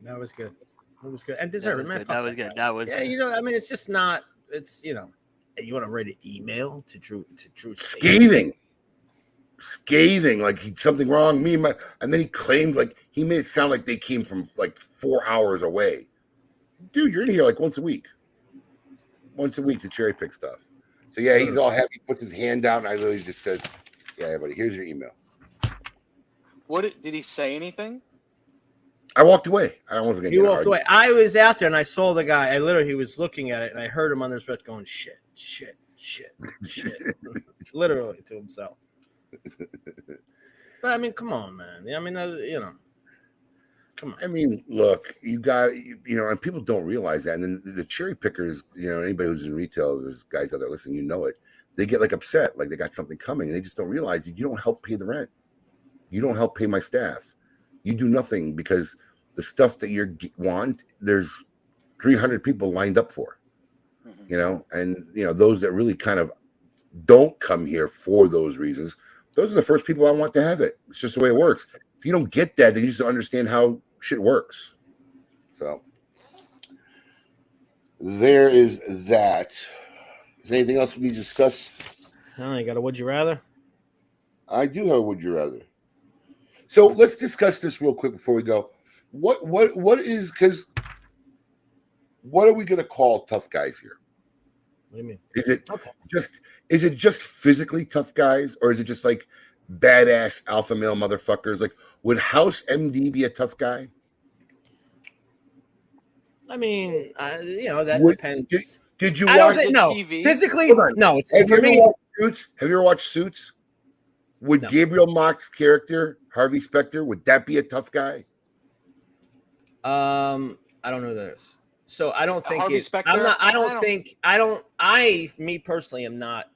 That was good. That was good. And That deserved, was man. good. That was guy. good. That was Yeah, good. you know, I mean, it's just not. It's you know, you want to write an email to Drew to Drew Estate? scathing, scathing, like he something wrong. Me, and my, and then he claimed like he made it sound like they came from like four hours away. Dude, you're in here like once a week, once a week to cherry pick stuff. So yeah, he's all happy. Puts his hand down. And I literally just said, "Yeah, buddy, here's your email." What did, did he say anything? I walked away. I don't want to get You in an walked away. I was out there and I saw the guy. I literally he was looking at it and I heard him under his breath going shit, shit, shit, shit, literally to himself. But I mean, come on, man. I mean, uh, you know, come on. I mean, look, you got you, you know, and people don't realize that. And then the, the cherry pickers, you know, anybody who's in retail, there's guys out there listening, you know it. They get like upset, like they got something coming, and they just don't realize you don't help pay the rent. You don't help pay my staff. You do nothing because the stuff that you want, there's 300 people lined up for, Mhm. you know, and you know those that really kind of don't come here for those reasons. Those are the first people I want to have it. It's just the way it works. If you don't get that, then you just don't understand how shit works. So there is that. Is there anything else we need to discuss? You got a would you rather? I do have a would you rather. So let's discuss this real quick before we go. What what what is because what are we gonna call tough guys here? What do you mean? Is it Okay. just is it just physically tough guys, or is it just like badass alpha male motherfuckers? Like would House MD be a tough guy? I mean, uh, you know, that Would- depends. Did you I watch? think no. TV? Physically, no. It's Have you for ever me. watched Suits? Have you ever watched Suits? Would No. Gabriel Macht's character, Harvey Specter, would that be a tough guy? Um, I don't know this. So I don't think Harvey it. Specter? I'm not. I I don't, don't- think. I don't. I, me personally, am not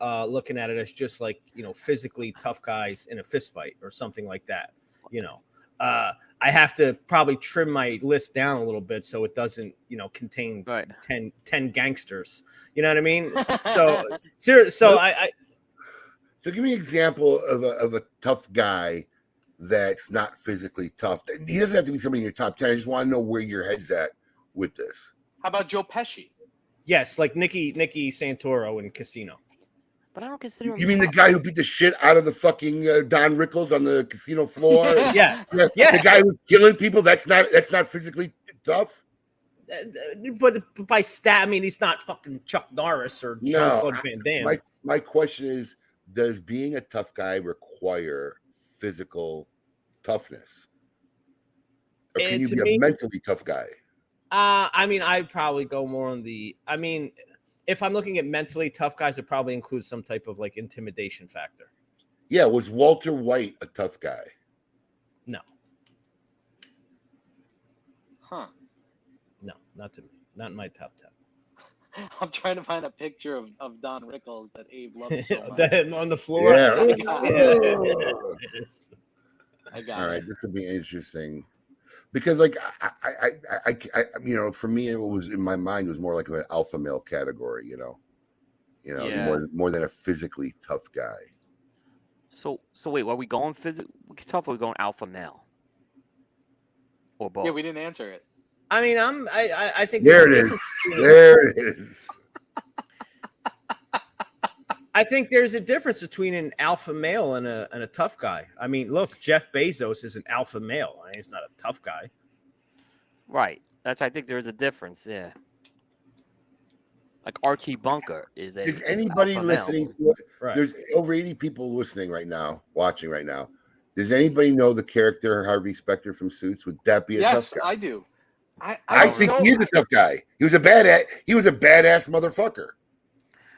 uh looking at it as just like you know physically tough guys in a fist fight or something like that. You know, uh, I have to probably trim my list down a little bit so it doesn't you know contain Right. 10, 10 gangsters. You know what I mean? So serious. So I, I So give me an example of a, of a tough guy that's not physically tough. He doesn't have to be somebody in your top 10. I just want to know where your head's at with this. How about Joe Pesci? yes, like Nicky Nicky Santoro in Casino. But I don't consider him. You mean the guy who beat the shit out of the fucking uh, Don Rickles on the casino floor? Yes. Yeah, Yes. The guy who's killing people, that's not that's not physically tough. Uh, but by stat, I mean he's not fucking Chuck Norris or No, Jean Claude Van Damme. My my question is, does being a tough guy require physical toughness? Or can you be me- a mentally tough guy? Uh, I mean, I'd probably go more on the. I mean, if I'm looking at mentally tough guys, it probably includes some type of like intimidation factor. Yeah, was Walter White a tough guy? No, Huh. no, not to me. Not in my top ten. I'm trying to find a picture of, of Don Rickles that Abe loves so much. Then on the floor. Yeah. Yes. I got All it. this would be interesting because, like, I, I, I, I, I, you know, for me, it was in my mind it was more like an alpha male category. You know, you know, Yeah. more more than a physically tough guy. So so wait, are we going physical tough or are we going alpha male? Or both? Yeah, we didn't answer it. I mean, I'm. I. I, I think There there's it a is. There it is. I think there's a difference between an alpha male and a and a tough guy. I mean, look, Jeff Bezos is an alpha male. I mean, he's not a tough guy. Right. That's I think there's a difference, yeah. Like Archie Bunker is a Is is anybody alpha male. listening to it? Right. There's over 80 people listening right now, watching right now. Does anybody know the character Harvey Specter from Suits? Would that be a Yes, tough guy? I do. I, I don't think know. he's a tough guy. He was a badass. He was a badass motherfucker.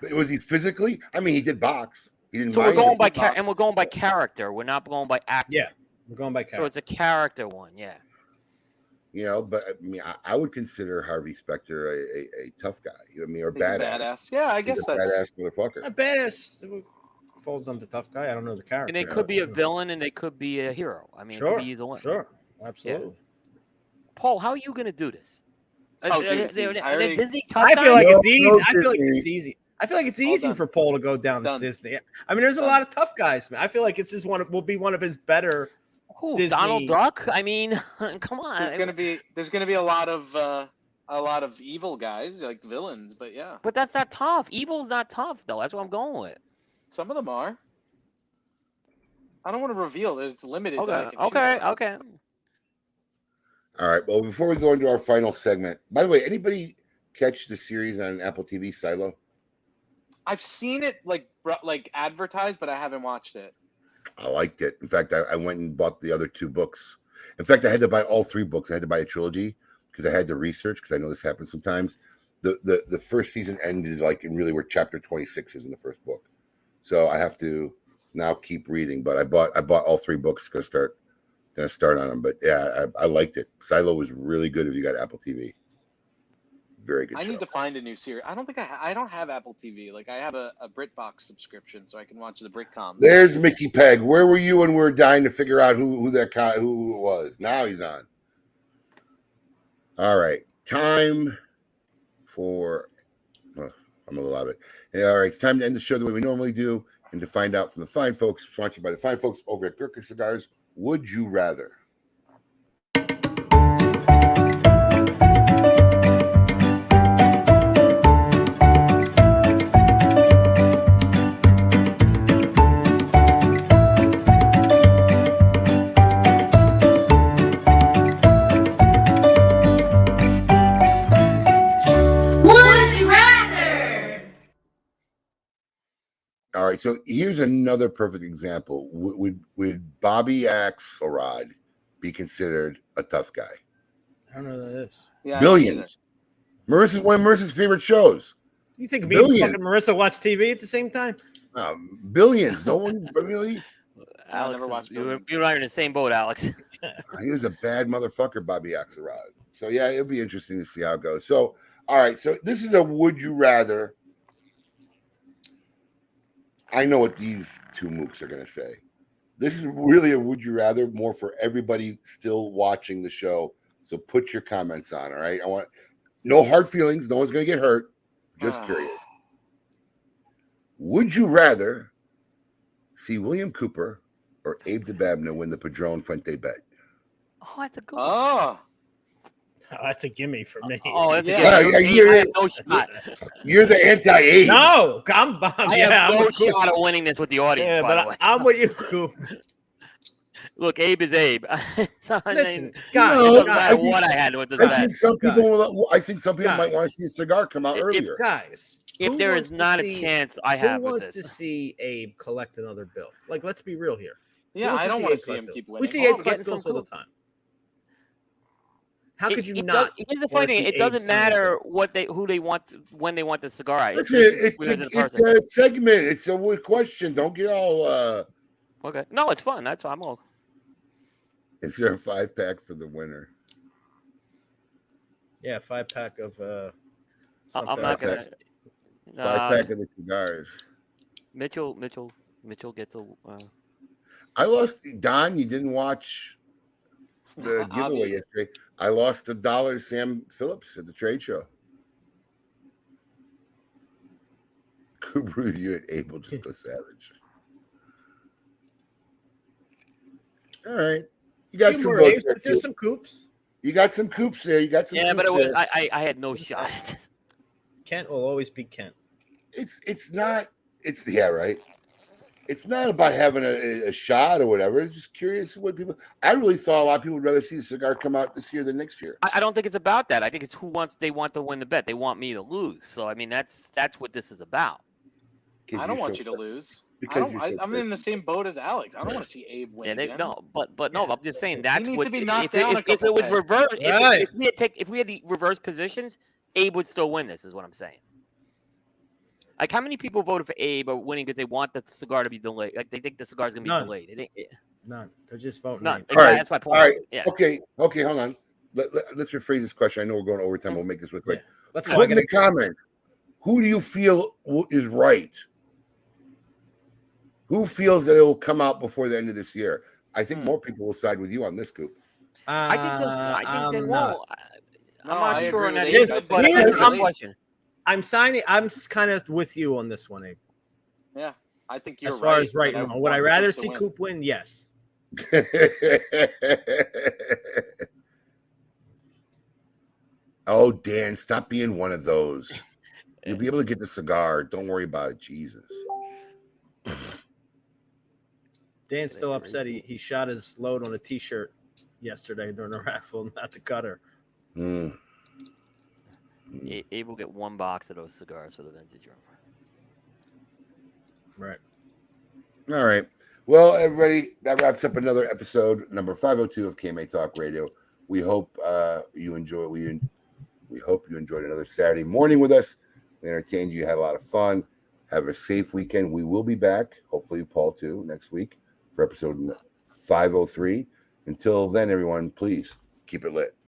But was he physically? I mean, he did box. He didn't. So we're going by Box. char- and we're going by character. We're not going by actor. Yeah, we're going by character. So it's a character one. Yeah. you know. But I mean, I, I would consider Harvey Specter a, a, a tough guy. I mean, or He's a badass. badass. Yeah, I He's guess a that's. badass motherfucker. a badass falls under tough guy. I don't know the character. And they could be a villain and they could be a hero. I mean, it sure, could be either one. sure, absolutely. Paul, how are you going to do this? Oh, uh, Disney. they- I they- already- Disney Tough I feel like No, it's easy. no I feel like it's easy. I feel like it's All easy done. for Paul to go down Done. to Disney. I mean, there's a lot of tough guys, man. I feel like this is one of, will be one of his better. Who, Disney- Donald Duck? I mean, come on. There's gonna be there's gonna be a lot of uh, a lot of evil guys like villains, but yeah, But that's not tough. Evil's not tough, though. That's what I'm going with. some of them are. I don't want to reveal. There's limited. Okay. Okay. Okay. All right. Well, before we go into our final segment, by the way, anybody catch the series on Apple TV Silo? I've seen it like like advertised, but I haven't watched it. I liked it. In fact, I, I went and bought the other two books. In fact, I had to buy all three books. I had to buy a trilogy because I had to research because I know this happens sometimes. The, the the first season ended like in really where chapter 26 is in the first book. So I have to now keep reading. But I bought I bought all three books gonna start gonna start on them. But yeah, I, I liked it. Silo was really good if you got Apple TV. Very good. I show. need to find a new series. I don't think I ha- I don't have Apple TV. Like I have a, a BritBox subscription, so I can watch the Britcom. There's Mickey Peg. Where were you when we were dying to figure out who who that guy who it was? Now he's on. All right, time for. oh, I'm a little out of it. Yeah, all right, it's time to end the show the way we normally do, and to find out from the fine folks, sponsored by the fine folks over at Gurkha Cigars. Would you rather? Right, so here's another perfect example. Would would, would Bobby Axelrod be considered a tough guy? I don't know what that is. Yeah, I haven't seen Billions. Marissa's one of Marissa's favorite shows. You think me and Billions. fucking Marissa watch TV at the same time? Um, billions. No one really. Alex, never watched you were, Billions. you were in the same boat, Alex. He was a bad motherfucker, Bobby Axelrod. So yeah, it'll be interesting to see how it goes. So, all right. So this is a would you rather. I know what these two mooks are going to say. This is really a would you rather more for everybody still watching the show. So put your comments on. All right. I want no hard feelings. No one's going to get hurt. Just Ah. curious. Would you rather see William Cooper or Abe Dababneh win the Padron Fuente bet? Oh, that's a good one. Oh, Oh, Oh, that's a gimme for me. Oh, that's Yeah. a Yeah, good yeah, one. yeah, I have no shot. You're the anti-Abe. no, I'm, I'm I yeah, have I'm no with Coop. shot of winning this with the audience. Yeah, by but the way. I, I'm with you, Coop. Look, Abe is Abe. So, I Listen, mean, guys, it No, doesn't I think- what I had with the I bet. think some Guys. people. Will, I think some people might want to see a cigar come out If- if- earlier. Guys, If there is there wants is to not a chance I have who with wants this. to see Abe collect another bill? Like, let's be real here. Yeah. I don't want to see him keep winning. We see Oh, Abe collect bills all the time. How It- could you it not? Does, here's the funny thing: it doesn't matter bill? what they, who they want, to, when they want the cigar. It's It's, a, it's, a, it's a segment. It's a weird question. Don't get all. uh Okay, no, it's fun. That's I'm all. Is there a five pack for the winner? Yeah, five pack of. uh I- I'm not gonna. Five Nah, pack of the cigars. Mitchell, Mitchell, Mitchell gets a. Uh, I lost Don. You didn't watch the giveaway Obvious. yesterday. I lost a dollar. to Sam Phillips at the trade show. Coop review at Abel just go savage. All right, you got Few some votes. There, there's some coops. You got some coops there. You got some. yeah, but it was there. I, I. I had no shot. Kent will always be Kent. it's it's not it's yeah right it's not about having a, a shot or whatever it's just curious what people i really thought a lot of people would rather see the cigar come out this year than next year I, I don't think it's about that. I think it's who wants. They want to win the bet. They want me to lose. So I mean, that's that's what this is about. I don't want so- you to lose. because don't, you're I, so I'm good. in the same boat as Alex. I don't want to see Abe win. Yeah, they, again. no, but but no, Yeah. I'm just saying that's what to be if, knocked it- down a if, if it was times. reversed, if, Right. if we had take if we had the reverse positions, Abe would still win. This is what I'm saying. Like how many people voted for Abe are winning because they want the cigar to be delayed? Like they think the cigar's gonna be None. delayed. It ain't, it, None. They're just voting. none. Abe. Exactly, right, That's my point. all right, Yeah. Okay, okay, hold on. Let, let, us rephrase this question. I know we're going overtime. We'll make this real quick. Let's Put in the comment. Who do you feel is right? Who feels that it will come out before the end of this year? I think Hmm. more people will side with you on this, Coop. I think those. Uh, I think they I'm won't. I- No, I'm not I sure on that with Abe. either, I but think Here's- a I'm- good question. I'm signing. I'm kind of with you on this one, Abe. Yeah, I think you're as far right. as right now, would I rather see win. Coop win? Yes. oh, Dan, stop being one of those. You'll be able to get the cigar. Don't worry about it. Jesus. Dan's still upset. He, he shot his load on a T-shirt yesterday during a raffle, not the cutter. Hmm. Abe will get one box of those cigars for the vintage room. Right. All right. Well, everybody, that wraps up another episode, number 502 of KMA Talk Radio. We hope uh, you enjoy. We we hope you enjoyed another Saturday morning with us. We entertained you, had a lot of fun. Have a safe weekend. We will be back, hopefully, Paul too, next week for episode 503. Until then, everyone, please keep it lit.